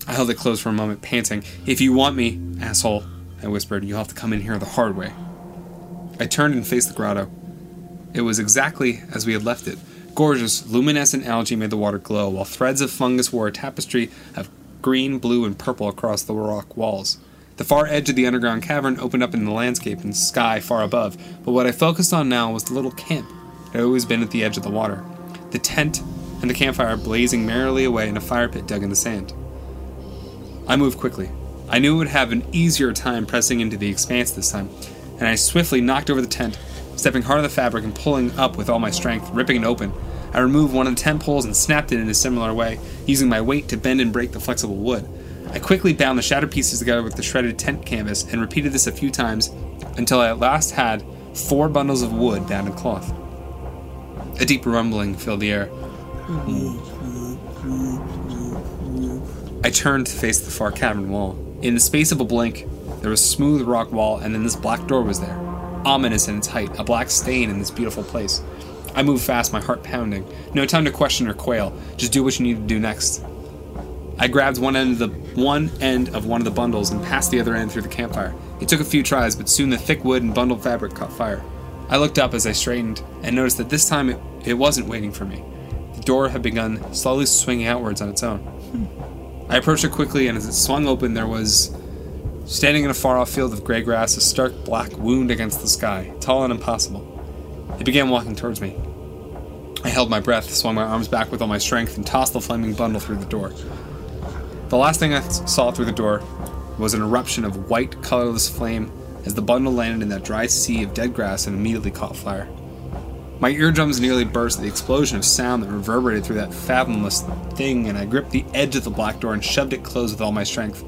I held it closed for a moment, panting. If you want me, asshole, I whispered, you'll have to come in here the hard way. I turned and faced the grotto. It was exactly as we had left it. Gorgeous, luminescent algae made the water glow, while threads of fungus wore a tapestry of green, blue, and purple across the rock walls. The far edge of the underground cavern opened up into the landscape and sky far above, but what I focused on now was the little camp that had always been at the edge of the water. The tent and the campfire blazing merrily away in a fire pit dug in the sand. I moved quickly. I knew it would have an easier time pressing into the expanse this time, and I swiftly knocked over the tent, stepping hard on the fabric and pulling up with all my strength, ripping it open. I removed one of the tent poles and snapped it in a similar way, using my weight to bend and break the flexible wood. I quickly bound the shattered pieces together with the shredded tent canvas and repeated this a few times until I at last had four bundles of wood bound in cloth. A deep rumbling filled the air. I turned to face the far cavern wall. In the space of a blink, there was a smooth rock wall, and then this black door was there, ominous in its height, a black stain in this beautiful place. I moved fast, my heart pounding. No time to question or quail. Just do what you need to do next. I grabbed one end of the one end of one of the bundles and passed the other end through the campfire. It took a few tries, but soon the thick wood and bundled fabric caught fire. I looked up as I straightened and noticed that this time it, it wasn't waiting for me. The door had begun slowly swinging outwards on its own. I approached it quickly, and as it swung open, there was, standing in a far off field of gray grass, a stark black wound against the sky, tall and impossible. It began walking towards me. I held my breath, swung my arms back with all my strength, and tossed the flaming bundle through the door. The last thing I saw through the door was an eruption of white, colorless flame as the bundle landed in that dry sea of dead grass and immediately caught fire. My eardrums nearly burst at the explosion of sound that reverberated through that fathomless thing, and I gripped the edge of the black door and shoved it closed with all my strength.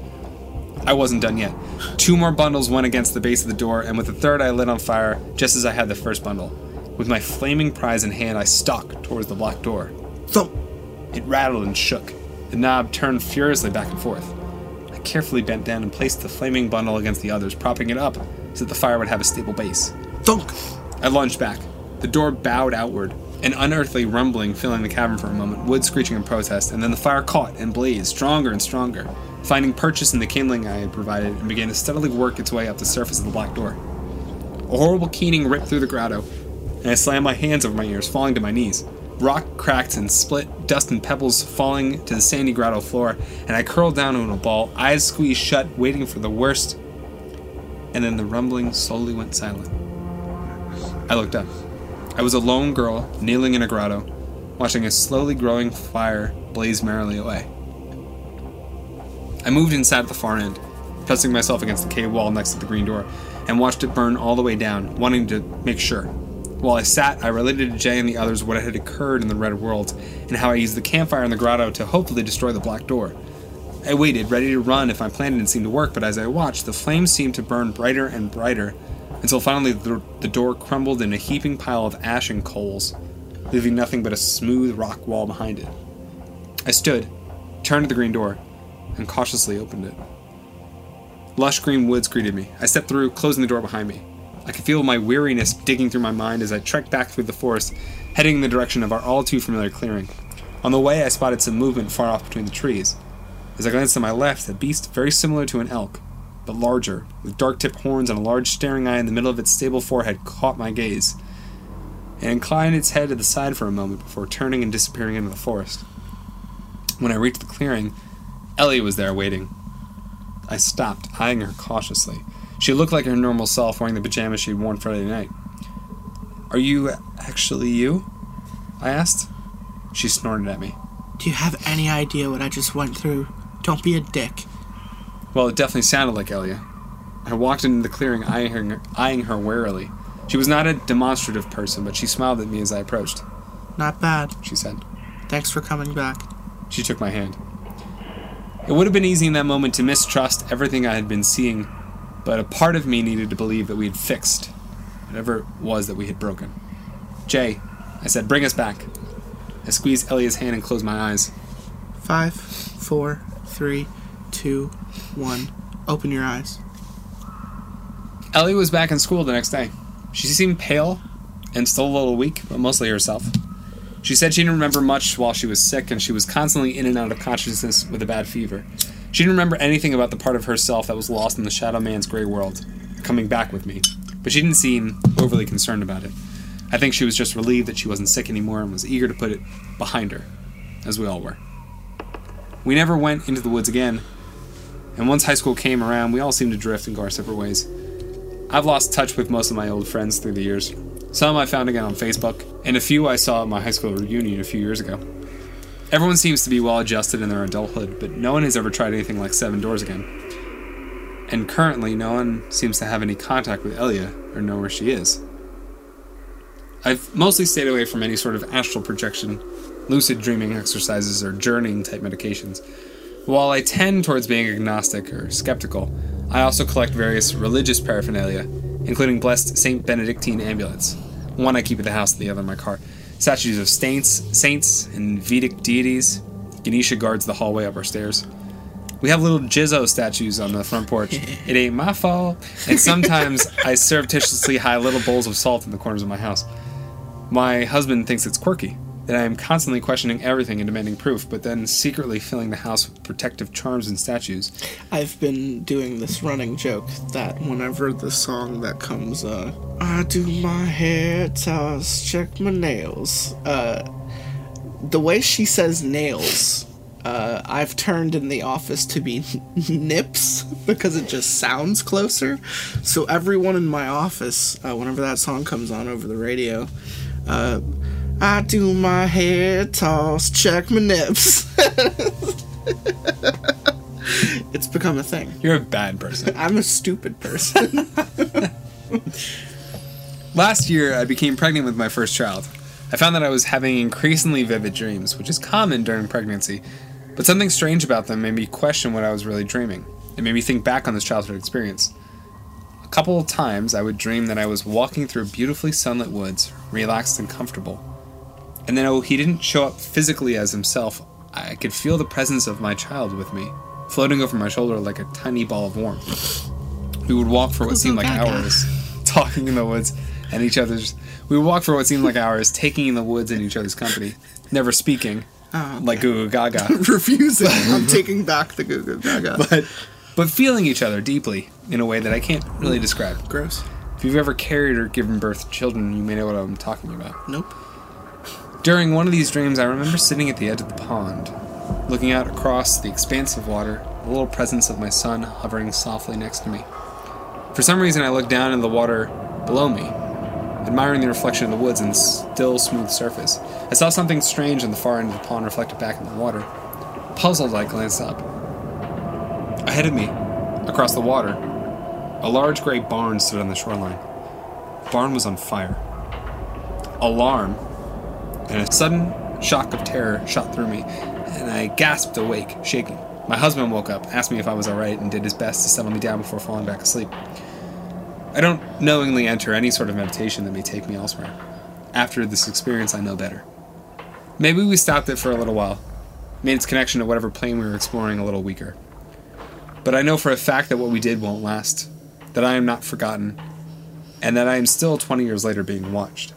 I wasn't done yet. Two more bundles went against the base of the door, and with the third I lit on fire just as I had the first bundle. With my flaming prize in hand, I stalked towards the black door. Thump. It rattled and shook. The knob turned furiously back and forth. I carefully bent down and placed the flaming bundle against the others, propping it up so that the fire would have a stable base. Thunk. I lunged back. The door bowed outward, an unearthly rumbling filling the cavern for a moment, wood screeching in protest, and then the fire caught and blazed stronger and stronger, finding purchase in the kindling I had provided, and began to steadily work its way up the surface of the black door. A horrible keening ripped through the grotto, and I slammed my hands over my ears, falling to my knees. Rock cracked and split, dust and pebbles falling to the sandy grotto floor, and I curled down in a ball, eyes squeezed shut, waiting for the worst. And then the rumbling slowly went silent. I looked up. I was a lone girl kneeling in a grotto, watching a slowly growing fire blaze merrily away. I moved and sat at the far end, pressing myself against the cave wall next to the green door, and watched it burn all the way down, wanting to make sure. While I sat, I related to Jay and the others what had occurred in the Red World, and how I used the campfire in the grotto to hopefully destroy the black door. I waited, ready to run if my plan didn't seem to work, but as I watched, the flames seemed to burn brighter and brighter, until finally the, the door crumbled in a heaping pile of ash and coals, leaving nothing but a smooth rock wall behind it. I stood, turned to the green door, and cautiously opened it. Lush green woods greeted me. I stepped through, closing the door behind me. I could feel my weariness digging through my mind as I trekked back through the forest, heading in the direction of our all too familiar clearing. On the way, I spotted some movement far off between the trees. As I glanced to my left, a beast very similar to an elk, but larger, with dark tipped horns and a large staring eye in the middle of its stable forehead, caught my gaze. It inclined its head to the side for a moment before turning and disappearing into the forest. When I reached the clearing, Ellie was there waiting. I stopped, eyeing her cautiously. She looked like her normal self, wearing the pajamas she'd worn Friday night. Are you actually you? I asked. She snorted at me. Do you have any idea what I just went through? Don't be a dick. Well, it definitely sounded like Elia. I walked into the clearing, eyeing her, eyeing her warily. She was not a demonstrative person, but she smiled at me as I approached. Not bad. She said. Thanks for coming back. She took my hand. It would have been easy in that moment to mistrust everything I had been seeing, but a part of me needed to believe that we had fixed whatever it was that we had broken. Jay, I said, bring us back. I squeezed Elia's hand and closed my eyes. Five, four, three, two, one. Open your eyes. Ellie was back in school the next day. She seemed pale and still a little weak, but mostly herself. She said she didn't remember much while she was sick, and she was constantly in and out of consciousness with a bad fever. She didn't remember anything about the part of herself that was lost in the Shadow Man's gray world, coming back with me, but she didn't seem overly concerned about it. I think she was just relieved that she wasn't sick anymore and was eager to put it behind her, as we all were. We never went into the woods again, and once high school came around, we all seemed to drift and go our separate ways. I've lost touch with most of my old friends through the years. Some I found again on Facebook, and a few I saw at my high school reunion a few years ago. Everyone seems to be well adjusted in their adulthood, but no one has ever tried anything like Seven Doors again. And currently, no one seems to have any contact with Elia or know where she is. I've mostly stayed away from any sort of astral projection, lucid dreaming exercises, or journeying type medications. While I tend towards being agnostic or skeptical, I also collect various religious paraphernalia, including blessed Saint Benedictine amulets. One I keep at the house, the other in my car. Statues of saints, saints, and Vedic deities. Ganesha guards the hallway up our stairs. We have little Jizo statues on the front porch. it ain't my fault. And sometimes I surreptitiously hide little bowls of salt in the corners of my house. My husband thinks it's quirky that I am constantly questioning everything and demanding proof, but then secretly filling the house with protective charms and statues. I've been doing this running joke that whenever the song that comes, uh, I do my hair toss, check my nails, uh, the way she says nails, uh, I've turned in the office to be nips because it just sounds closer. So everyone in my office, uh, whenever that song comes on over the radio, uh, I do my hair toss, check my nips. it's become a thing. You're a bad person. I'm a stupid person. Last year, I became pregnant with my first child. I found that I was having increasingly vivid dreams, which is common during pregnancy, but something strange about them made me question what I was really dreaming. It made me think back on this childhood experience. A couple of times, I would dream that I was walking through beautifully sunlit woods, relaxed and comfortable. And then, oh, he didn't show up physically as himself. I could feel the presence of my child with me, floating over my shoulder like a tiny ball of warmth. We would walk for what seemed like hours, talking in the woods and each other's. We would walk for what seemed like hours, taking in the woods in each other's company, never speaking, oh, like Goo Goo Gaga, Refusing. I'm taking back the Goo Goo Gaga. but but feeling each other deeply in a way that I can't really describe. Gross. If you've ever carried or given birth to children, you may know what I'm talking about. Nope. During one of these dreams, I remember sitting at the edge of the pond, looking out across the expanse of water, the little presence of my son hovering softly next to me. For some reason, I looked down into the water below me, admiring the reflection of the woods and the still smooth surface. I saw something strange in the far end of the pond reflected back in the water. Puzzled, I glanced up. Ahead of me, across the water, a large gray barn stood on the shoreline. The barn was on fire. Alarm and a sudden shock of terror shot through me, and I gasped awake, shaking. My husband woke up, asked me if I was alright, and did his best to settle me down before falling back asleep. I don't knowingly enter any sort of meditation that may take me elsewhere. After this experience, I know better. Maybe we stopped it for a little while, made its connection to whatever plane we were exploring a little weaker. But I know for a fact that what we did won't last, that I am not forgotten, and that I am still 20 years later being watched.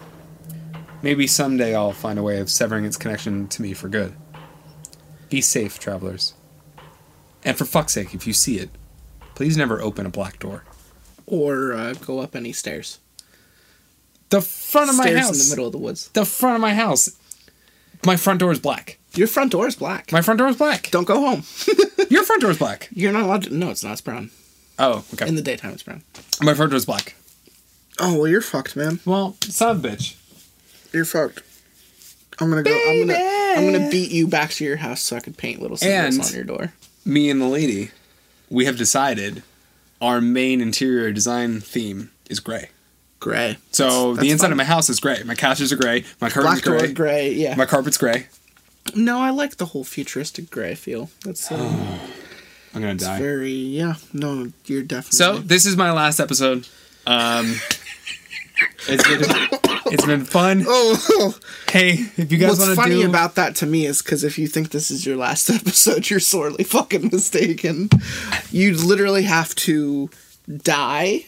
Maybe someday I'll find a way of severing its connection to me for good. Be safe, travelers. And for fuck's sake, if you see it, please never open a black door. Or uh, go up any stairs. The front of my house. in the middle of the woods. The front of my house. My front door is black. Your front door is black. My front door is black. Don't go home. Your front door is black. You're not allowed to. No, it's not. It's brown. Oh, okay. In the daytime, it's brown. my front door is black. Oh well, you're fucked, man. Well, son of a bitch. You're fucked. I'm gonna go. I'm gonna. I'm gonna beat you back to your house so I can paint little symbols And- on your door. Me and the lady, we have decided our main interior design theme is gray. Gray. So That's- the that's inside of my house is gray. My couches are gray. My curtains door, gray. gray. Yeah. My carpet's gray. no, I like the whole futuristic gray feel. That's uh, I'm gonna die. very. Yeah. No, you're definitely. So this is my last episode. Um, it's been it's been fun. Oh, Hey, if you guys what's want to funny do about that to me is because if you think this is your last episode, you're sorely fucking mistaken. You'd literally have to die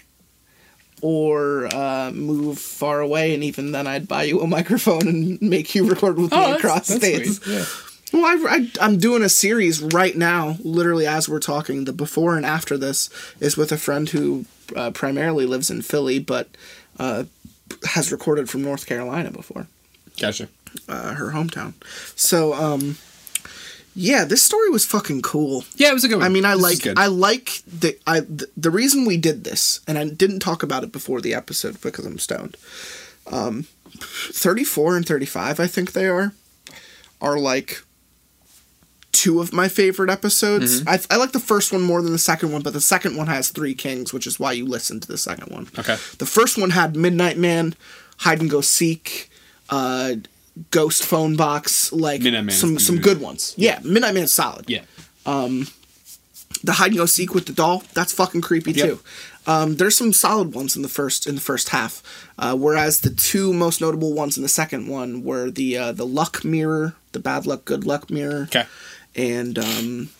or uh, move far away, and even then, I'd buy you a microphone and make you record with me Oh, that's- across that's states. sweet. Yeah. Well, I, I, I'm doing a series right now, literally as we're talking. The before and after this is with a friend who uh, primarily lives in Philly, but uh, has recorded from North Carolina before Gotcha. uh, her hometown. So, um, yeah, this story was fucking cool. Yeah, it was a good one. I mean, I This like. I like the I the, the reason we did this, and I didn't talk about it before the episode because I'm stoned. Um, thirty four and thirty five, I think they are, are like two of my favorite episodes. Mm-hmm. I, I like the first one more than the second one, but the second one has three kings, which is why you listen to the second one. Okay. The first one had Midnight Man, Hide and Go Seek, uh, Ghost Phone Box, like Midnight Man some some good ones. Yeah, Midnight Man's solid. Yeah. Um, The Hide and Go Seek with the doll, that's fucking creepy Yep. too. Um, there's some solid ones in the first in the first half, uh, whereas the two most notable ones in the second one were the uh, the Luck Mirror, the Bad Luck Good Luck Mirror, Okay. And um,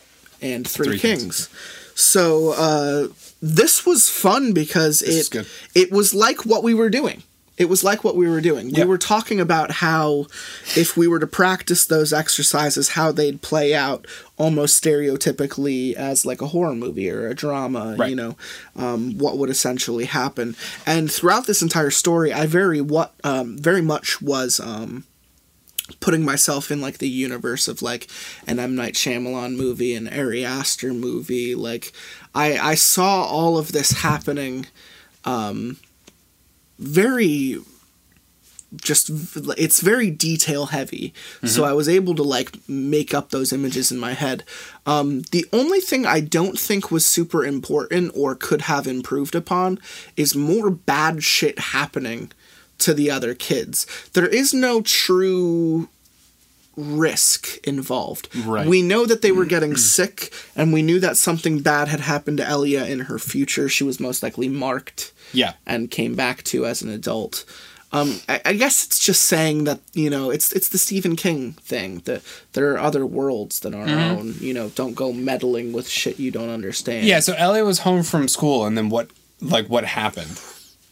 and Three, Three Kings. Kings. So uh, this was fun because is it it was like what we were doing. It was like what we were doing. Yeah. We were talking about how if we were to practice those exercises, how they'd play out almost stereotypically as like a horror movie or a drama. Right. You know, um, what would essentially happen. And throughout this entire story, I very what um, very much was. Um, putting myself in like the universe of like an M. Night Shyamalan movie, an Ari Aster movie. Like I I saw all of this happening, um, very just it's very detail heavy. So i was able to like make up those images in my head. Um, the only thing i don't think was super important or could have improved upon is more bad shit happening to the other kids there is no true risk involved Right. we know that they were getting sick and we knew that something bad had happened to Elia in her future she was most likely marked Yeah. and came back to as an adult. Um, I, I guess it's just saying that you know it's it's the Stephen King thing that there are other worlds than our Mm-hmm. own. You know, don't go meddling with shit you don't understand. Yeah, so Ellie was home from school, and then what? Like, what happened?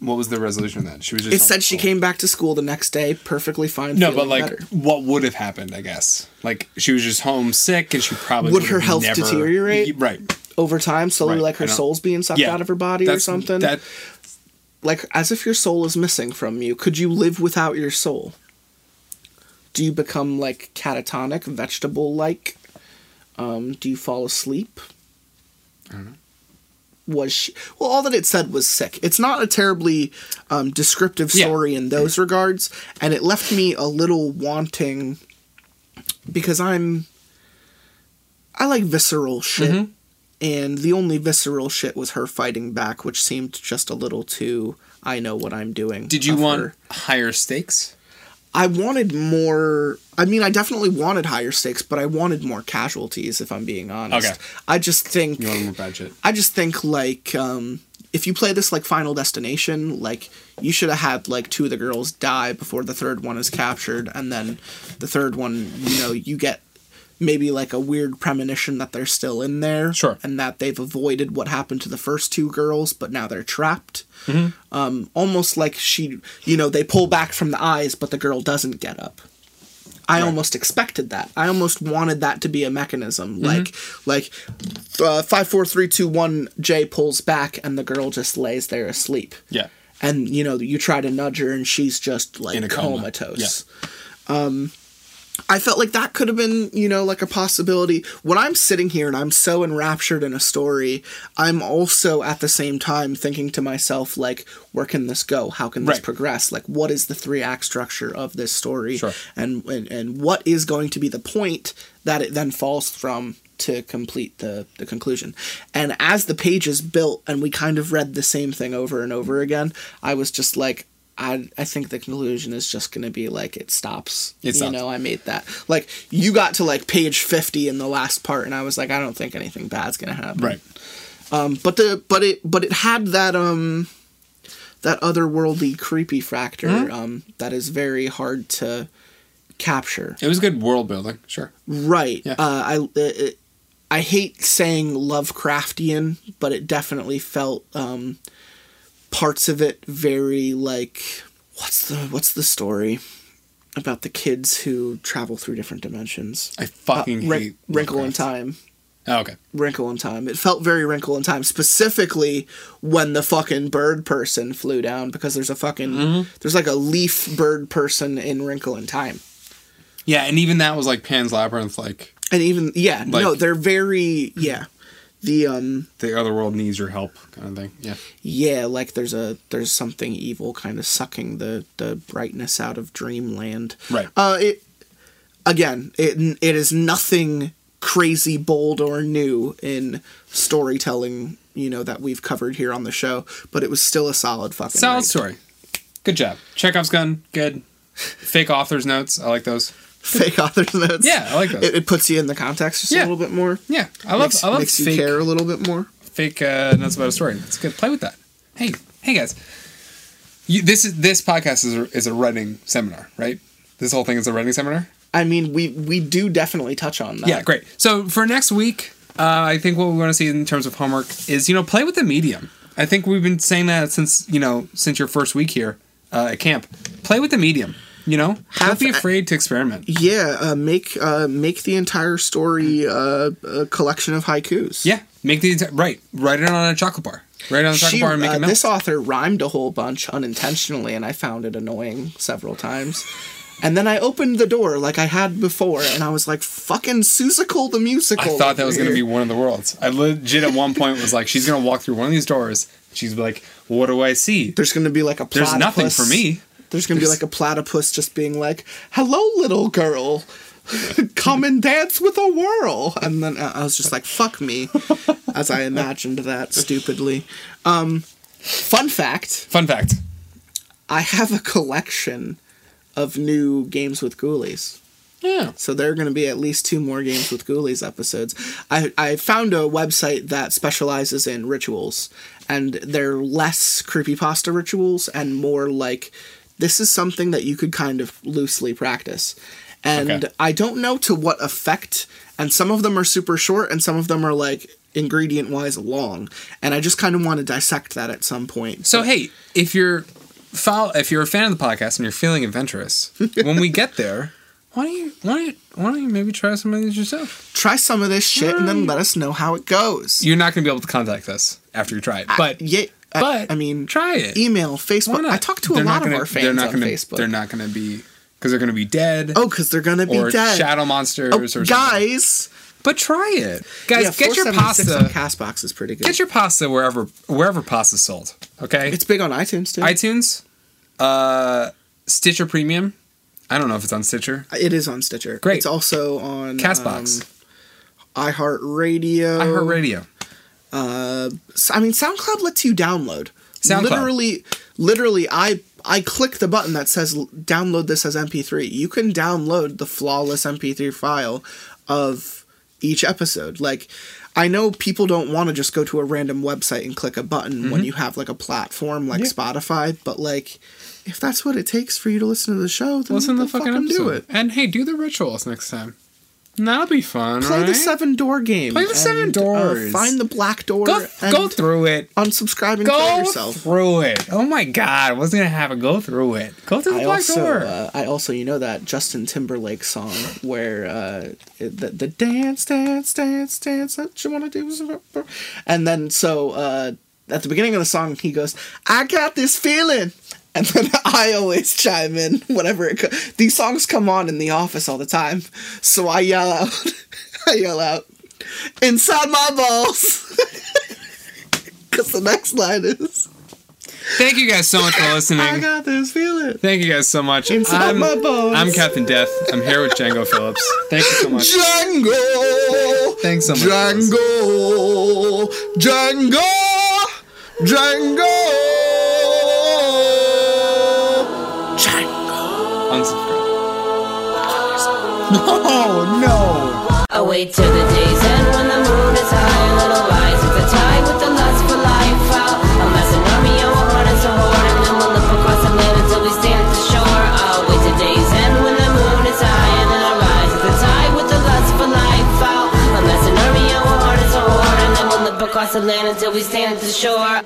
What was the resolution of that? She was just. It said she came back to school the next day, perfectly fine. No, but like, better. what would have happened? I guess like she was just home sick, and she probably Would would her health never- deteriorate? Right. over time, slowly, Right, like her soul's being sucked Yeah. out of her body or something. That like as if your soul is missing from you. Could you live without your soul? Do you become like catatonic, vegetable like? Um, do you fall asleep? I don't know. Was she, well, all that it said was sick. It's not a terribly um, descriptive Yeah. story in those regards, and it left me a little wanting because I'm I like visceral shit, Mhm. and the only visceral shit was her fighting back, which seemed just a little too. I know what I'm doing. did you want her. higher stakes? I wanted more. I mean, I definitely wanted higher stakes, but I wanted more casualties. If I'm being honest, Okay. I just think You wanted more bad shit. I just think like um, if you play this like Final Destination, like you should have had like two of the girls die before the third one is captured, and then the third one, you know, you get maybe like a weird premonition that they're still in there, Sure. and that they've avoided what happened to the first two girls, but now they're trapped. Mm-hmm. Um, almost like she, you know, they pull back from the eyes, but the girl doesn't get up. I Right. almost expected that. I almost wanted that to be a mechanism, Mm-hmm. like like uh, five, four, three, two, one. Jay pulls back, and the girl just lays there asleep. Yeah. And you know, you try to nudge her, and she's just like In a coma. comatose. Um, I felt like that could have been, you know, like a possibility. When I'm sitting here and I'm so enraptured in a story, I'm also at the same time thinking to myself, like, where can this go? How can this Right. progress? Like, what is the three act structure of this story? Sure. And, and and what is going to be the point that it then falls from to complete the, the conclusion? And as the pages built and we kind of read the same thing over and over again, I was just like, I, I think the conclusion is just going to be like it stops. It you stops. know, I made that. Like you got to like page 50 in the last part and I was like I don't think anything bad's going to happen. Right. Um but the but it but it had that um that otherworldly creepy factor Mm-hmm. um that is very hard to capture. It was good world building. Sure. Right. Yeah. Uh, I it, I hate saying Lovecraftian, but it definitely felt um, parts of it very like what's the what's the story about the kids who travel through different dimensions? I fucking Uh, hate Wrinkle in Time. Oh, okay. Wrinkle in Time. It felt very Wrinkle in Time, specifically when the fucking bird person flew down because there's a fucking Mm-hmm. there's like a leaf bird person in Wrinkle in Time. Yeah, and even that was like Pan's Labyrinth. Like And even yeah, no, they're very yeah. The um the other world needs your help, kind of thing. Yeah. yeah, like there's a there's something evil kind of sucking the the brightness out of dreamland. Right. Uh it again, it it is nothing crazy bold or new in storytelling, you know, that we've covered here on the show, but it was still a solid fucking Solid story. Good job. Chekhov's gun. Good. Fake author's notes. I like those. Fake author's notes. Yeah, I like those. It, it puts you in the context just Yeah. a little bit more. Yeah, I love. makes, I love makes you fake. care a little bit more. Fake uh, notes about a story. It's good. Play with that. Hey, hey guys. You, this is this podcast is a, is a writing seminar, right? This whole thing is a writing seminar. I mean, we we do definitely touch on that. Yeah, great. So for next week, uh, I think what we want to see in terms of homework is you know play with the medium. I think we've been saying that since you know since your first week here uh, at camp. Play with the medium. You know, Have- don't be afraid to experiment. Yeah, uh, make uh, make the entire story uh, a collection of haikus. Yeah, make the enti- right. Write it on a chocolate bar. Write it on a chocolate She, bar and make uh, it melt. this author rhymed a whole bunch unintentionally, and I found it annoying several times. And then I opened the door like I had before, and I was like, "Fucking Seussical the musical." I thought that was going to be one of the worlds. I legit at one point was like, she's going to walk through one of these doors. She's like, what do I see? There's going to be like a. There's nothing for me. There's to be like a platypus just being like, "Hello, little girl." Come and dance with a whirl, and then I was just like, "Fuck me," as I imagined that stupidly. Um, fun fact: Fun fact. I have a collection of new games with ghoulies. Yeah. So there are going to be at least two more games with ghoulies episodes. I I found a website that specializes in rituals, and they're less creepypasta rituals and more like this is something that you could kind of loosely practice. And Okay. I don't know to what effect, and some of them are super short, and some of them are like ingredient wise long. And I just kind of want to dissect that at some point. So hey, if you're follow, if you're a fan of the podcast and you're feeling adventurous, when we get there, why don't you why don't you, why don't you maybe try some of these yourself? Try some of this shit and then let us know how it goes. You're not going to be able to contact us after you try it, but yeah, I, but I mean, try it. email, Facebook. I talk to a They're lot of gonna- our fans they're not on gonna, Facebook. They're not going to be because they're going to be dead. oh, because they're gonna be or dead. shadow monsters Oh, or something. guys, But try it, guys. yeah, get your 476 on pasta. Castbox is pretty good. Get your pasta wherever wherever pasta's sold. Okay, it's big on iTunes too. iTunes, uh, Stitcher Premium. I don't know if it's on Stitcher. it is on Stitcher. Great. It's also on Castbox, um, iHeartRadio. iHeartRadio. S- I mean, SoundCloud lets you download. SoundCloud. Literally, literally, I I click the button that says download this as MP3. You can download the flawless MP3 file of each episode. Like, I know people don't want to just go to a random website and click a button Mm-hmm. when you have like a platform like Spotify, but like. If that's what it takes for you to listen to the show, then, Listen to the fucking fucking episode. do it. And hey, do the rituals next time. That'll be fun. Play the seven door game. Play the seven and, doors. find the black door. Go, and go through it. Unsubscribe and kill Go yourself. through it. Oh my god, I wasn't gonna have it. Go through it. Go through the I black also, door. uh, I also, you know that Justin Timberlake song where uh, the the dance, dance, dance, dance that you want to do, and then so uh, at the beginning of the song he goes, "I got this feeling," and then I always chime in whenever it. Co- These songs come on in the office all the time, so I yell out, I yell out, "Inside my balls," because the next line is, Thank you guys so much for listening. "I got this feeling." Thank you guys so much. Inside I'm, my bones. I'm Captain Death. I'm here with Django Phillips. Thank you so much. Django. Thanks so much. Django. Django. Django. Unsubscribe. Oh no. I wait till the day's end when the moon is high and it'll with the tide with the lust for life out. I'm as an army, I'm a heart as a whore, and then we'll live across the land until we stand at the shore. I'll wait till day's end when the moon is high and it'll rise with the tide with the lust for life out. I'm as an army, I'm a heart as a whore, and then we'll live across the land until we stand at the shore.